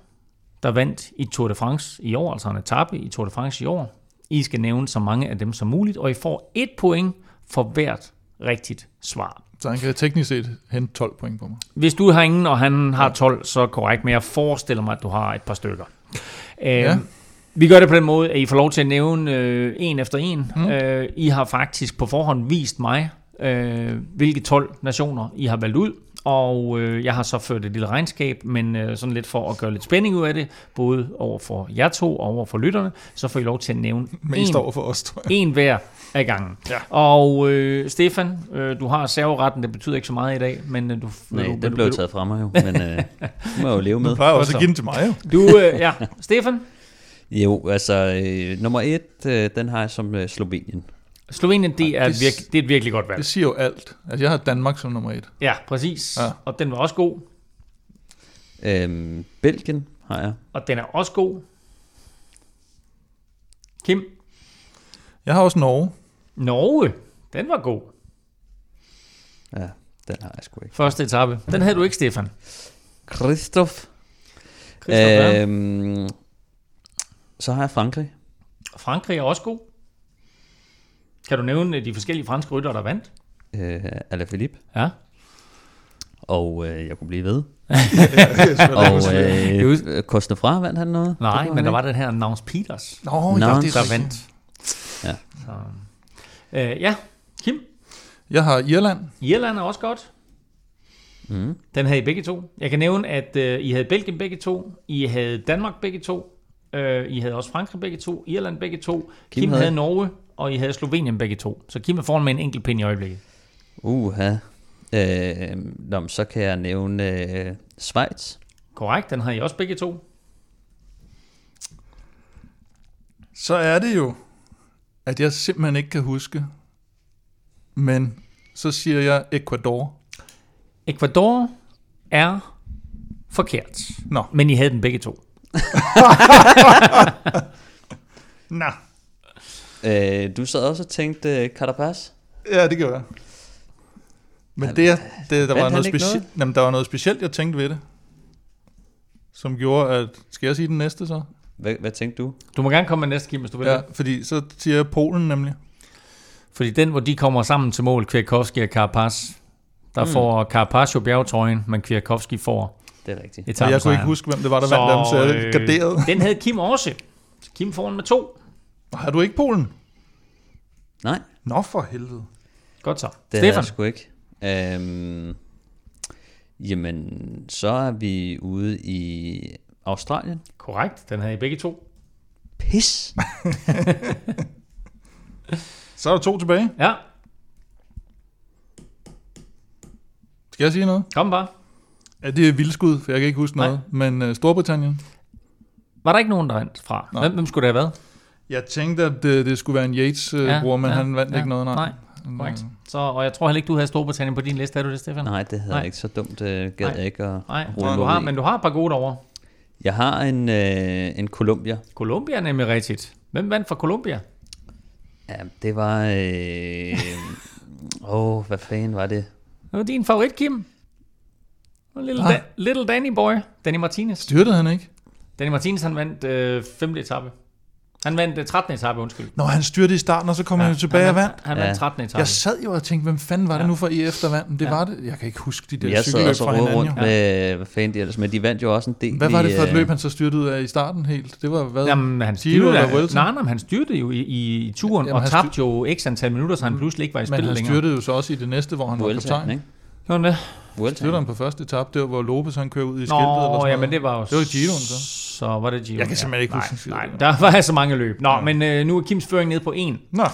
der vandt i Tour de France i år, altså en etape i Tour de France i år. I skal nævne så mange af dem som muligt, og I får et point for hvert rigtigt svar. Så han kan teknisk set hente 12 point på mig. Hvis du har ingen, og han har 12, så korrekt, men jeg forestiller mig, at du har et par stykker. Ja. Vi gør det på den måde, at I får lov til at nævne øh, en efter en. Mm. Øh, I har faktisk på forhånd vist mig, øh, hvilke 12 nationer I har valgt ud. Og øh, jeg har så ført et lille regnskab, men øh, sådan lidt for at gøre lidt spænding ud af det, både over for jer to og over for lytterne, så får I lov til at nævne Mest en, over for os, tror jeg. en hver af gangen. Ja. Og øh, Stefan, øh, du har serveretten, det betyder ikke så meget i dag, men øh, du... Nej, du, den du- blev du- taget fra mig jo, men øh, det må jo leve med. Du plejer også så. at give den til mig, jo. Du, øh, ja, Stefan, Jo, altså øh, nummer et, øh, den har jeg som øh, Slovenien. Slovenien, det er, det virke, det er et virkelig godt valg. Det siger jo alt. Altså, jeg har Danmark som nummer et. Ja, præcis. Ja. Og den var også god. Øhm, Belgien har jeg. Og den er også god. Kim, Jeg har også Norge. Norge, den var god. Ja, den har jeg sgu ikke. Første etape. Den havde du ikke, Stefan. Christoph. Christoph, øh. Øhm, så har jeg Frankrig. Frankrig er også god. Kan du nævne de forskellige franske ryttere, der vandt? Øh, Alaphilippe. Ja. Og øh, jeg kunne blive ved. og, øh, Kostnefra vandt han noget? Nej, men der var den her Nance Peters, Nå, er der vandt. Ja. Så, øh, ja, Kim, Jeg har Irland. Irland er også godt. Mm. Den havde I begge to. Jeg kan nævne, at øh, I havde Belgien begge to. I havde Danmark begge to. Øh, I havde også Frankrig begge to, Irland begge to, Kim, Kim havde, havde- Norge, og I havde Slovenien begge to. Så Kim er foran med en enkelt pind i øjeblikket. Uha. Øh, nå, så kan jeg nævne øh, Schweiz. Korrekt, den har I også begge to. Så er det jo, at jeg simpelthen ikke kan huske, men så siger jeg Ecuador. Ecuador er forkert. Nå. Men I havde den begge to. Nå. Øh, du sad også og tænkte øh, Carapaz. Ja, det gjorde jeg. Men det, det der var noget, speci- noget? Jamen, der var noget specielt, jeg tænkte ved det, som gjorde, at... Skal jeg sige den næste så? Hvad, hvad tænkte du? Du må gerne komme med næste, Kim, hvis du vil. Ja, Ja. fordi så siger jeg Polen nemlig. Fordi den, hvor de kommer sammen til mål, Kwiatkowski og Carapaz, der mm. får Carapaz jo bjergetrøjen, men Kwiatkowski får Det er rigtigt. Og jeg kunne ikke huske, hvem det var, der vandt dem, så jeg øh, garderede. Den havde Kim også. Så Kim foran med to. Har du ikke Polen? Nej, Nå for helvede. Godt så. det er Stefan. jeg sgu ikke. Øhm, jamen, så er vi ude i Australien. Korrekt, den havde I begge to. Pis. Så er der to tilbage. Ja, Skal jeg sige noget? kom bare. Ja, det er vildskud, for jeg kan ikke huske Nej. noget. Men uh, Storbritannien. Var der ikke nogen, der vandt fra? Nej. Hvem, hvem skulle det have været? Jeg tænkte, at det, det skulle være en Yates-bror, uh, men han vandt ikke noget, nej. Nej, korrekt. Så, og jeg tror heller ikke, du havde Storbritannien på din liste, er du det, Stefan? Nej, det havde Nej. jeg ikke så dumt. Øh, gad Nej. jeg ikke at Nej, rulle du mig har, i. men du har et par gode derovre. Jeg har en, øh, en Columbia. Colombia er nemlig rigtigt. Hvem vandt for Colombia? Ja, det var... Øh, åh, hvad fanden var det? Det var din favorit, Kim. Little, Ah. da, little Danny Boy, Danny Martinez. Styrtede han ikke? Danny Martinez, han vandt øh, 5. etape. Han vandt øh, 13. etape, undskyld. Nå, han styrtede i starten, og så kom ja, han tilbage han og vandt. Han Ja. vandt 13. etape. Jeg sad jo og tænkte, hvem fanden var det Ja. nu for EF, der vandt? Det Ja. var det. Jeg kan ikke huske de der Jeg cykelløb også fra hinanden. rundt Jo. med, hvad fanden de ellers, men de vandt jo også en del. Hvad var det for i, et løb, øh, han så styrtede ud af i starten helt? Det var hvad? Jamen, han Giro styrte, eller Vuelta? nej, nej, men han styrte jo i, i, i turen, Jamen, og han tabte jo x antal minutter, så han pludselig ikke var i men spil han længere. styrtede jo så også i det næste, hvor han var Vuelta, kaptajn. ikke? Han det? Vuelta. Han på første etape, der hvor Lopez han kører ud i skiltet eller Nå, sådan ja, men det var jo... Det var Giroen, så. Så var det Giro. Jeg kan simpelthen ikke nej, huske skid. Nej, der var altså mange løb. Nå, men øh, nu er Kims føring nede på en. Nå,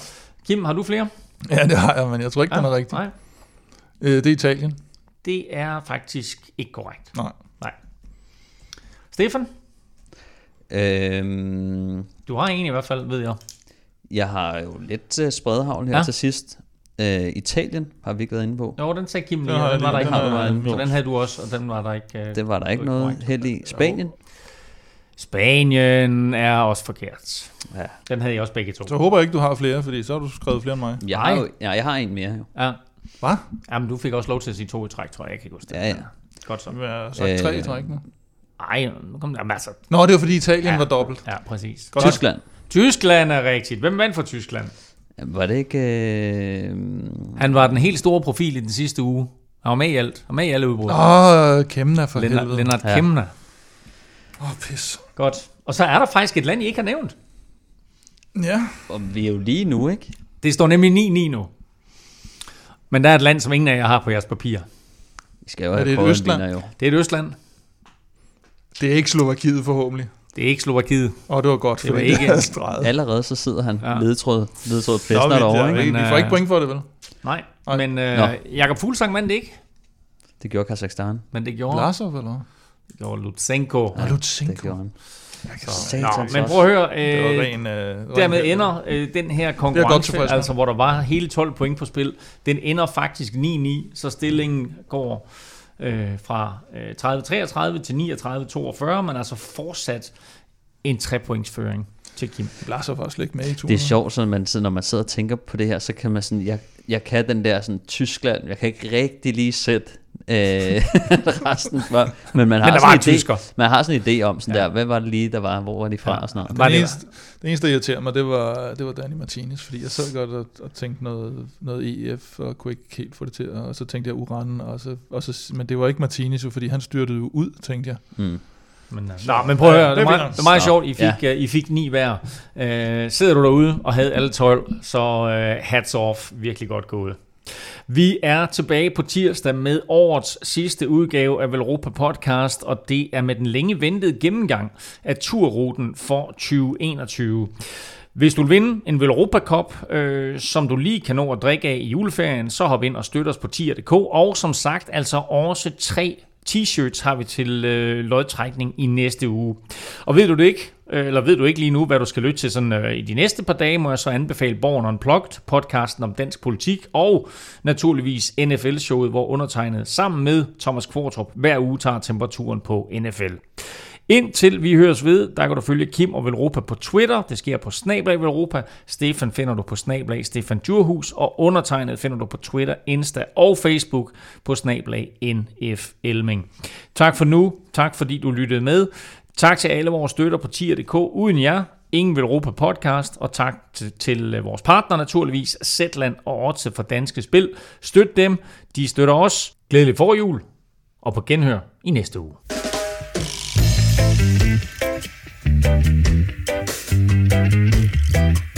Kim, har du flere? ja, det har jeg, men jeg tror ikke, den er rigtig. Nej, Øh, det er Italien. det er faktisk ikke korrekt. Nej. Nej. Stefan, Øhm, du har en i hvert fald, ved jeg. jeg har jo lidt uh, spredhavl her Ja. ja. til sidst. Uh, Italien har vi ikke været inde på. Jo, den sagde Kim lige, Den var der ikke noget Så den havde du også, og den var der ikke... øh, Det var der ikke noget held i. Spanien? Spanien er også forkert. Ja. Den havde jeg også begge to. Så håber jeg ikke, du har flere, fordi så har du skrevet flere end mig. Jeg har, Nej. jo, ja, jeg har en mere jo. Ja. Hvad? Jamen, du fik også lov til at sige to i træk, tror jeg. Jeg kan ikke huske det. Ja, ja. Godt så. Har sagt tre i Øh, træk nu. Ej, nu kom der altså. Nå, det var fordi Italien Ja. var dobbelt. Ja, præcis. Godt. Tyskland. Tyskland er rigtigt. Hvem vandt for Tyskland? Var det ikke... Øh, Han var den helt store profil i den sidste uge. Han var med i alt. Han var med i alle udbrud. Åh, oh, Kemna for Lennart, helvede. Lennart Ja. Kemner. Åh, oh, pis. Godt. Og så er der faktisk et land, I ikke har nævnt. Ja. og vi er jo lige nu, ikke? Det står nemlig 9-9 nu. Men der er et land, som ingen af jer har på jeres papir. Vi skal jo Er have det et Østland? jo. Det er et Østland. Det er ikke Slovakiet forhåbentlig. Det er ikke Slovakiet. Åh, oh, det var godt, Det for var det ikke- ikke streget. Allerede så sidder han Ja. ledtråd, ledtråd Nå, vi, derovre, ikke? vi, Men, vi får ikke øh, point for det, vel? Nej, Nej. men øh, Nå. Jakob Fuglsang vandt det ikke. Det gjorde Kazakhstan. Men det gjorde, Blasov, eller det gjorde Lutsenko. Ja, Det Lutsenko. gjorde han. Nå, Satans men også. prøv at høre. Det var Øh, ren... Øh, dermed ren- ender øh, den her godt konkurrence, med. altså hvor der var hele 12 point på spil, den ender faktisk 9-9, så stillingen går øh, fra øh, 30-33 til 39-42, men altså fortsat en 3-pointsføring til Kim. Blasov var slet ikke med i turen. Det er sjovt, så man, sidder, når man sidder og tænker på det her, så kan man sådan, jeg, jeg kan den der sådan Tyskland, jeg kan ikke rigtig lige sætte øh, resten for, men man har, Men der sådan var en idé, man har sådan en idé om sådan Ja. der, hvad var det lige, der var, hvor var de fra og sådan noget. Var det, det- eneste, det eneste, der irriterer mig, det var, det var Danny Martinez, fordi jeg sad godt og, og tænkte noget, noget EF, og kunne ikke helt få det til, og så tænkte jeg Uran, og så, og så, men det var ikke Martinez, fordi han styrtede jo ud, tænkte jeg. Mm. Men, øh, nå, men prøv at Ja, høre, det det, er var, det var meget sjovt, I fik, ja. ja. I fik ni hver. Øh, sidder du derude og havde alle 12, så øh, hats off, virkelig godt gået. Vi er tilbage på tirsdag med årets sidste udgave af Velropa Podcast, og det er med den længe ventede gennemgang af turruten for 2021. Hvis du vil vinde en Velropa Cup, øh, som du lige kan nå at drikke af i juleferien, så hop ind og støt os på tier.dk. Og som sagt, altså også tre t-shirts har vi til øh, lodtrækning i næste uge. Og ved du det ikke, Øh, eller ved du ikke lige nu, hvad du skal lytte til sådan, øh, i de næste par dage, må jeg så anbefale Born Unplugged, podcasten om dansk politik, og naturligvis NFL-showet, hvor undertegnet sammen med Thomas Kvartrup hver uge tager temperaturen på NFL. Indtil vi høres ved, der kan du følge Kim og Velropa på Twitter. Det sker på Snablag Velropa. Stefan finder du på Snablag Stefan Djurhus. Og undertegnet finder du på Twitter, Insta og Facebook på Snablag NF Elming. Tak for nu. Tak fordi du lyttede med. Tak til alle vores støtter på tier.dk. Uden jer, ingen vil råbe podcast, og tak til, til øh, vores partner naturligvis, Zetland og Otse for Danske Spil. Støt dem, de støtter os. Glædelig forjul, og på genhør i næste uge. Thank you.